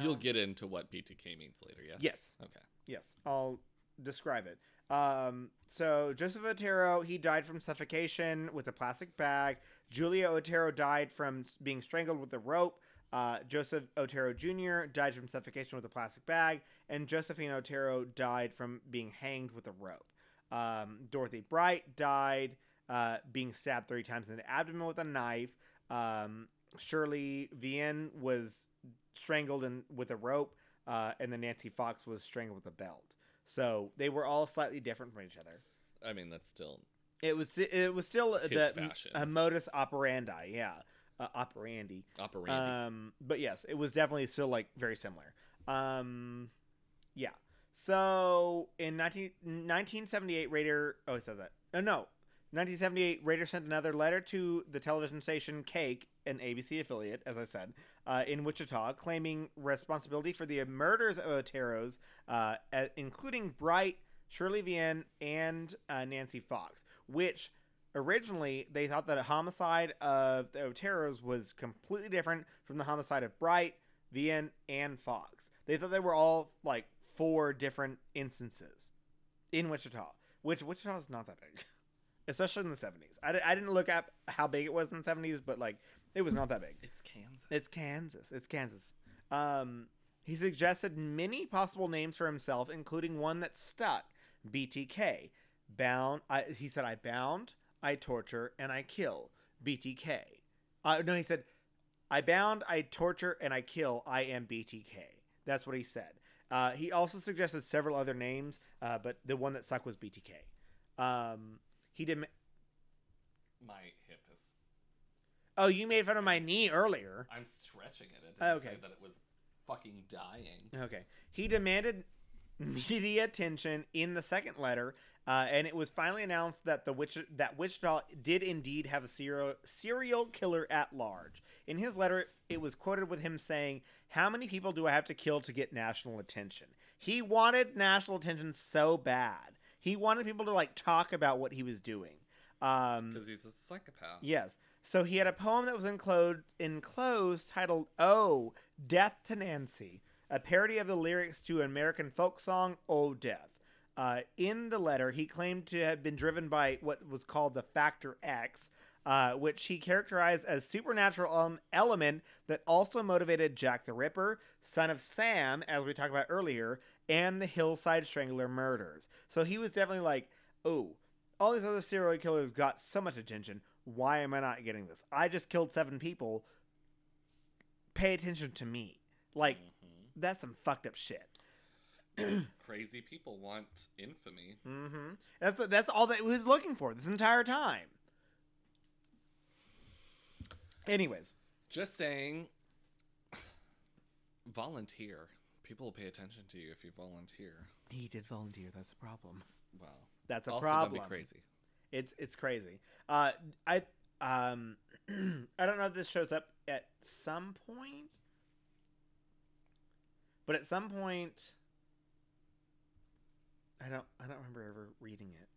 you'll get into what BTK means later. Yes. yes, Okay. yes. I'll describe it. Um, so Joseph Otero he died from suffocation with a plastic bag. Julia Otero died from being strangled with a rope. Uh, Joseph Otero Jr. died from suffocation with a plastic bag, and Josephine Otero died from being hanged with a rope. Um, Dorothy Bright died uh, being stabbed three times in the abdomen with a knife. Um, Shirley Vian was strangled in, with a rope, uh, and then Nancy Fox was strangled with a belt. So they were all slightly different from each other. I mean, that's still It was it was still His the fashion. a modus operandi, yeah, uh, operandi. operating. Um, but yes, it was definitely still like very similar. Um, yeah. So in 19, 1978, Rader. Oh, I said that. No, no. 1978, Rader sent another letter to the television station Cake, an ABC affiliate, as I said, uh, in Wichita, claiming responsibility for the murders of Oteros, uh, including Bright, Shirley Vian, and uh, Nancy Fox, which originally they thought that a homicide of the Oteros was completely different from the homicide of Bright, Vian, and Fox. They thought they were all like four different instances in Wichita, which Wichita is not that big, especially in the 70s. I, I didn't look up how big it was in the 70s, but like it was not that big. it's Kansas. It's Kansas. It's Kansas. Um, he suggested many possible names for himself, including one that stuck: BTK. Bound. I, he said, "I bound, I torture, and I kill." BTK. Uh, no, he said, "I bound, I torture, and I kill. I am BTK." That's what he said. Uh, he also suggested several other names, uh, but the one that stuck was BTK. Um, he did. My hip is. Oh, you made fun of my knee earlier. I'm stretching it. It didn't Okay. say that it was fucking dying. Okay. He demanded media attention in the second letter, uh, and it was finally announced that the Witch that Wichita did indeed have a serial serial killer at large. In his letter, it was quoted with him saying, "How many people do I have to kill to get national attention?" He wanted national attention so bad. He wanted people to like talk about what he was doing. Um, Because he's a psychopath. Yes. So he had a poem that was enclosed, enclosed titled "Oh, Death to Nancy," a parody of the lyrics to an American folk song "Oh Death." Uh, in the letter, he claimed to have been driven by what was called the Factor X, uh, which he characterized as supernatural um, element that also motivated Jack the Ripper, son of Sam, as we talked about earlier, and the Hillside Strangler murders. So he was definitely like, "Oh, all these other serial killers got so much attention. Why am I not getting this? I just killed seven people. Pay attention to me. Like Mhm. that's some fucked up shit. Crazy people want infamy. Mm-hmm. That's what, that's all that he was looking for this entire time. Anyways, Just saying. Volunteer. People will pay attention to you if you volunteer. he did volunteer. That's a problem. Wow. That's a also, problem. that'd be crazy. It's it's crazy. Uh, I um, I don't know if this shows up at some point, but at some point, I don't I don't remember ever reading it.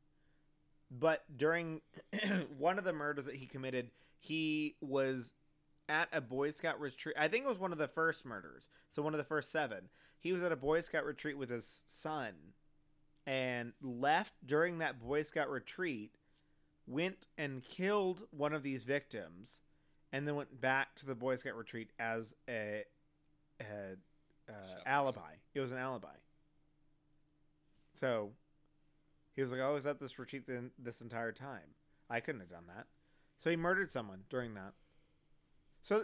But during one of the murders that he committed, he was at a Boy Scout retreat. I think it was one of the first murders. So one of the first seven. He was at a Boy Scout retreat with his son and left during that Boy Scout retreat, went and killed one of these victims, and then went back to the Boy Scout retreat as a, a, uh alibi. It was an alibi. So he was like, "Oh, I was at this retreat this entire time. I couldn't have done that." So he murdered someone during that. So, uh,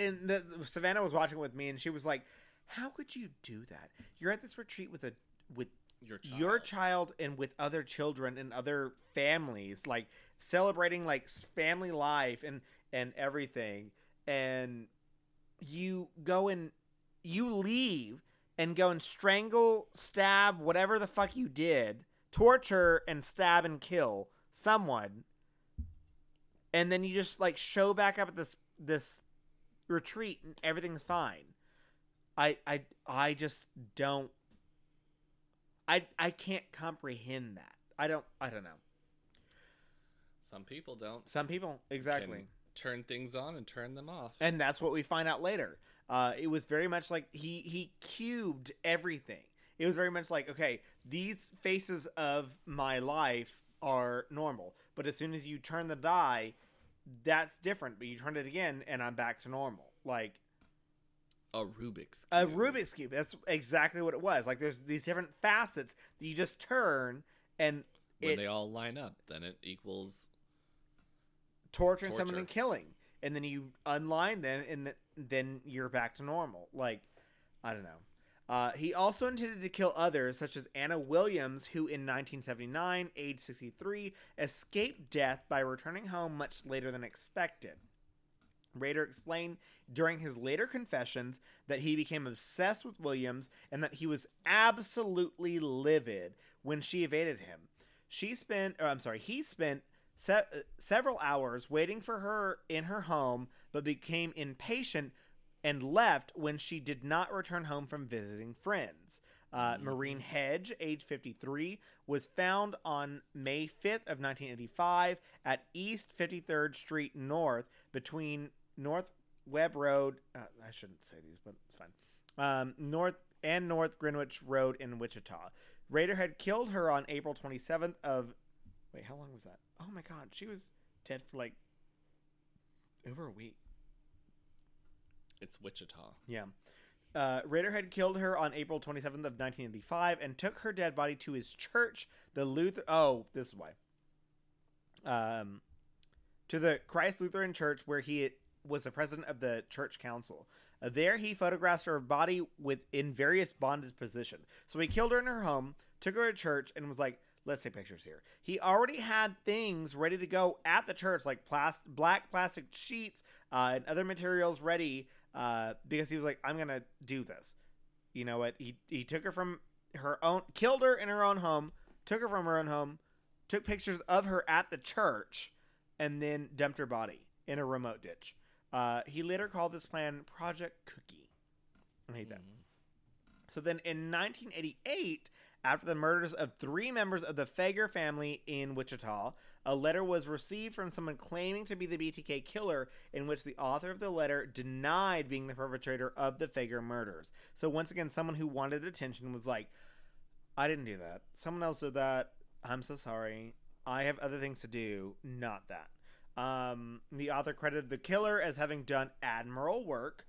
and the, Savannah was watching with me, and she was like, "How could you do that? You're at this retreat with a with Your child. your child and with other children and other families like celebrating like family life and and everything and you go and you leave and go and strangle stab whatever the fuck you did torture and stab and kill someone and then you just like show back up at this this retreat and everything's fine i i i just don't I I can't comprehend that. I don't I don't know. Some people don't. Some people exactly. Can turn things on and turn them off. And that's what we find out later. Uh, it was very much like he he cubed everything. It was very much like okay, these faces of my life are normal, but as soon as you turn the die, that's different. But you turn it again, and I'm back to normal. Like a Rubik's a Rubik's cube. That's exactly what it was. Like there's these different facets that you just turn, and When it they all line up, then it equals. torturing someone and killing, and then you unline them, and th- then you're back to normal. Like, I don't know. Uh, he also intended to kill others, such as Anna Williams, who in 1979, age 63, escaped death by returning home much later than expected. Rader explained during his later confessions that he became obsessed with Williams and that he was absolutely livid when she evaded him. She spent, or I'm sorry, he spent se- several hours waiting for her in her home, but became impatient and left when she did not return home from visiting friends. Uh, Marine Hedge, age 53, was found on May 5th of 1985 at East 53rd Street North between North Webb Road. Uh, I shouldn't say these, but it's fine. Um, North and North Greenwich Road in Wichita. Rader had killed her on April 27th of. Wait, how long was that? Oh my God, she was dead for like over a week. It's Wichita. Yeah. Uh, Rader had killed her on April 27th of 1985 and took her dead body to his church, the Luther. Oh, this is why. Um, to the Christ Lutheran Church, where he was the president of the church council. Uh, there, he photographed her body with in various bondage positions. So he killed her in her home, took her to church, and was like, "Let's take pictures here." He already had things ready to go at the church, like plas- black plastic sheets uh, and other materials ready, uh, because he was like, "I'm gonna do this." You know what? He he took her from her own, killed her in her own home, took her from her own home, took pictures of her at the church, and then dumped her body in a remote ditch. Uh, he later called this plan Project Cookie. I hate that. So then in 1988, after the murders of three members of the Fager family in Wichita, a letter was received from someone claiming to be the BTK killer, in which the author of the letter denied being the perpetrator of the Fager murders. So once again, someone who wanted attention was like, I didn't do that. Someone else did that. I'm so sorry. I have other things to do, not that. Um, the author credited the killer as having done admirable work,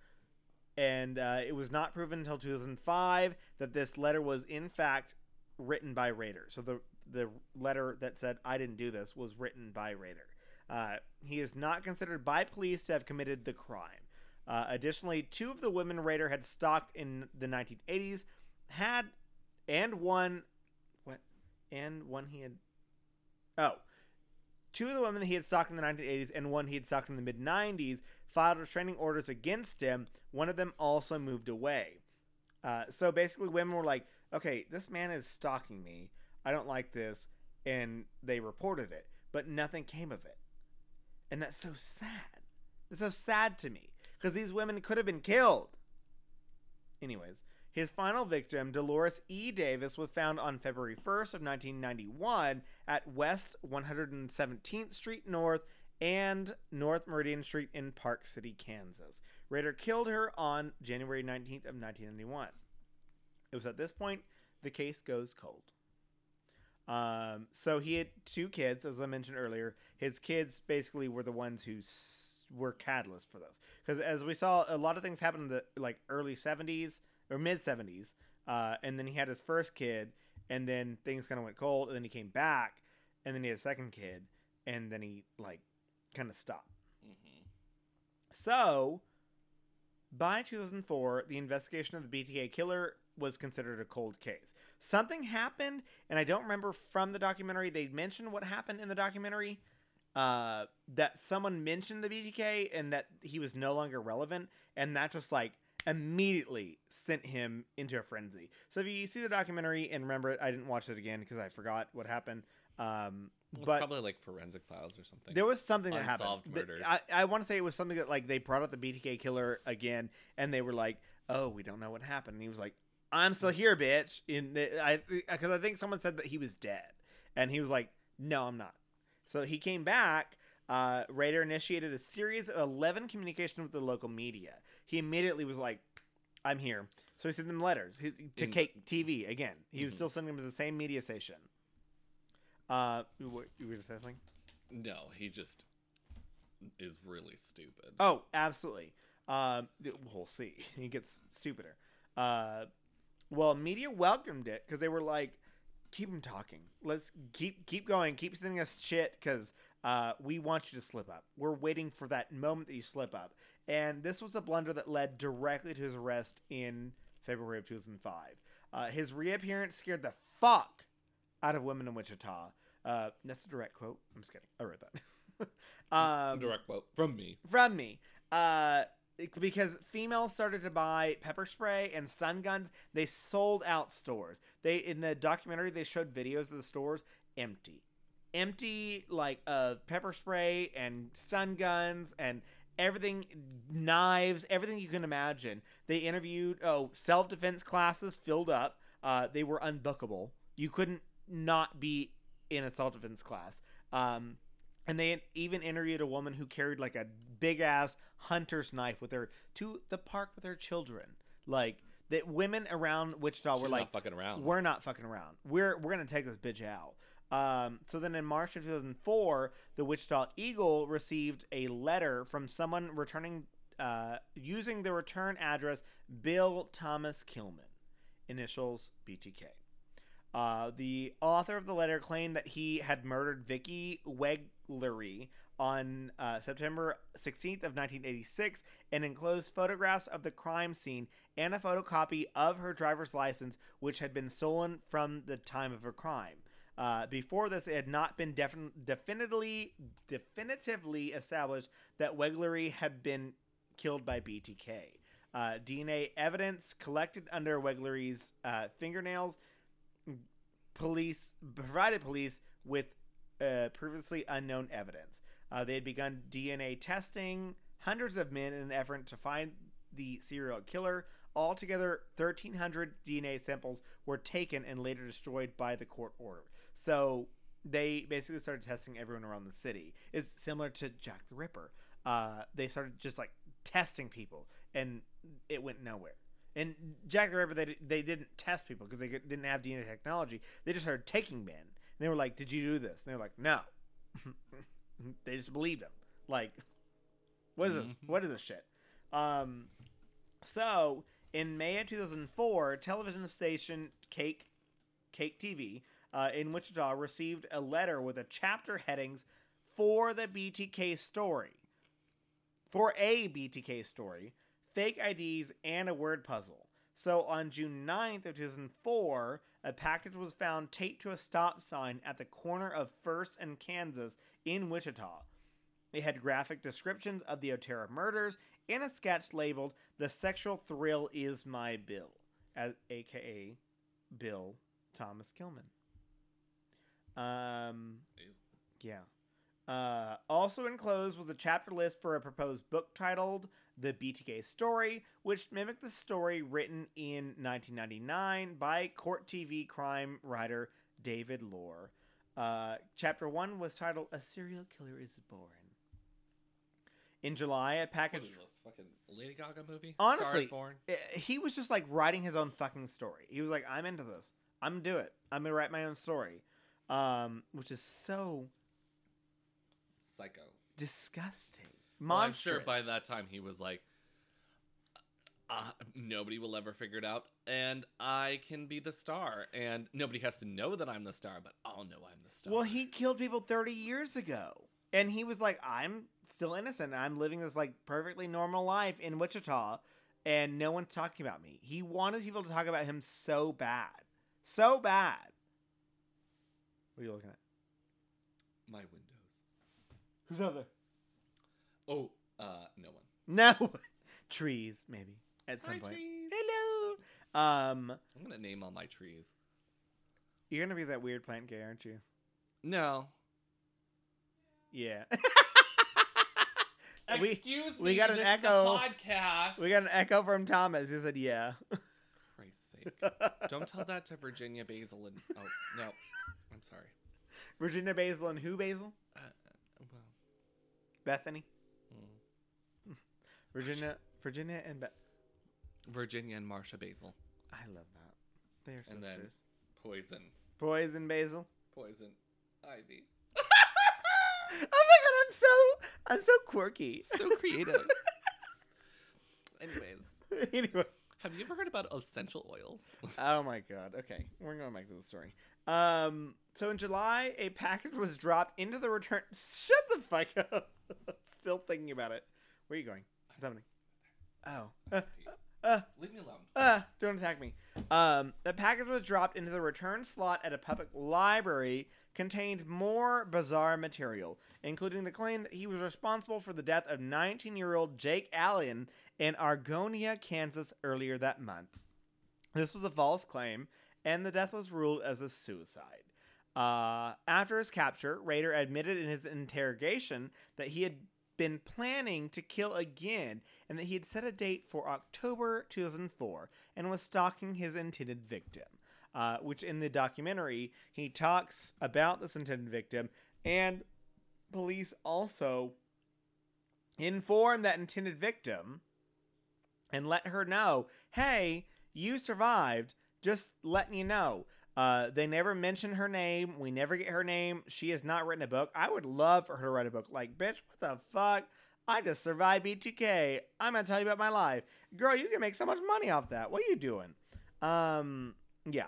and uh, it was not proven until 2005 that this letter was in fact written by Rader. So the the letter that said I didn't do this was written by Rader. Uh, he is not considered by police to have committed the crime. Uh, additionally, two of the women Rader had stalked in the 1980s had, and one, what, and one he had, oh, two of the women that he had stalked in the 1980s and one he had stalked in the mid 90s filed restraining orders against him. One of them also moved away. Uh, so basically, women were like, okay, this man is stalking me. I don't like this. And they reported it, but nothing came of it. And that's so sad. It's so sad to me because these women could have been killed. Anyways, his final victim, Dolores E. Davis, was found on February 1st of 1991 at West 117th Street North and North Meridian Street in Park City, Kansas. Rader killed her on January 19th of 1991. It was at this point the case goes cold. Um, so he had two kids, as I mentioned earlier. His kids basically were the ones who s- were catalyst for this, because as we saw, a lot of things happened in the like early '70s or mid '70s, uh, and then he had his first kid, and then things kind of went cold, and then he came back, and then he had a second kid, and then he like kind of stopped. So, by 2004, the investigation of the BTK killer was considered a cold case. Something happened, and I don't remember from the documentary. They mentioned what happened in the documentary. Uh, that someone mentioned the BTK and that he was no longer relevant, and that just like immediately sent him into a frenzy. So if you see the documentary and remember it, I didn't watch it again because I forgot what happened. Um, It was but probably like forensic files or something. there was something that happened. Unsolved murders. I, I want to say it was something that like they brought up the BTK killer again, and they were like, "Oh, we don't know what happened." And he was like, "I'm still here, bitch." In the, I because I think someone said that he was dead, and he was like, "No, I'm not." So he came back. Uh, Rader initiated a series of 11 communication with the local media. He immediately was like, "I'm here." So he sent them letters to In- Cake TV again. He was Mhm. still sending them to the same media station. Uh, you were you were gonna say something? no, he just is really stupid. Oh, absolutely. Um, th- we'll see. He gets stupider. Uh, well, media welcomed it because they were like, "Keep him talking. Let's keep keep going. Keep sending us shit because uh, we want you to slip up. We're waiting for that moment that you slip up." And this was a blunder that led directly to his arrest in February of 2005. Uh, his reappearance scared the fuck out of women in Wichita. Uh, that's a direct quote. I'm just kidding. I wrote that. um, Direct quote from me. from me. Uh, because females started to buy pepper spray and stun guns. They sold out stores. They in the documentary they showed videos of the stores empty, empty like of pepper spray and stun guns and everything, knives, everything you can imagine. They interviewed oh self defense classes filled up. Uh, they were unbookable. You couldn't not be in a self defense class. Um, and they even interviewed a woman who carried like a big ass hunter's knife with her to the park with her children. Like that women around Wichita She's were not like, fucking around. we're not fucking around. We're we're gonna take this bitch out. Um, so then in March of 2004, the Wichita Eagle received a letter from someone returning uh, using the return address Bill Thomas Killman, initials BTK. Uh, the author of the letter claimed that he had murdered Vicky Wegerle on uh, September 16th of 1986 and enclosed photographs of the crime scene and a photocopy of her driver's license, which had been stolen from the time of her crime. Uh, before this, it had not been defin- definitively definitively established that Wegerle had been killed by BTK. Uh, DNA evidence collected under Wegerle's uh, fingernails police provided police with uh, previously unknown evidence. Uh, they had begun DNA testing hundreds of men in an effort to find the serial killer. Altogether, 1,300 DNA samples were taken and later destroyed by the court order. So they basically started testing everyone around the city. It's similar to Jack the Ripper. Uh, they started just like testing people, and it went nowhere. And Jack the Ripper, they, they didn't test people because they didn't have DNA technology. They just started taking men. They were like, "Did you do this?" And they were like, "No." they just believed him. Like, what is this? What is this shit? Um, so in May of 2004, television station KAKE KAKE TV uh, in Wichita received a letter with a chapter headings for the BTK story, for a BTK story, fake IDs, and a word puzzle. So on June 9th of 2004, a package was found taped to a stop sign at the corner of First and Kansas in Wichita. It had graphic descriptions of the Otero murders and a sketch labeled "The Sexual Thrill Is My Bill," as, aka Bill Thomas Killman. Um, yeah. Uh, also enclosed was a chapter list for a proposed book titled The BTK Story, which mimicked the story written in 1999 by court TV crime writer David Lohr. Uh, chapter 1 was titled A Serial Killer is Born. In July, a package. is this fucking Lady Gaga movie? Honestly. Eh, he was just like writing his own fucking story. He was like, I'm into this. I'm gonna do it. I'm gonna write my own story. Um, which is so Psycho. disgusting. Well, I'm sure by that time he was like, uh, nobody will ever figure it out, and I can be the star, and nobody has to know that I'm the star, but I'll know I'm the star. Well, he killed people 30 years ago. And he was like, I'm still innocent. I'm living this like perfectly normal life in Wichita and no one's talking about me. He wanted people to talk about him so bad. So bad. What are you looking at? my windows. Who's out there? Oh, uh, no one. No. Trees, maybe. At some Hi, point. trees. Hello. Um, I'm gonna name all my trees. you're gonna be that weird plant gay, aren't you? No. Yeah. We- Excuse we got an this echo. Podcast. we got an echo from Thomas. He said, "Yeah." Christ's sake! Don't tell that to Virginia Basil and oh no, I'm sorry. Virginia Basil and who Basil? Uh, well, Bethany. Virginia. Virginia and Beth. Virginia and Marsha Basil. I love that. They're And then- sisters. Poison. Poison Basil. Poison. Ivy. Oh my god, I'm so I'm so quirky. So creative. Anyways, anyway. have you ever heard about essential oils? Oh my god. Okay, we're going back to the story. Um, so in July, a package was dropped into the return. Shut the fuck up. I'm still thinking about it. Where are you going? What's happening? Oh. Uh, uh, Leave me alone. uh, don't attack me. Um, the package was dropped into the return slot at a public library. Contained more bizarre material, including the claim that he was responsible for the death of 19-year-old Jake Allen in Argonia, Kansas, earlier that month. This was a false claim, and the death was ruled as a suicide. Uh, after his capture, Rader admitted in his interrogation that he had been planning to kill again and that he had set a date for October 2004 and was stalking his intended victim. Uh, which in the documentary, he talks about this intended victim, and police also inform that intended victim and let her know hey, you survived, just letting you know. Uh, they never mention her name. We never get her name. She has not written a book. I would love for her to write a book. Like, bitch, what the fuck? I just survived BTK. I'm gonna tell you about my life. Girl, you can make so much money off that. What are you doing? Um, yeah.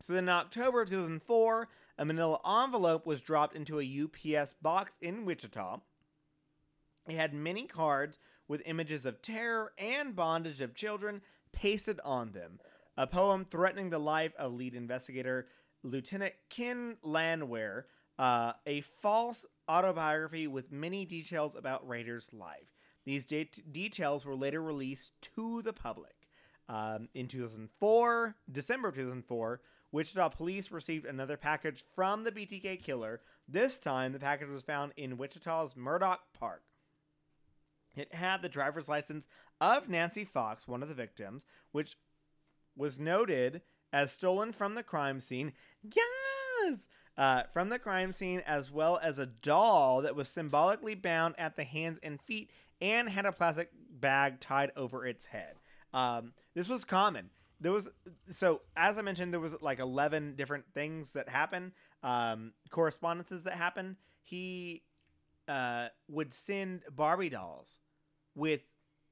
So then in October of 2004, a manila envelope was dropped into a UPS box in Wichita. It had many cards with images of terror and bondage of children pasted on them. A poem threatening the life of lead investigator Lieutenant Ken Landwehr, uh, a false autobiography with many details about Rader's life. These de- details were later released to the public. Um, in 2004, December of 2004, Wichita police received another package from the BTK killer. This time, the package was found in Wichita's Murdock Park. It had the driver's license of Nancy Fox, one of the victims, which was noted as stolen from the crime scene. Yes! Uh, from the crime scene, as well as a doll that was symbolically bound at the hands and feet and had a plastic bag tied over its head. Um, this was common. There was so as I mentioned, there was like eleven different things that happened, um, correspondences that happened. He uh, would send Barbie dolls with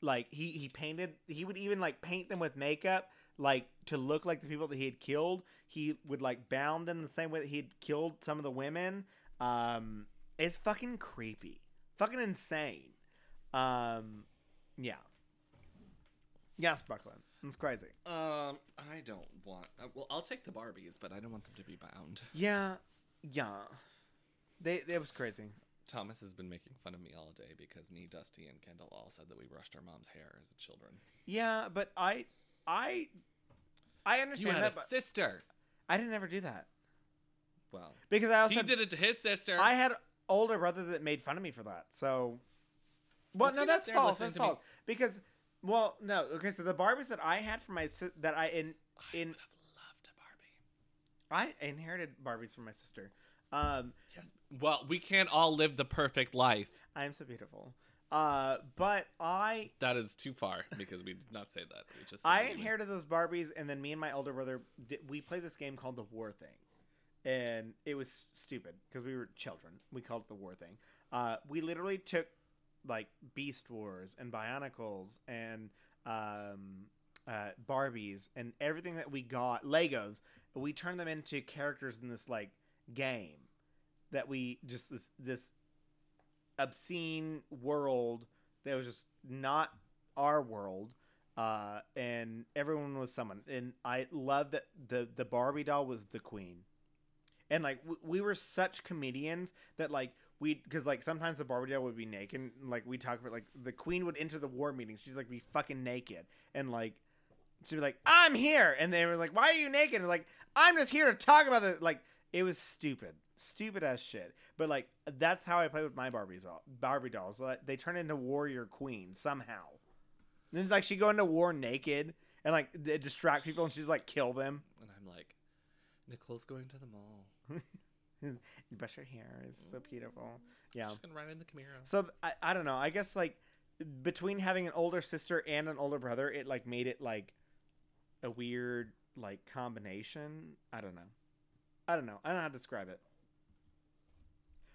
like he he painted. He would even like paint them with makeup like to look like the people that he had killed. He would like bound them the same way that he had killed some of the women. Um, it's fucking creepy, fucking insane. Um, yeah. Yes, Buckland. It's crazy. Um, I don't want. Uh, well, I'll take the Barbies, but I don't want them to be bound. Yeah, yeah. They it was crazy. Thomas has been making fun of me all day because me, Dusty, and Kendall all said that we brushed our mom's hair as children. Yeah, but I, I, I understand You had that. a sister. I didn't ever do that Well, because I also he did it to his sister. I had older brother that made fun of me for that. So, well, Was no, that's false. That's to me? false because, well, no. Okay, so the Barbies that I had for my si- that I in I in would have loved a Barbie. I inherited Barbies from my sister. Um, Yes. Well, we can't all live the perfect life. I am so beautiful. Uh, but I That is too far because we did not say that. We just I inherited those Barbies, and then me and my older brother did, we played this game called the War Thing, and it was stupid because we were children. We called it the War Thing. Uh, we literally took like Beast Wars and Bionicles and um, uh, Barbies and everything that we got Legos. We turned them into characters in this like game that we just this this obscene world that was just not our world uh, and everyone was someone. And I love that the the Barbie doll was the queen, and like w- we were such comedians that like we because like sometimes the Barbie doll would be naked, and like we talk about like the queen would enter the war meeting, she's like be fucking naked, and like she'd be like I'm here, and they were like Why are you naked? And like I'm just here to talk about the like it was stupid. Stupid as shit, but like that's how I play with my Barbies, doll- Barbie dolls. Like, they turn into warrior queen somehow. Then like she go into war naked and like d- distract people and she's like kill them. And I'm like, Nicole's going to the mall. you brush her hair. It's so beautiful. Yeah. She's gonna ride in the Camaro. So th- I, I don't know. I guess like between having an older sister and an older brother, it like made it like a weird like combination. I don't know. I don't know. I don't know how to describe it.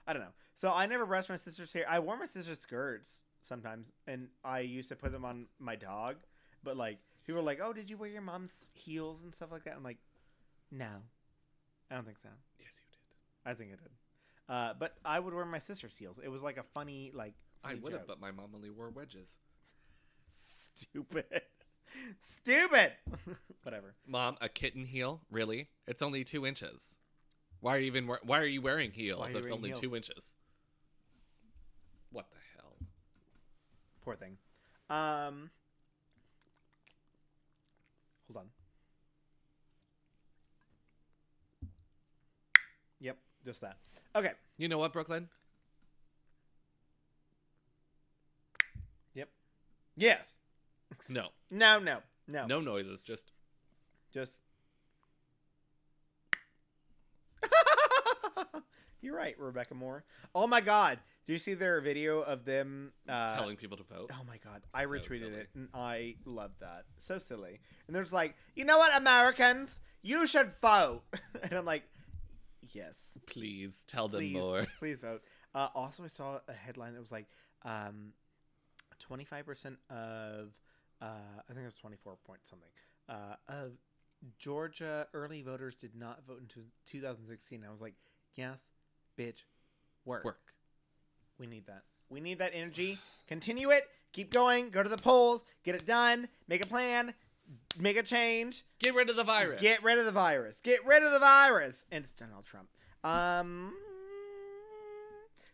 I don't know. So I never brushed my sister's hair. I wore my sister's skirts sometimes, and I used to put them on my dog. But like people are like, "Oh, did you wear your mom's heels and stuff like that?" I'm like, "No, I don't think so." Yes, you did. I think I did. Uh, but I would wear my sister's heels. It was like a funny, like I would have, but my mom only wore wedges. stupid, stupid. Whatever. Mom, a kitten heel? Really? It's only two inches. Why are you even? Why are you wearing heels? You if it's only two inches. What the hell? Poor thing. Um, hold on. Yep, just that. Okay. You know what, Brooklyn? Yep. Yes. No, No. No. No. no noises. Just Just. You're right, Rebecca Moore. Oh my God! Do you see their video of them uh, telling people to vote. Oh my god, I So retweeted silly. it and I love that. So silly. And there's like, you know what, Americans, you should vote. and I'm like, yes, Please tell them please, more. please vote. Uh, also, I saw a headline that was like, um, 25% of, uh, I think it was 24 point something, uh, of Georgia early voters did not vote in two- 2016. I was like, yes, bitch, work. Work. We need that. We need that energy. Continue it. Keep going. Go to the polls. Get it done. Make a plan. Make a change. Get rid of the virus. Get rid of the virus. Get rid of the virus. And it's Donald Trump. Um.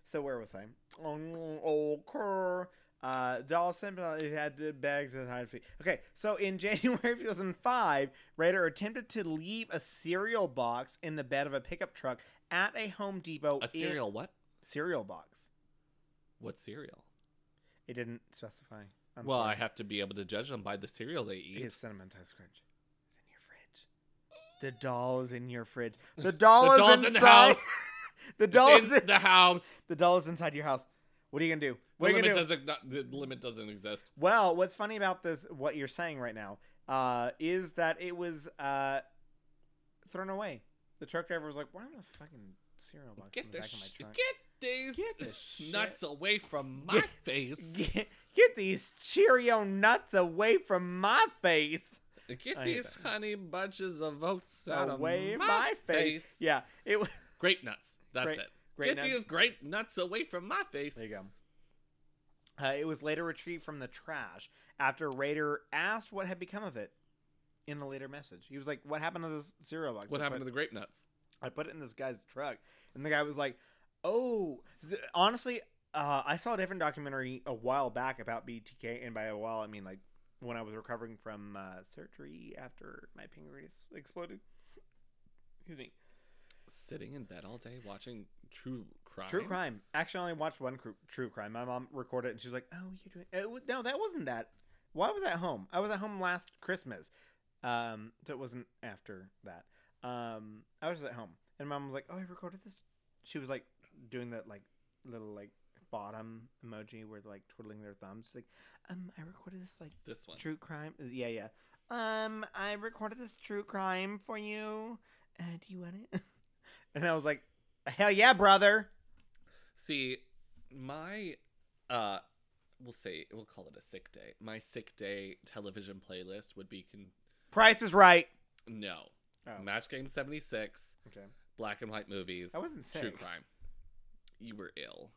So where was I? Oh, okay. Uh, Dallas Simpson had bags and hide feet. Okay, so in January of 2005, Rader attempted to leave a cereal box in the bed of a pickup truck at a Home Depot. A in- cereal what? cereal box. What cereal? It didn't specify. I'm well, sorry. I have to be able to judge them by the cereal they eat. His cinnamon toast crunch is in your fridge. The doll is in your fridge. The doll is doll's in the house. the It's doll in is in the house. The doll is inside your house. What are you gonna do? The What you limit doesn't. Not, the limit doesn't exist. Well, what's funny about this, what you're saying right now, uh, is that it was uh, thrown away. The truck driver was like, "Why am a fucking cereal box in Get the the back of my truck?" get these Get the shit- nuts away from my Get- face. Get, get these Cheerio nuts away from my face. Get I these honey bunches of oats out away of my, my, face. Yeah, it was. Grape nuts. That's it. Grape Get nuts. these grape nuts away from my face. There you go. Uh, it was later retrieved from the trash after Rader asked what had become of it in a later message. He was like, "What happened to this cereal box?" What I happened put, to the grape nuts? I put it in this guy's truck, and the guy was like, "Oh, honestly, uh, I saw a different documentary a while back about BTK, and by a while I mean like when I was recovering from uh, surgery after my pancreas exploded. Excuse me. Sitting in bed all day watching true crime. True crime. Actually, I only watched one cr- true crime. My mom recorded it, and she was like, "Oh, you're doing it no, that wasn't that. Why was I at home? I was at home last Christmas, um, so it wasn't after that. Um, I was at home, and mom was like, "Oh, I recorded this." She was like doing that like little like bottom emoji where they're like twiddling their thumbs. She's like, um, I recorded this like This one. true crime. Yeah, yeah. Um, I recorded this true crime for you. Uh, do you want it? and I was like, hell yeah, brother. See, my uh we'll say we'll call it a sick day. My sick day television playlist would be con- Price is right. no. Oh. Match Game 76, Okay. black and white movies. I wasn't true crime. You were ill.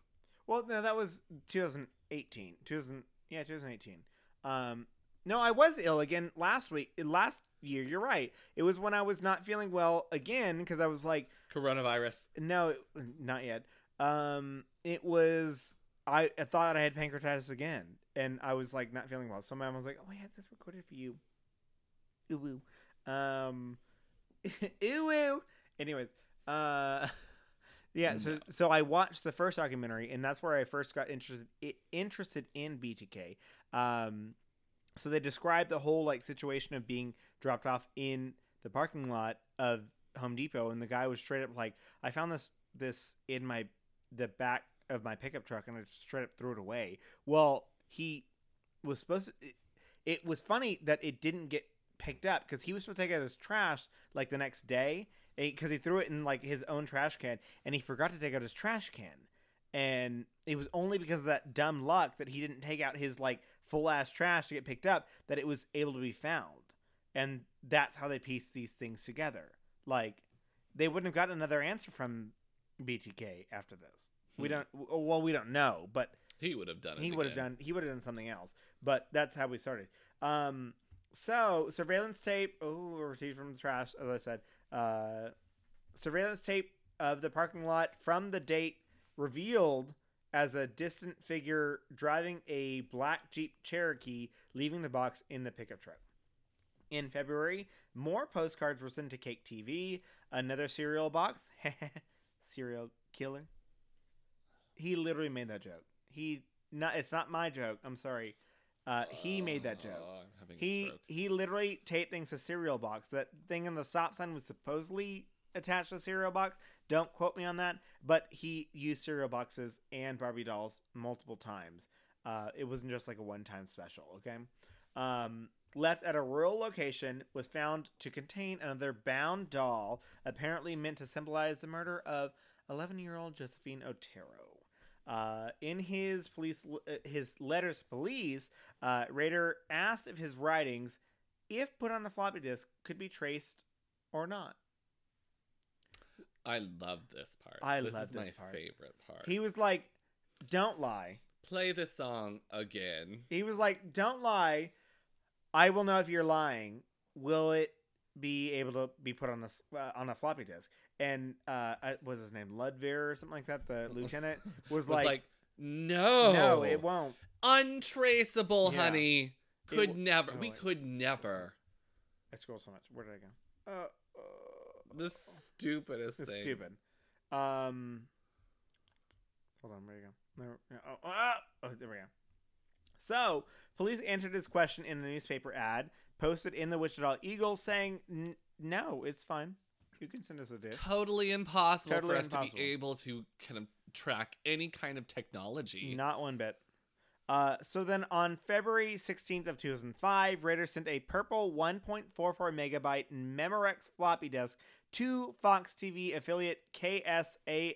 Well, no, that was 2018. 2000, yeah, 2018. Um, no, I was ill again last week. Last year, you're right. It was when I was not feeling well again because I was like, Coronavirus. no, not yet. Um, it was I, I thought I had pancreatitis again, and I was like not feeling well. So my mom was like, "Oh, I have this recorded for you." Ooh, woo. Um, ooh, woo. Anyways, uh, yeah. So No. so I watched the first documentary, and that's where I first got interested interested in BTK. Um, so they described the whole like situation of being dropped off in the parking lot of Home Depot, and the guy was straight up like, "I found this this in my the back of my pickup truck, and I just straight up threw it away." Well, he was supposed to. It, it was funny that it didn't get picked up because he was supposed to take out his trash like the next day eh, because he threw it in like his own trash can, and he forgot to take out his trash can. And it was only because of that dumb luck that he didn't take out his like full ass trash to get picked up that it was able to be found. And that's how they piece these things together. Like they wouldn't have gotten another answer from BTK after this. We Hmm. don't. Well, we don't know, but He would have done it. he would have done. He would have done something else. But that's how we started. Um. So surveillance tape. Oh, retrieved from the trash. As I said, uh, surveillance tape of the parking lot from the date revealed as a distant figure driving a black Jeep Cherokee, leaving the box in the pickup truck. In February, more postcards were sent to KAKE TV. Another cereal box. Serial killer. He literally made that joke. He not. It's not my joke. I'm sorry. Uh, he made that joke. Oh, I'm having a He he literally taped things to cereal box. That thing in the stop sign was supposedly attached to a cereal box. Don't quote me on that, but he used cereal boxes and Barbie dolls multiple times. Uh, it wasn't just like a one-time special. Okay. Um, left at a rural location was found to contain another bound doll, apparently meant to symbolize the murder of 11-year-old Josephine Otero. Uh, in his police uh, his letters to police, uh, asked if his writings, if put on a floppy disk, could be traced or not. I love this part. I this love is this my part. favorite part. He was like, "Don't lie." Play this song again. He was like, "Don't lie. I will know if you're lying. Will it be able to be put on a uh, on a floppy disk?" And uh, uh, was his name Ludvir or something like that? The lieutenant was, Was like, like, no, "No, it won't." untraceable, Yeah. honey. Could w- never. oh, we wait. could never. I scroll so much. Where did I go? Uh, uh, The stupidest it's thing. stupid. Um, hold on. Where you go? There, yeah, oh, ah! oh, there we go. So, police answered his question in a newspaper ad posted in the Wichita Eagle saying, "N- "No, it's fine. You can send us a dish. Totally impossible Totally for us to be able to kind of track any kind of technology. Not one bit. Uh, so then on February 16th of 2005, Raider sent a purple 1.44 megabyte Memorex floppy disk to Fox TV affiliate KSAS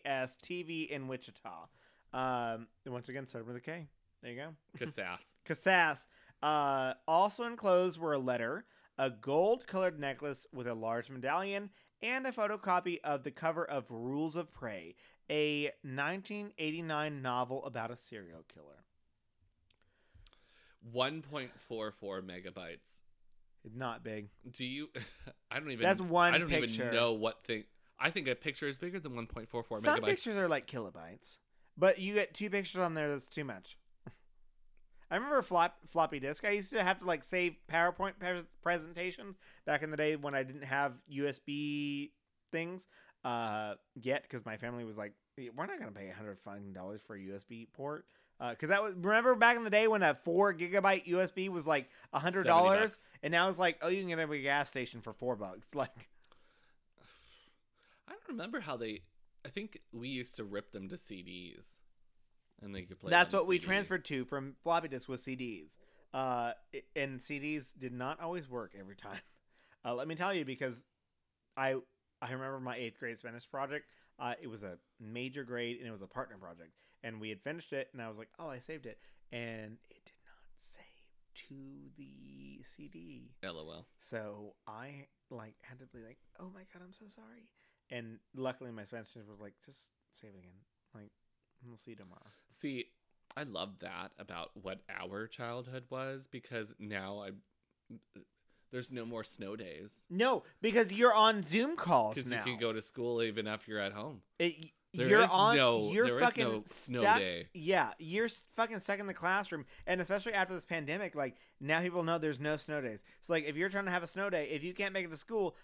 TV in Wichita. Um, once again, started with a K. There you go. Casass. Casas. Uh, also enclosed were a letter, a gold colored necklace with a large medallion, and a photocopy of the cover of Rules of Prey, a 1989 novel about a serial killer. 1.44 megabytes. Not big. Do you? I don't even. That's one I don't picture. even know what thing. I think a picture is bigger than 1.44 Some megabytes. pictures are like kilobytes, but you get two pictures on there. That's too much. I remember flop, floppy disk. I used to have to like save PowerPoint pres- presentations back in the day when I didn't have USB things uh, yet because my family was like, "We're not gonna pay a hundred fucking dollars for a USB port." Because that was remember back in the day when a four gigabyte USB was like a hundred dollars, and now it's like, oh, you can get it at a gas station for four bucks. Like, I don't remember how they. I think we used to rip them to CDs, and they could play. That's what we transferred to from floppy disk was CDs. Uh, and CDs did not always work every time. Uh, let me tell you because I I remember my eighth grade Spanish project. Uh, it was a major grade and it was a partner project, and we had finished it, and I was like, oh, I saved it, and it did not save to the CD. LOL. So I like had to be like, oh my god, I'm so sorry. And luckily, my Spanish teacher was like, just save it again. Like, we'll see you tomorrow. See, I love that about what our childhood was because now I. There's no more snow days No, because you're on Zoom calls because you can go to school even if you're at home. It, There you're is on. no- you're there is fucking no snow stuck. day. Yeah, you're fucking stuck in the classroom, and especially after this pandemic, like now people know there's no snow days. So like, if you're trying to have a snow day, if you can't make it to school,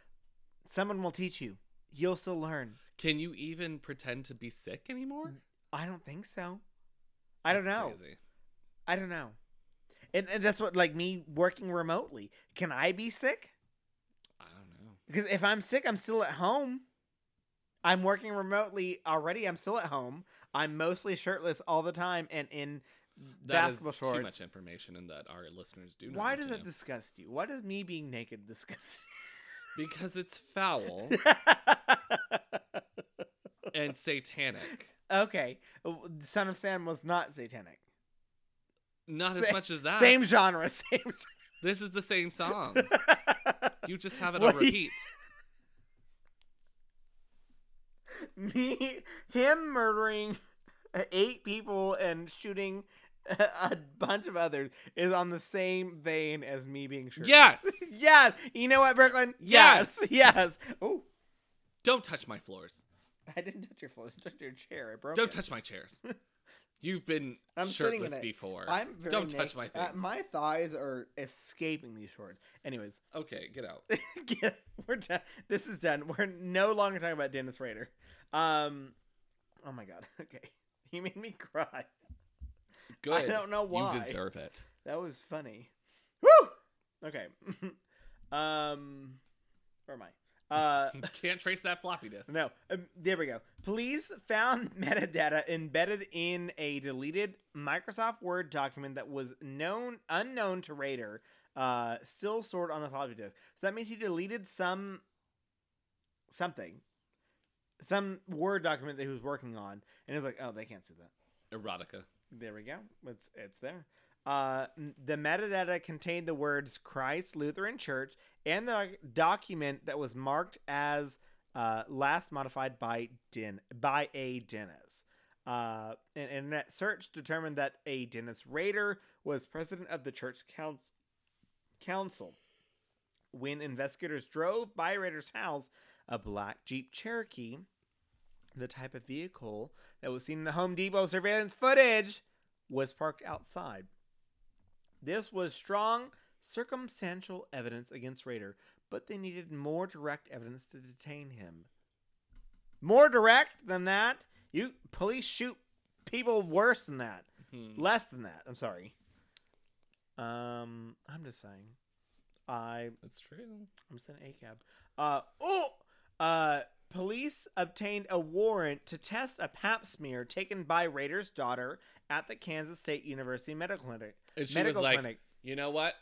someone will teach you. You'll still learn. Can you even pretend to be sick anymore? I don't think so. I don't know. Crazy. I don't know. And, and that's what like me working remotely. Can I be sick? I don't know. Because if I'm sick, I'm still at home. I'm working remotely already. I'm still at home. I'm mostly shirtless all the time and in That is basketball shorts. too much information, and that our listeners do. Why does it know. disgust you? Why does me being naked disgust Because it's foul and satanic. okay, uh, Son of Sam was not satanic. Not Sa- as much as that. Same genre. Same. This is the same song. You just have it on you- repeat. me, him murdering eight people and shooting a bunch of others is on the same vein as me being shirtless. Yes. yes. You know what, Brooklyn? Yes. Yes. Yes. Oh, Don't touch my floors. I didn't touch your floor. I touched your chair. I broke Don't it. touch my chairs. You've been I'm sitting shirtless it. before. I'm very Don't touch naked. my Uh, things. my thighs are escaping these shorts. Anyways, Okay, get out. get, we're done. This is done. We're no longer talking about Dennis Rader. Um, oh my god. Okay, you made me cry. Good. I don't know why. You deserve it. That was funny. Woo. Okay. um, where am I? Uh. Can't trace that floppy disk. No, um, there we go. Police found metadata embedded in a deleted Microsoft Word document that was known unknown to Rader, uh, still stored on the floppy disk. So that means he deleted some something, some Word document that he was working on, and he was like, "Oh, they can't see that." Erotica. There we go. It's it's there. Uh, the metadata contained the words Christ Lutheran Church and the document that was marked as uh, last modified by Den by a Dennis. Uh, an internet search determined that a Dennis Rader was president of the church council. Council. When investigators drove by Rader's house, a black Jeep Cherokee, the type of vehicle that was seen in the Home Depot surveillance footage, was parked outside. This was strong circumstantial evidence against Rader, but they needed more direct evidence to detain him. More direct than that? You police shoot people worse than that. Hmm. Less than that. I'm sorry. Um, I'm just saying. I That's true. I'm just in a cab. Uh oh. Uh, police obtained a warrant to test a Pap smear taken by Rader's daughter at the Kansas State University Medical Clinic. And she medical was like, clinic. you know what?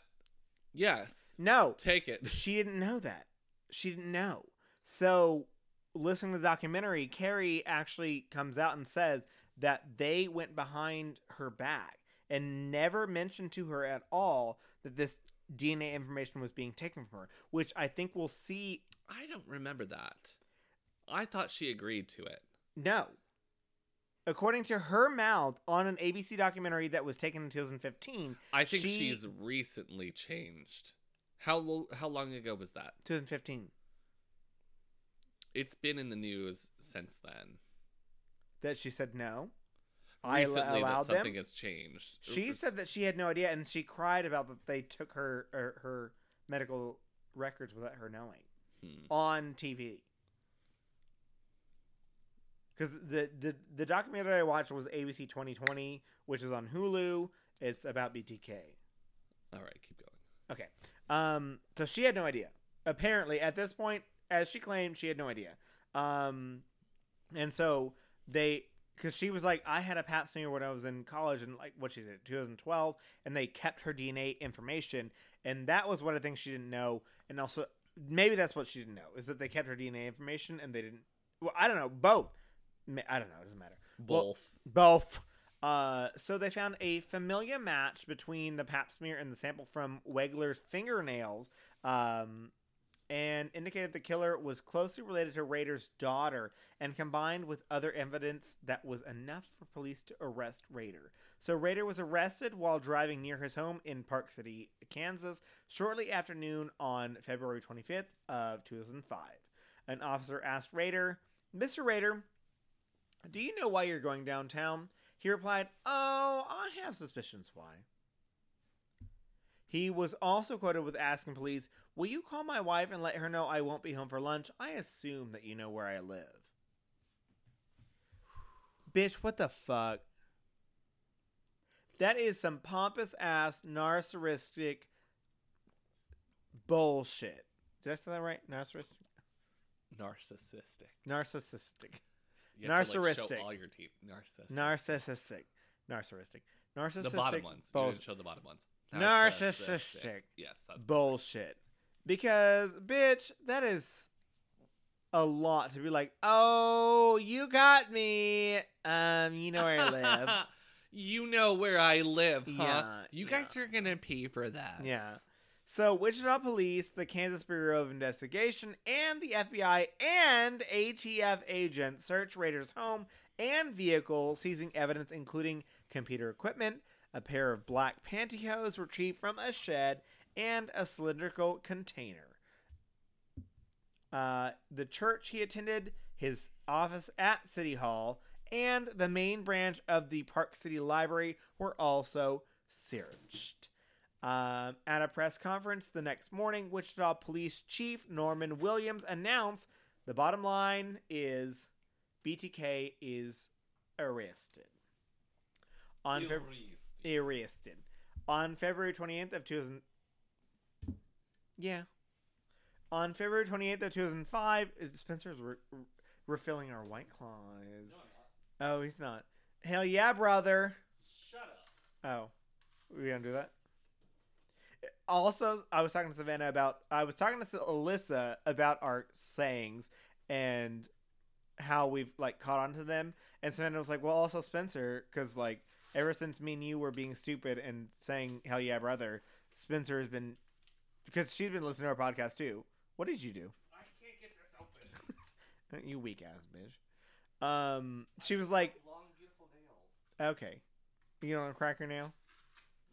Yes. No, Take it. she didn't know that. She didn't know. So, listening to the documentary, Kerri actually comes out and says that they went behind her back and never mentioned to her at all that this DNA information was being taken from her, which I think we'll see. I don't remember that. I thought she agreed to it. No. According to her mouth on an ABC documentary that was taken in 2015, I think She- she's recently changed. How lo- how long ago was that? 2015, It's been in the news since then. that she said no. I Recently, allowed that something them. has changed. She said that she had no idea, and she cried about that they took her her, her medical records without her knowing Hmm. on TV. Because the, the the documentary I watched was ABC 2020, which is on Hulu. It's about BTK. All right, keep going. Okay. Um. So she had no idea. Apparently, at this point, as she claimed, she had no idea. Um, and so they, because she was like, I had a Pap smear when I was in college, and like what she said, 2012, and they kept her DNA information, and that was one of the things she didn't know, and also maybe that's what she didn't know is that they kept her DNA information and they didn't. Well, I don't know. Both. I don't know. It doesn't matter. Well, Both. both. Uh, so they found a familiar match between the pap smear and the sample from Wegerle's fingernails, um, and indicated the killer was closely related to Rader's daughter, and combined with other evidence that was enough for police to arrest Rader. So Rader was arrested while driving near his home in Park City, Kansas, shortly after noon on February 25th of 2005. An officer asked Rader, "Mr. Rader, do you know why you're going downtown?" He replied, Oh, I have suspicions why. He was also quoted with asking police, Will you call my wife and let her know I won't be home for lunch? I assume that you know where I live. Bitch, what the fuck? That is some pompous ass, narcissistic bullshit. Did I say that right? Narcissistic? Narcissistic. Narcissistic. You to, like, Narcissistic. all your teeth. Narcissistic. Narcissistic. Narcissistic. Narcissistic. The bottom ones. You didn't show the bottom ones. Narcissistic. Yes, that's bullshit. Because, bitch, that is a lot to be like, oh, you got me. Um, you know where I live. you know where I live, huh? Yeah, you yeah. guys are gonna pay for that. Yeah. So, Wichita Police, the Kansas Bureau of Investigation, and the FBI and ATF agents search Rader's home and vehicle, seizing evidence including computer equipment, a pair of black pantyhose retrieved from a shed, and a cylindrical container. Uh, the church he attended, his office at City Hall, and the main branch of the Park City Library were also searched. Um, at a press conference the next morning, Wichita Police Chief Norman Williams announced the bottom line is BTK is arrested. On February arrested on February 28th of 2000 Yeah. On February 28th of 2005, uh, Spencer's re- re- refilling our white claws. Oh, he's not. Hell yeah, brother. Shut up. Oh, we gonna do that? Also, I was talking to Savannah about. I was talking to Alyssa about our sayings and how we've like caught on to them. And Savannah was like, well, also Spencer, because like ever since me and you were being stupid and saying hell yeah, brother, Spencer has been because she's been listening to our podcast too. What did you do? I can't get this open. You weak ass bitch. Um, she was like, Long, beautiful nails. okay, you gonna crack her nail?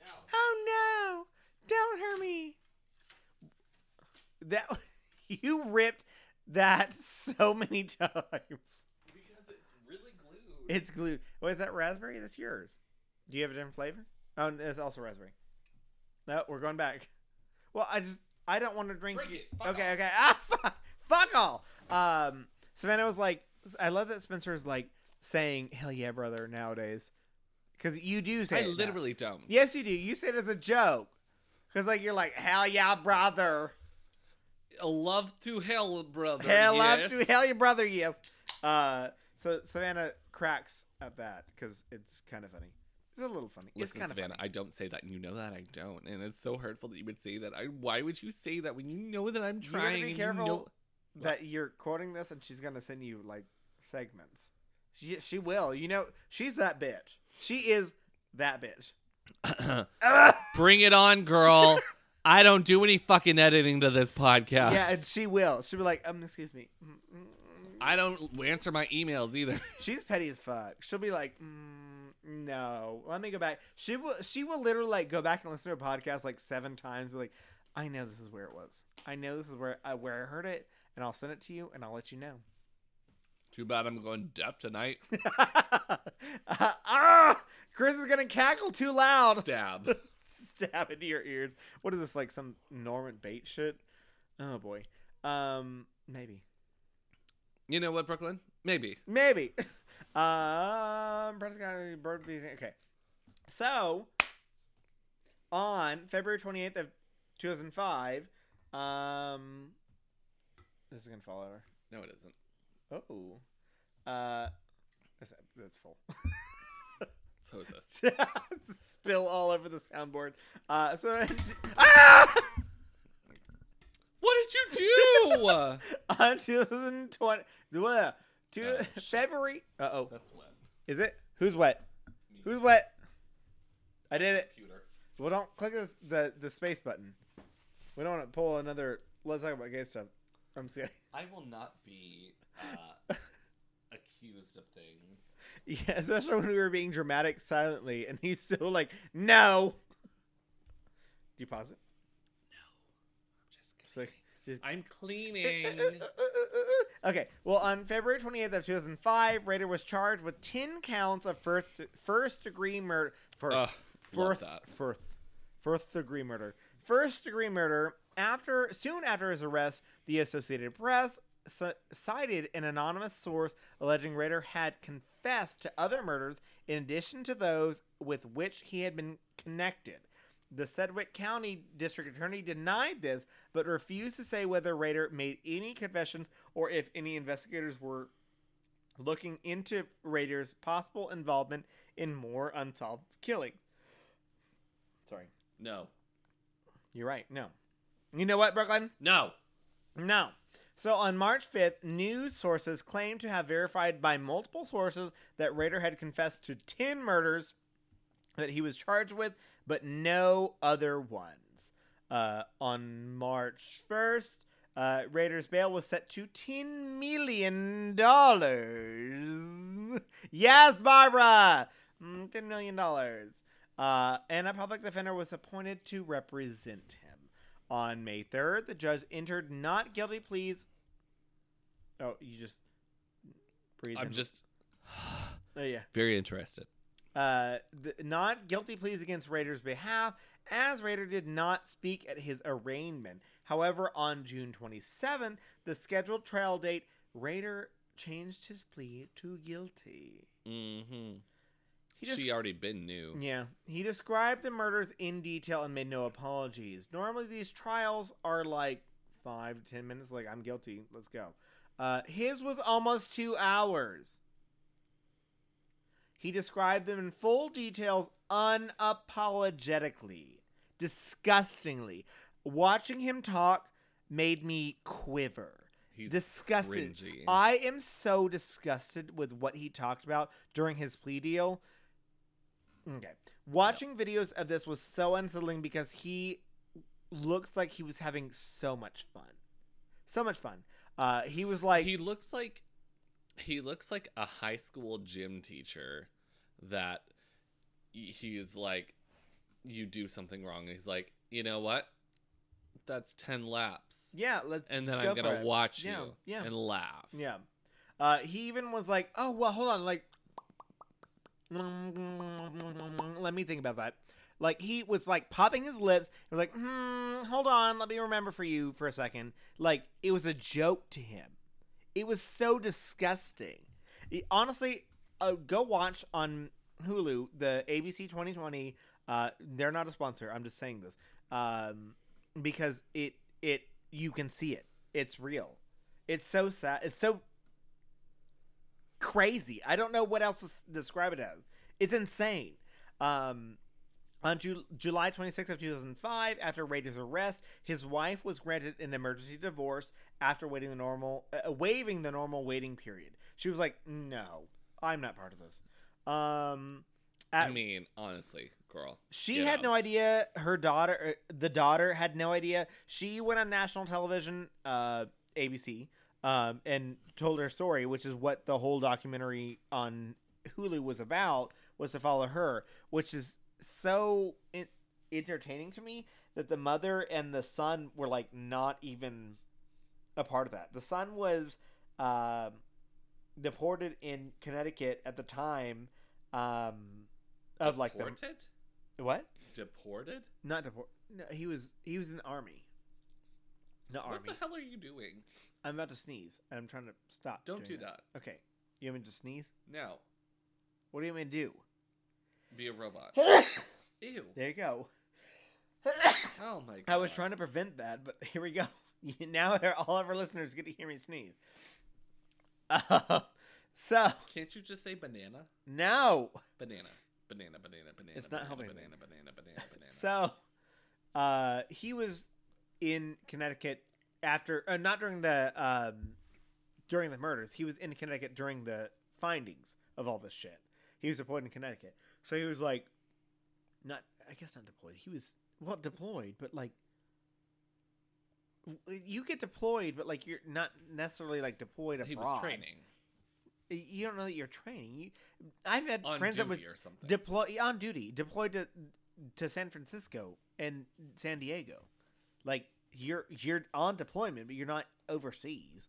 No. Oh no! Don't hurt me. That you ripped that so many times. Because it's really glued. It's glued. What is that raspberry? That's yours. Do you have a different flavor? Oh, it's also raspberry. No, we're going back. Well, I just I don't want to drink. Drink it. Fuck okay, off. okay. Ah, fuck, fuck all. Um, Savannah was like, I love that Spencer's like saying "Hell yeah, brother" nowadays, because you do say I it now. literally don't. Yes, you do. You say it as a joke. Because, like, you're like, hell yeah, brother. Love to hell, brother. Hell yes. up to hell, your brother, yes. Uh, so Savannah cracks at that because it's kind of funny. It's a little funny. it's Listen, kind of Savannah, funny. I don't say that. and You know that I don't, and it's so hurtful that you would say that. I. Why would you say that when you know that I'm You gotta trying? be careful You know, that you're quoting this and she's going to send you, like, segments. She, she will. You know, she's that bitch. She is that bitch. Bring it on, girl. I don't do any fucking editing to this podcast. Yeah, and she will. She'll be like, um, excuse me. I don't answer my emails either. She's petty as fuck. She'll be like, mm, "No, let me go back." She will. She will literally like go back and listen to a podcast like seven times. Be like, "I know this is where it was. I know this is where I where I heard it, and I'll send it to you, and I'll let you know." Too bad I'm going deaf tonight. ah, Chris is gonna cackle too loud. Stab. Stab into your ears. What is this like? Some Norman Bates shit? Oh boy. Um, maybe. You know what, Brooklyn? Maybe. Maybe. Um, Bird Okay. So, on February 28th of 2005, um, this is going to fall over. No, it isn't. Oh. Uh, that's, that's full. So is this. Spill all over the soundboard. Uh, so, ah! What did you do? on 2020, blah, two, Oh. February. Uh oh. That's wet. Is it? Who's wet? Who's wet? I did it. Computer. Well, don't click this, the the space button. We don't want to pull another. Let's talk about gay stuff. I'm scared. I will not be uh, accused of things. Yeah, especially when we were being dramatic silently, and he's still like, "No." Do you pause it? Just Just like, just. I'm uh, uh, cleaning. Uh, okay. Well, on February 28th of 2005, Rader was charged with 10 counts of first first degree murder. First, Ugh, first, first, first degree murder. First degree murder. After soon after his arrest, the Associated Press cited an anonymous source alleging Rader had confessed to other murders in addition to those with which he had been connected. The Sedgwick County District Attorney denied this, but refused to say whether Rader made any confessions or if any investigators were looking into Rader's possible involvement in more unsolved killings. Sorry. No. You're right. No. You know what, Brooklyn? No. No. So on March 5th, news sources claimed to have verified by multiple sources that Rader had confessed to 10 murders that he was charged with, but no other ones. Uh, on March 1st, uh, bail was set to $10 million. Yes, Barbara! Mm, $10 million. Uh, and a public defender was appointed to represent him. On May 3rd, the judge entered not guilty pleas. Oh, you just breathe. I'm in. just Oh, yeah. very interested. Uh, the not guilty pleas against Rader's behalf, as Rader did not speak at his arraignment. However, on June 27th, the scheduled trial date, Rader changed his plea to guilty. Mm-hmm. He just She already been new. Yeah, he described the murders in detail and made no apologies. Normally, these trials are like five to ten minutes. Like, I'm guilty. Let's go. Uh, his was almost two hours. He described them in full details, unapologetically, disgustingly. Watching him talk made me quiver. He's disgusted. cringy. I am so disgusted with what he talked about during his plea deal. Okay. Watching videos of this was so unsettling because he looks like he was having so much fun. So much fun. Uh, he was like, he looks like he looks like a high school gym teacher that he- he's like you do something wrong and he's like you know what that's 10 laps yeah, let's and then just i'm gonna watch Yeah, you yeah. and laugh Yeah. Uh, he even was like, oh, well, hold on. Like, let me think about that. Like, he was like popping his lips. Was like, hmm, hold on. Let me remember for you for a second. Like, it was a joke to him. It was so disgusting. Honestly, uh, go watch on Hulu the ABC 2020. Uh, they're not a sponsor. I'm just saying this um, because it it you can see it. It's real. It's so sad. It's so crazy. I don't know what else to describe it as. It's insane. Um, on Ju- July 26th of 2005, after Rader's arrest, his wife was granted an emergency divorce after waiting the normal, uh, waiving the normal waiting period. She was like, "No, I'm not part of this." Um, i mean honestly girl she had no idea. Her daughter, uh, the daughter, had no idea. She went on national television, uh, ABC, um, and told her story, which is what the whole documentary on Hulu was about. Was to follow her, which is so in- entertaining to me that the mother and the son were like not even a part of that. The son was um, deported in Connecticut at the time um, of like the deported what? deported Not deported. No, he was he was in the army. The what army. the hell are you doing I'm about to sneeze, and I'm trying to stop. don't do doing that Okay. You want me to sneeze? no What do you want me to do? be a robot ew there you go. oh my god I was trying to prevent that, but here we go. now all of our listeners get to hear me sneeze. Uh, so can't you just say banana no. banana banana banana banana It's not banana, helping banana banana banana banana So, uh, he was in Connecticut after, uh, not during the um, during the murders. He was in Connecticut during the findings of all this shit. He was deployed in Connecticut, so he was like, not, I guess not deployed. He was well deployed, but like. You get deployed, but like you're not necessarily like deployed abroad. he was training You don't know that you're training. You, I've had on friends duty that would or something deploy on duty, deployed to to San Francisco and San Diego. Like you're you're on deployment, but you're not overseas.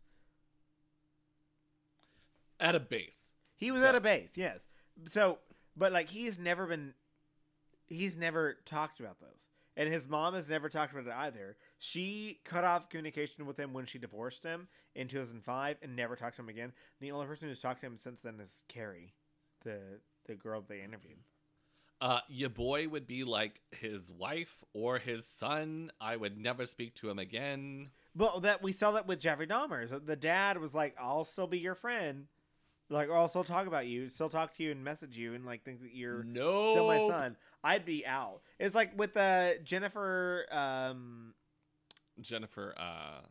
at a base He was at a base, yes. So, but like he's never been, he's never talked about this, and his mom has never talked about it either. She cut off communication with him when she divorced him in 2005, and never talked to him again. The only person who's talked to him since then is Kerri, the the girl they interviewed. Uh, your boy would be like his wife or his son. I would never speak to him again. But that we saw that with Jeffrey Dahmer. The dad was like, "I'll still be your friend, like, or I'll still talk about you, still talk to you and message you, and like think that you're no, still my son." I'd be out. It's like with uh, Jennifer um, Jennifer uh,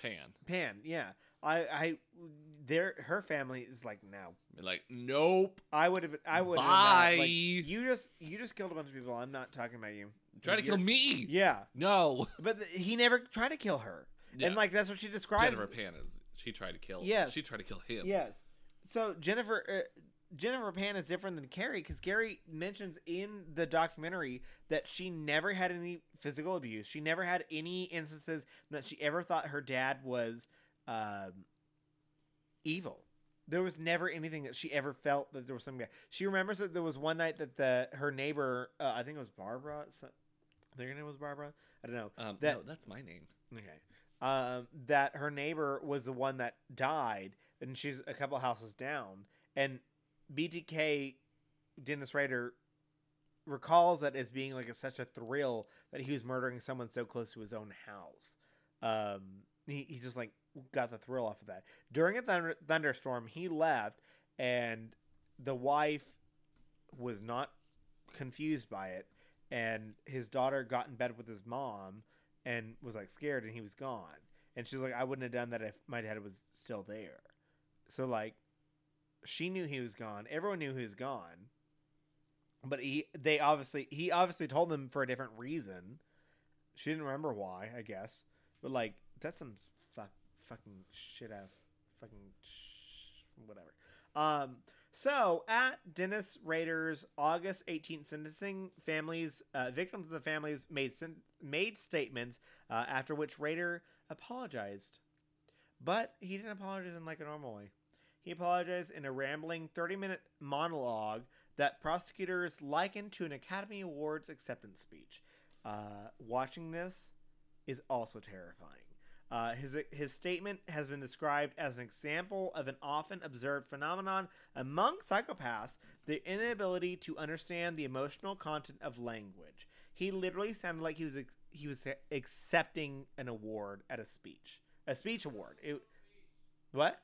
Pan. Pan. Yeah, I, I, their her family is like, no. Like, nope. I would have. I would have. Bye. Like, you just you just killed a bunch of people. I'm not talking about you. Try to You're- kill me. Yeah, No. but th- he never tried to kill her, and like that's what she describes. Jennifer Pan is. She tried to kill. Yes. She tried to kill him. Yes. So Jennifer uh, Jennifer Pan is different than Kerri because Kerri mentions in the documentary that she never had any physical abuse. She never had any instances that she ever thought her dad was um, evil. There was never anything that she ever felt that there was something. She remembers that there was one night that the her neighbor, uh, I think it was Barbara. So, I think her name was Barbara. I don't know. Um, That- no, that's my name. Okay. Um, that her neighbor was the one that died, and she's a couple houses down. And BTK, Dennis Rader, recalls that as being like a, such a thrill that he was murdering someone so close to his own house. Um, he, he just like got the thrill off of that. During a thunder, thunderstorm, he left, and the wife was not confused by it. And his daughter got in bed with his mom and was like scared and he was gone and she's like, I wouldn't have done that if my dad was still there. So like, she knew he was gone. Everyone knew he was gone. But he, they obviously, he obviously told them for a different reason. She didn't remember why, I guess. But like, that's some fucking shit ass, fucking sh- whatever. Um, so at Dennis Rader's August 18th sentencing, families, uh, victims of the families made sen- made statements uh, after which Rader apologized, but he didn't apologize in like a normal way. He apologized in a rambling 30 minute monologue that prosecutors likened to an Academy Awards acceptance speech. Uh, watching this is also terrifying. Uh, his his statement has been described as an example of an often observed phenomenon among psychopaths: the inability to understand the emotional content of language. He literally sounded like he was ex- he was accepting an award at a speech, a speech award. It, what?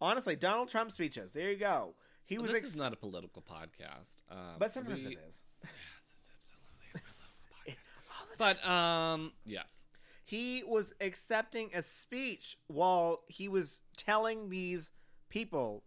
Honestly, Donald Trump speeches. There you go. He was. this ex- is not a political podcast, um, but sometimes we- it is. Yes, it's absolutely a political podcast. But um, yes, he was accepting a speech while he was telling these people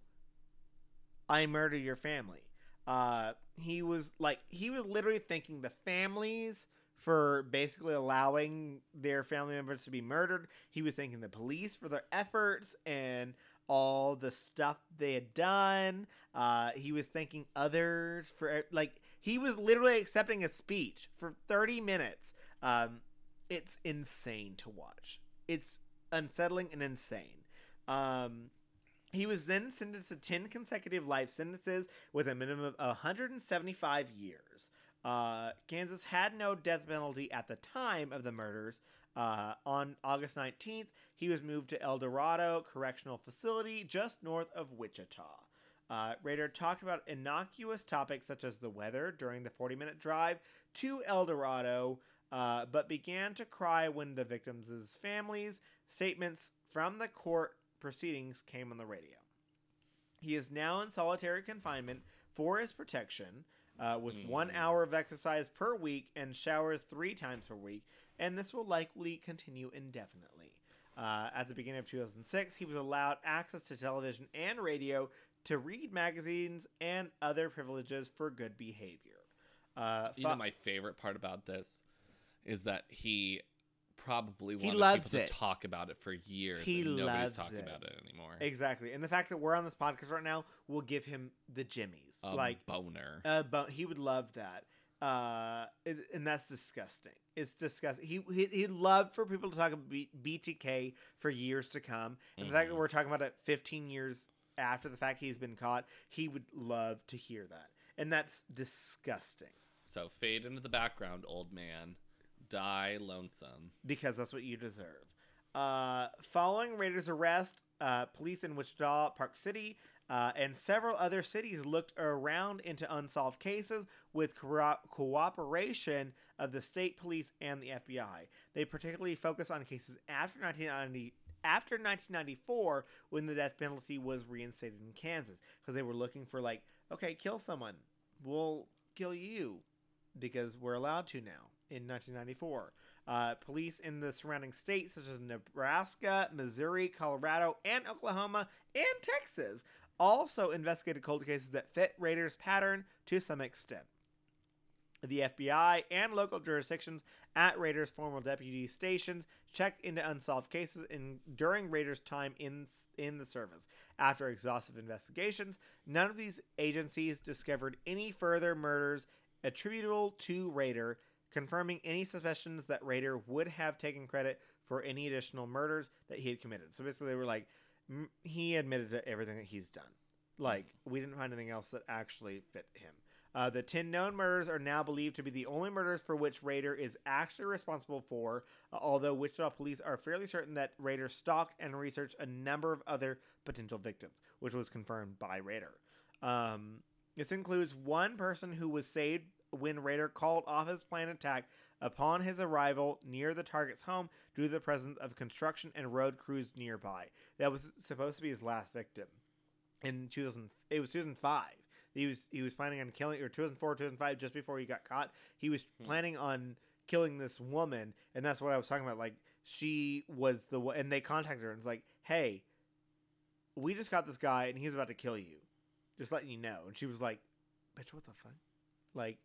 i murder your family. Uh he was like he was literally thanking the families for basically allowing their family members to be murdered. He was thanking the police for their efforts and all the stuff they had done. Uh he was thanking others for like he was literally accepting a speech for 30 minutes um it's insane to watch. It's unsettling and insane. Um, he was then sentenced to 10 consecutive life sentences with a minimum of 175 years. Uh, Kansas had no death penalty at the time of the murders. Uh, on August 19th, he was moved to El Dorado Correctional Facility just north of Wichita. Uh, talked about innocuous topics such as the weather during the 40 minute drive to El Dorado, uh, but began to cry when the victims' families' statements from the court proceedings came on the radio. He is now in solitary confinement for his protection, uh, with one Mm. hour of exercise per week and showers three times per week, and this will likely continue indefinitely. Uh, at the beginning of 2006, he was allowed access to television and radio to read magazines and other privileges for good behavior. Uh, you know my favorite part about this is that he probably He loves people it. to talk about it for years. He and nobody's loves talking it. about it anymore. Exactly, and the fact that we're on this podcast right now will give him the jimmies. A like, boner. uh, but he would love that. Uh, it- and that's disgusting. It's disgusting. He he he'd love for people to talk about B- BTK for years to come. And the fact that Mhm. we're talking about it 15 years after the fact he's been caught, he would love to hear that. And that's disgusting so fade into the background, old man. Die lonesome. because that's what you deserve. Uh, following Rader's arrest, uh, police in Wichita, Park City, uh, and several other cities looked around into unsolved cases with corro- cooperation of the state police and the FBI. They particularly focus on cases after 1990. After 1994, when the death penalty was reinstated in Kansas, because they were looking for like, okay, kill someone, we'll kill you, because we're allowed to now in 1994. Uh, police in the surrounding states, such as Nebraska, Missouri, Colorado, and Oklahoma, and Texas, also investigated cold cases that fit Rader's pattern to some extent. The FBI and local jurisdictions at Rader's former deputy stations checked into unsolved cases in, during Rader's time in in the service. After exhaustive investigations, none of these agencies discovered any further murders attributable to Rader, confirming any suspicions that Rader would have taken credit for any additional murders that he had committed. So basically, they were like, mm, he admitted to everything that he's done. Like, we didn't find anything else that actually fit him. Uh, the 10 known murders are now believed to be the only murders for which Rader is actually responsible for, uh, although Wichita police are fairly certain that Rader stalked and researched a number of other potential victims, which was confirmed by Rader. Um, this includes one person who was saved when Rader called off his planned attack upon his arrival near the target's home due to the presence of construction and road crews nearby. That was supposed to be his last victim. In 2000, it was 2005. He was he was planning on killing or 2004 2005 just before he got caught. He was Hmm. planning on killing this woman, and that's what I was talking about. Like she was the one, and they contacted her and it's like, "Hey, we just got this guy, and he's about to kill you. Just letting you know." And she was like, "Bitch, what the fuck? Like,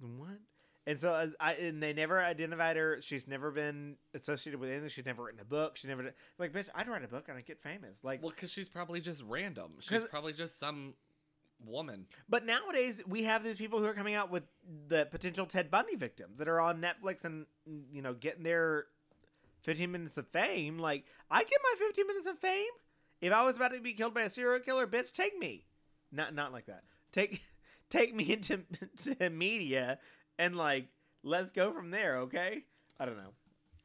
what?" And so I and they never identified her. She's never been associated with anything. She's never written a book. She never like, bitch. I'd write a book and I'd get famous. Like, Well, because she's probably just random. She's probably just some woman. But nowadays we have these people who are coming out with the potential Ted Bundy victims that are on Netflix and you know getting their 15 minutes of fame. Like I get my 15 minutes of fame if I was about to be killed by a serial killer. Bitch, take me. Not not like that. Take take me into to media and like let's go from there. Okay. I don't know.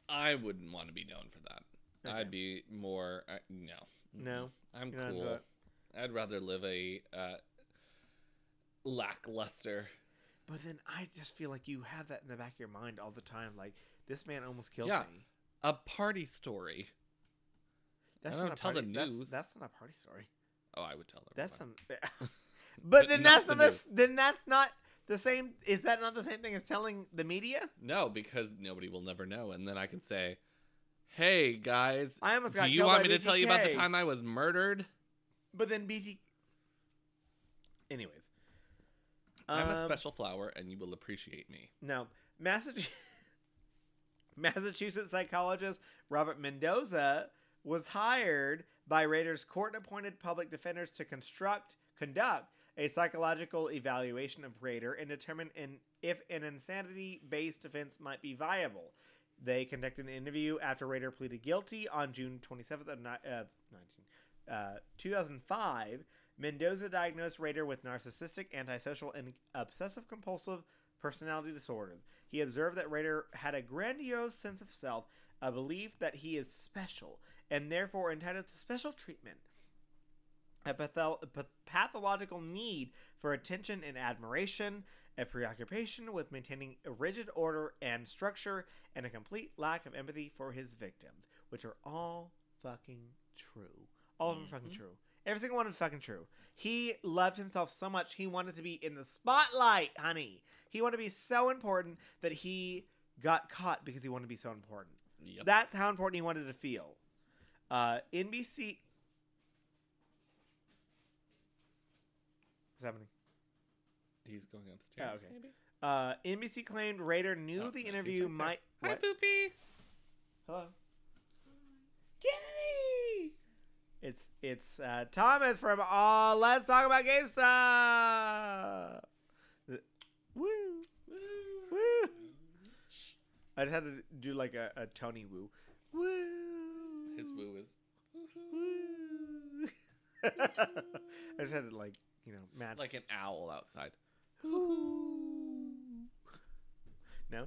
I wouldn't want to be known for that. Okay. I'd be more. I, no. No? I'm You're cool. I'd rather live a uh, lackluster. But then I just feel like you have that in the back of your mind all the time. Like this man almost killed Yeah. me. A party story. That's I don't not a tell the party- that's- news. That's, not a party story. Oh, I would tell her. That's some. but, But then that's the not news. then that's not the same. Is that not the same thing as telling the media? No, because nobody will never know, and then I can say, "Hey guys, I almost do got you want me to tell you about the time I was murdered?" But then BT. Anyways, I'm a Um, special flower, and you will appreciate me. No, Massachusetts. Massachusetts psychologist Robert Mendoza was hired by Rader's court-appointed public defenders to construct conduct a psychological evaluation of Rader and determine in, if an insanity-based defense might be viable. They conducted an interview after Rader pleaded guilty on June 27th of, ni- of 19, uh, 2005. Mendoza diagnosed Rader with narcissistic, antisocial, and obsessive compulsive personality disorders. He observed that Rader had a grandiose sense of self, a belief that he is special, and therefore entitled to special treatment. A patho- pathological need for attention and admiration, a preoccupation with maintaining a rigid order and structure, and a complete lack of empathy for his victims, which are all fucking true. All of them fucking Mhm. true. Every single one is fucking true. He loved himself so much he wanted to be in the spotlight, honey. He wanted to be so important that he got caught because he wanted to be so important. Yep. That's how important he wanted to feel. Uh, NBC. Happening? He's going upstairs. Oh, okay. Maybe. Uh, NBC claimed Rader knew Oh, the no, interview right might. Hi, What? Poopy. Hello. Kennedy. It's it's uh, Thomas from uh, Let's Talk About Gay Stuff. The- Woo woo. I just had to do like a, a Tony woo. Woo. His woo is Woo. I just had to like you know match like an owl outside. No.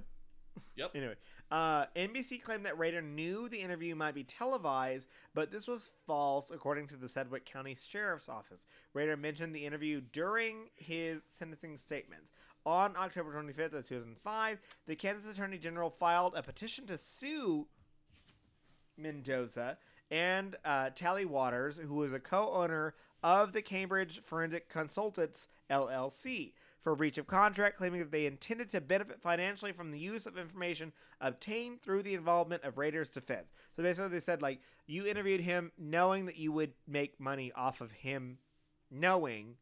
Yep. Anyway, uh, NBC claimed that Rader knew the interview might be televised, but this was false, according to the Sedgwick County Sheriff's Office. Rader mentioned the interview during his sentencing statements. On October 25th of 2005, the Kansas Attorney General filed a petition to sue Mendoza and uh, Tali Waters, who was a co-owner of the Cambridge Forensic Consultants LLC, for breach of contract, claiming that they intended to benefit financially from the use of information obtained through the involvement of Rader's defense. So basically, they said like you interviewed him knowing that you would make money off of him, knowing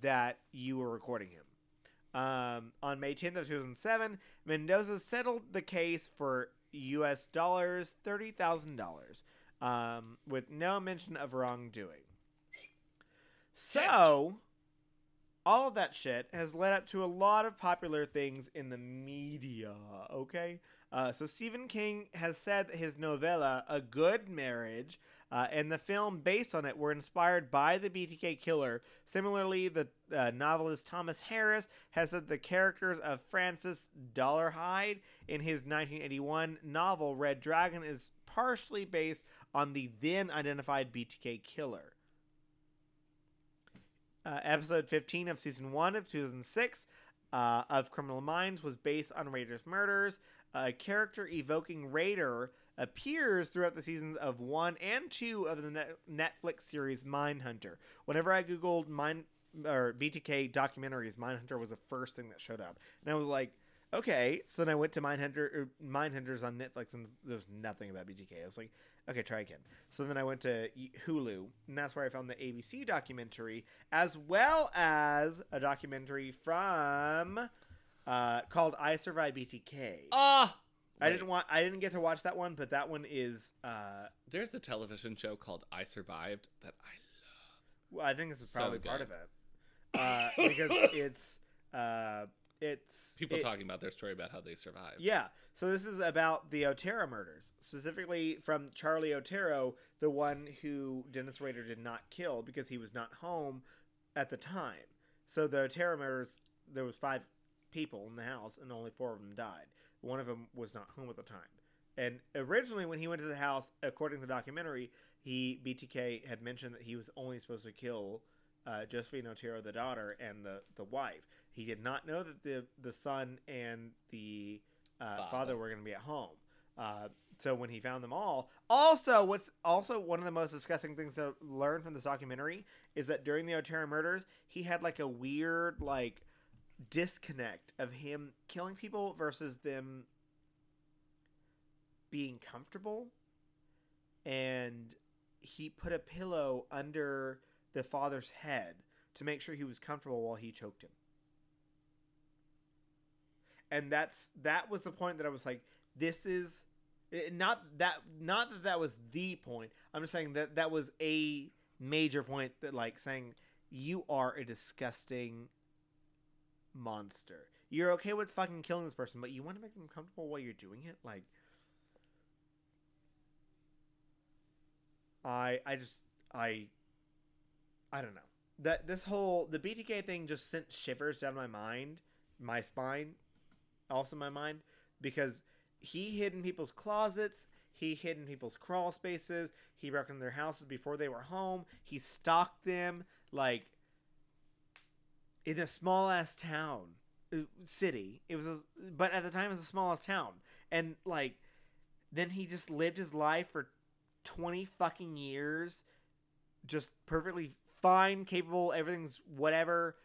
that you were recording him. Um, on May 10th of 2007, Mendoza settled the case for U.S. dollars thirty thousand dollars, um, with no mention of wrongdoing. So, all of that shit has led up to a lot of popular things in the media. Okay, uh, so Stephen King has said that his novella "A Good Marriage" uh, and the film based on it were inspired by the BTK killer. Similarly, the uh, novelist Thomas Harris has said the characters of Francis Dolarhyde in his 1981 novel Red Dragon is partially based on the then identified BTK killer. Uh, episode 15 of season 1 of 2006 uh, of Criminal Minds was based on Rader's murders. A character evoking Rader appears throughout the seasons of 1 and 2 of the net- Netflix series Mindhunter. Whenever I googled Mind or BTK documentaries, Mindhunter was the first thing that showed up. And I was like, okay. So then I went to Mindhunter, or Mindhunters on Netflix, and there's nothing about BTK. I was like, okay, try again. So then I went to Hulu, and that's where I found the ABC documentary, as well as a documentary from uh, called "I Survived BTK." Ah, I didn't want, I didn't get to watch that one, but that one is, uh, There's a television show called I Survived that I love. well, I think this is So probably part of it, uh, because it's, uh, it's people it- talking about their story about how they survived. Yeah. So this is about the Otero murders, specifically from Charlie Otero, the one who Dennis Rader did not kill because he was not home at the time. So the Otero murders, there was five people in the house, and only four of them died. One of them was not home at the time. And originally, when he went to the house, according to the documentary, he BTK had mentioned that he was only supposed to kill uh, Josephine Otero, the daughter, and the the wife. He did not know that the the son and the uh, father. Father. were going to be at home. Uh, so when he found them all, also what's also one of the most disgusting things to learn from this documentary is that during the Otero murders, he had like a weird like disconnect of him killing people versus them being comfortable and he put a pillow under the father's head to make sure he was comfortable while he choked him and that's that was the point that i was like this is eh, not that not that that was the point. I'm just saying that that was a major point that like saying you are a disgusting monster. You're okay with fucking killing this person but you want to make them comfortable while you're doing it? Like I I just I I don't know. That this whole the BTK thing just sent shivers down my mind, my spine, also my mind because he hid in people's closets, he hid in people's crawl spaces, he broke into their houses before they were home, he stalked them like in a small ass town, uh, city. It was a, but at the time it was the smallest town. And like then he just lived his life for 20 fucking years just perfectly fine capable everything's whatever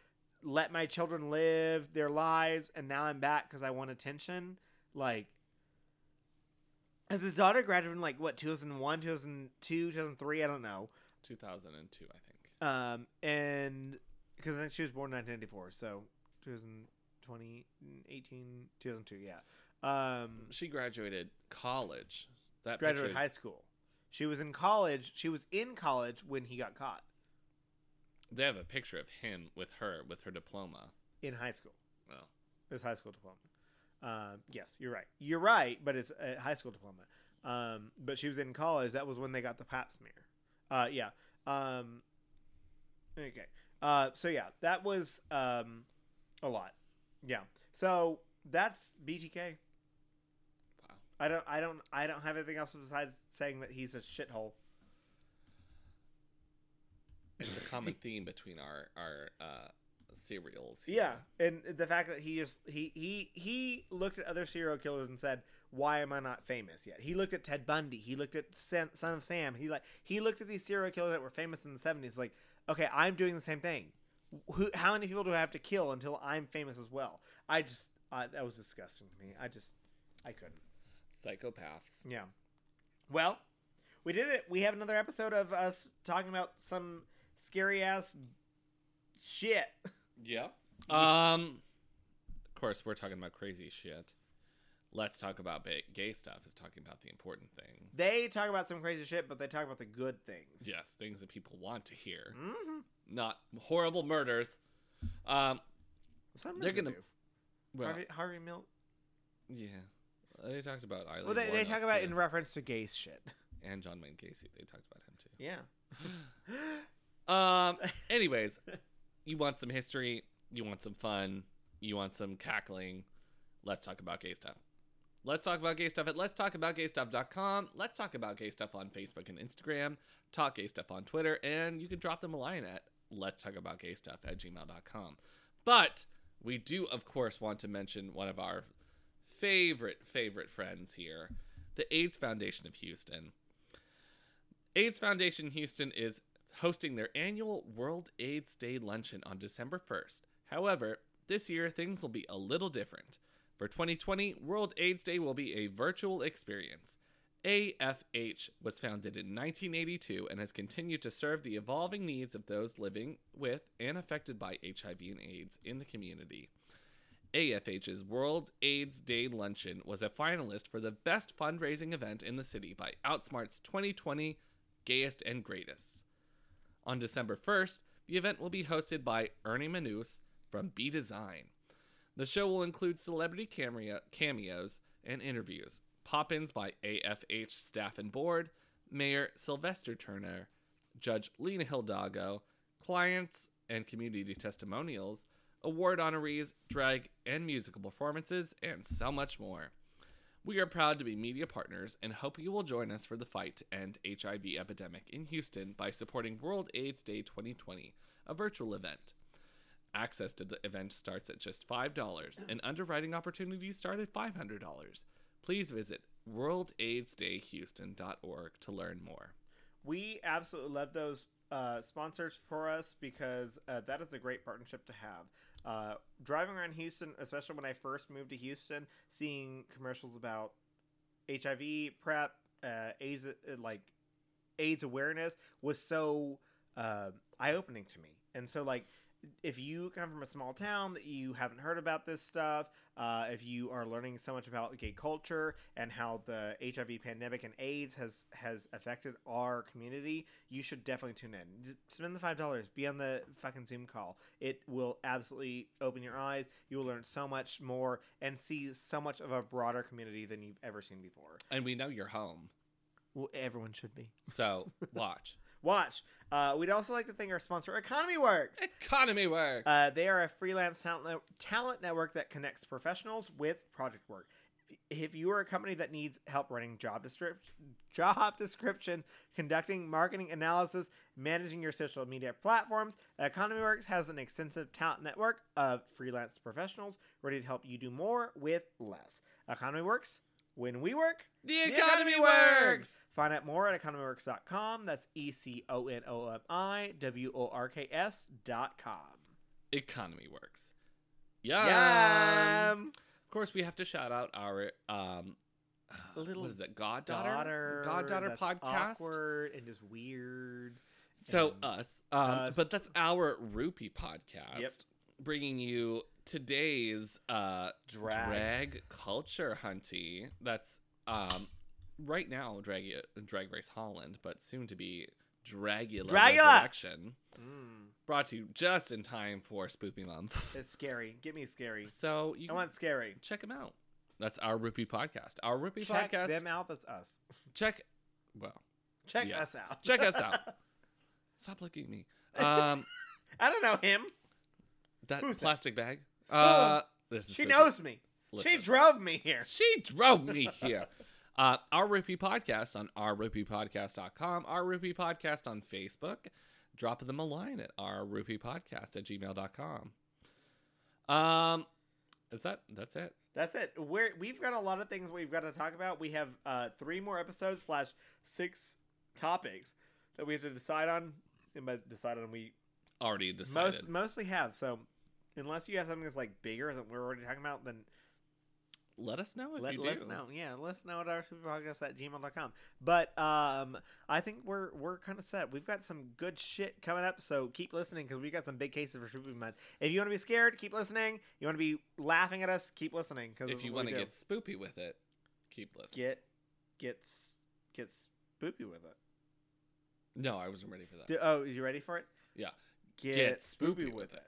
let my children live their lives and now i'm back because i want attention like as his daughter graduated in like what 2001 2002 2003 i don't know 2002, I think. um and because i think she was born in 1994 so 2020 18 2002 yeah um She graduated college. That graduated high school. She was in college. She was in college when he got caught They have a picture of him with her with her diploma. in high school. Well, His high school diploma. Um, yes, you're right. You're right, but it's a high school diploma. Um, but she was in college. That was when they got the Pap smear. Uh, yeah. Um, okay. Uh, so yeah, that was um, a lot. Yeah. So that's BTK. wow. I don't. I don't. I don't have anything else besides saying that he's a shithole. It's a common theme between our our uh, serials. here. Yeah, and the fact that he just he he he looked at other serial killers and said, "Why am I not famous yet?" He looked at Ted Bundy. He looked at Son Son of Sam. He like he looked at these serial killers that were famous in the seventies. Like, okay, I'm doing the same thing. Who? How many people do I have to kill until I'm famous as well? I just I, that was disgusting to me. I just I couldn't. Psychopaths. Yeah. Well, we did it. We have another episode of us talking about some scary ass shit. Yeah. Um. Of course, we're talking about crazy shit. Let's talk about ba- gay stuff. Is talking about the important things. They talk about some crazy shit, but they talk about the good things. yes, things that people want to hear, Mm-hmm. not horrible murders. Um. They're gonna- do. Well, Harvey, Harvey Milk. yeah. They talked about Eileen. Well, they, they talk about too. in reference to gay shit. and John Wayne Gacy. They talked about him too. Yeah. Um. Anyways, you want some history? You want some fun? You want some cackling? Let's talk about gay stuff. Let's talk about gay stuff at let's talk about gay stuff.com. Let's talk about gay stuff on Facebook and Instagram. Talk gay stuff on Twitter, and you can drop them a line at let's talk about gay stuff at gmail.com. But we do, of course, want to mention one of our favorite, favorite friends here, the AIDS Foundation of Houston. AIDS Foundation Houston is hosting their annual World AIDS Day luncheon on December 1st. However, this year things will be a little different. For 2020, World AIDS Day will be a virtual experience. AFH was founded in 1982 and has continued to serve the evolving needs of those living with and affected by HIV and AIDS in the community. AFH's World AIDS Day Luncheon was a finalist for the best fundraising event in the city by Outsmart's 2020 Gayest and Greatest. On December 1st, the event will be hosted by Ernie Manouse from B Design. The show will include celebrity cameo- cameos and interviews, pop ins by AFH staff and board, Mayor Sylvester Turner, Judge Lina Hidalgo, clients and community testimonials, award honorees, drag and musical performances, and so much more. We are proud to be media partners and hope you will join us for the fight to end HIV epidemic in Houston by supporting World AIDS Day 2020, a virtual event. Access to the event starts at just $5 and underwriting opportunities start at $500. Please visit worldaidsdayhouston.org to learn more. We absolutely love those uh, sponsors for us because uh, that is a great partnership to have. Uh, driving around Houston, especially when I first moved to Houston, seeing commercials about HIV prep, uh, AIDS, uh, like AIDS awareness, was so uh, eye opening to me. And so, like, if you come from a small town that you haven't heard about this stuff, uh, if you are learning so much about gay culture and how the HIV pandemic and AIDS has has affected our community, you should definitely tune in. Spend the five dollars. Be on the fucking Zoom call. It will absolutely open your eyes. You will learn so much more and see so much of a broader community than you've ever seen before. And we know you're home, Well, everyone should be. so watch. Watch. Uh, we'd also like to thank our sponsor, Economy Works. Economy works. Uh, they are a freelance talent, talent network that connects professionals with project work. If- you are a company that needs help running job description, job description, conducting marketing analysis, managing your social media platforms, EconomyWorks has an extensive talent network of freelance professionals ready to help you do more with less. EconomyWorks, when we work, the the economy works. Find out more at economyworks.com. That's E C O N O M I W O R K S dot com. Economy works. Yum. Yum. Of course, we have to shout out our um, uh, Little what is it, goddaughter, Daughter, goddaughter podcast. awkward and just weird. So us, um, us. but that's our Rupee podcast, Yep. bringing you today's uh, Drag. drag culture hunty. That's um, right now drag Drag Race Holland, but soon to be Dragula, Dragula! Resurrection. Mm, Brought to you just in time for Spoopy Month. it's scary. Give me scary. So you I want scary. check them out. That's our Rupee podcast. Our Rupee Check podcast. them out. That's us. Check. Well, Check Yes. us out. Check us out. stop looking at me. Um, I don't know him. that Who's that? plastic bag. Uh, this is She knows me. She drove me here. She drove me here. Uh, our Rupee Podcast on ourrupeepodcast.com, our Rupee Podcast on Facebook. Drop them a line at ourrupeepodcast at gmail.com. Um, is that, that's it? That's it. We're we've got a lot of things we've got to talk about. We have uh, three more episodes slash six topics that we have to decide on. And by decide on, we Already decided. most mostly have. So unless you have something that's like bigger than we're already talking about, then Let us know if let, you let do. us know. Yeah, let us know at our podcast at gmail.com. But um, I think we're we're kind of set. We've got some good shit coming up, so keep listening because we've got some big cases for Spoopy Month. If you want to be scared, keep listening. You want to be laughing at us, keep listening. Because If you want to get spoopy with it, keep listening. get gets gets spoopy with it. No, I wasn't ready for that. Do, oh, you ready for it? Yeah. Get, Get spoopy, spoopy with with it. it.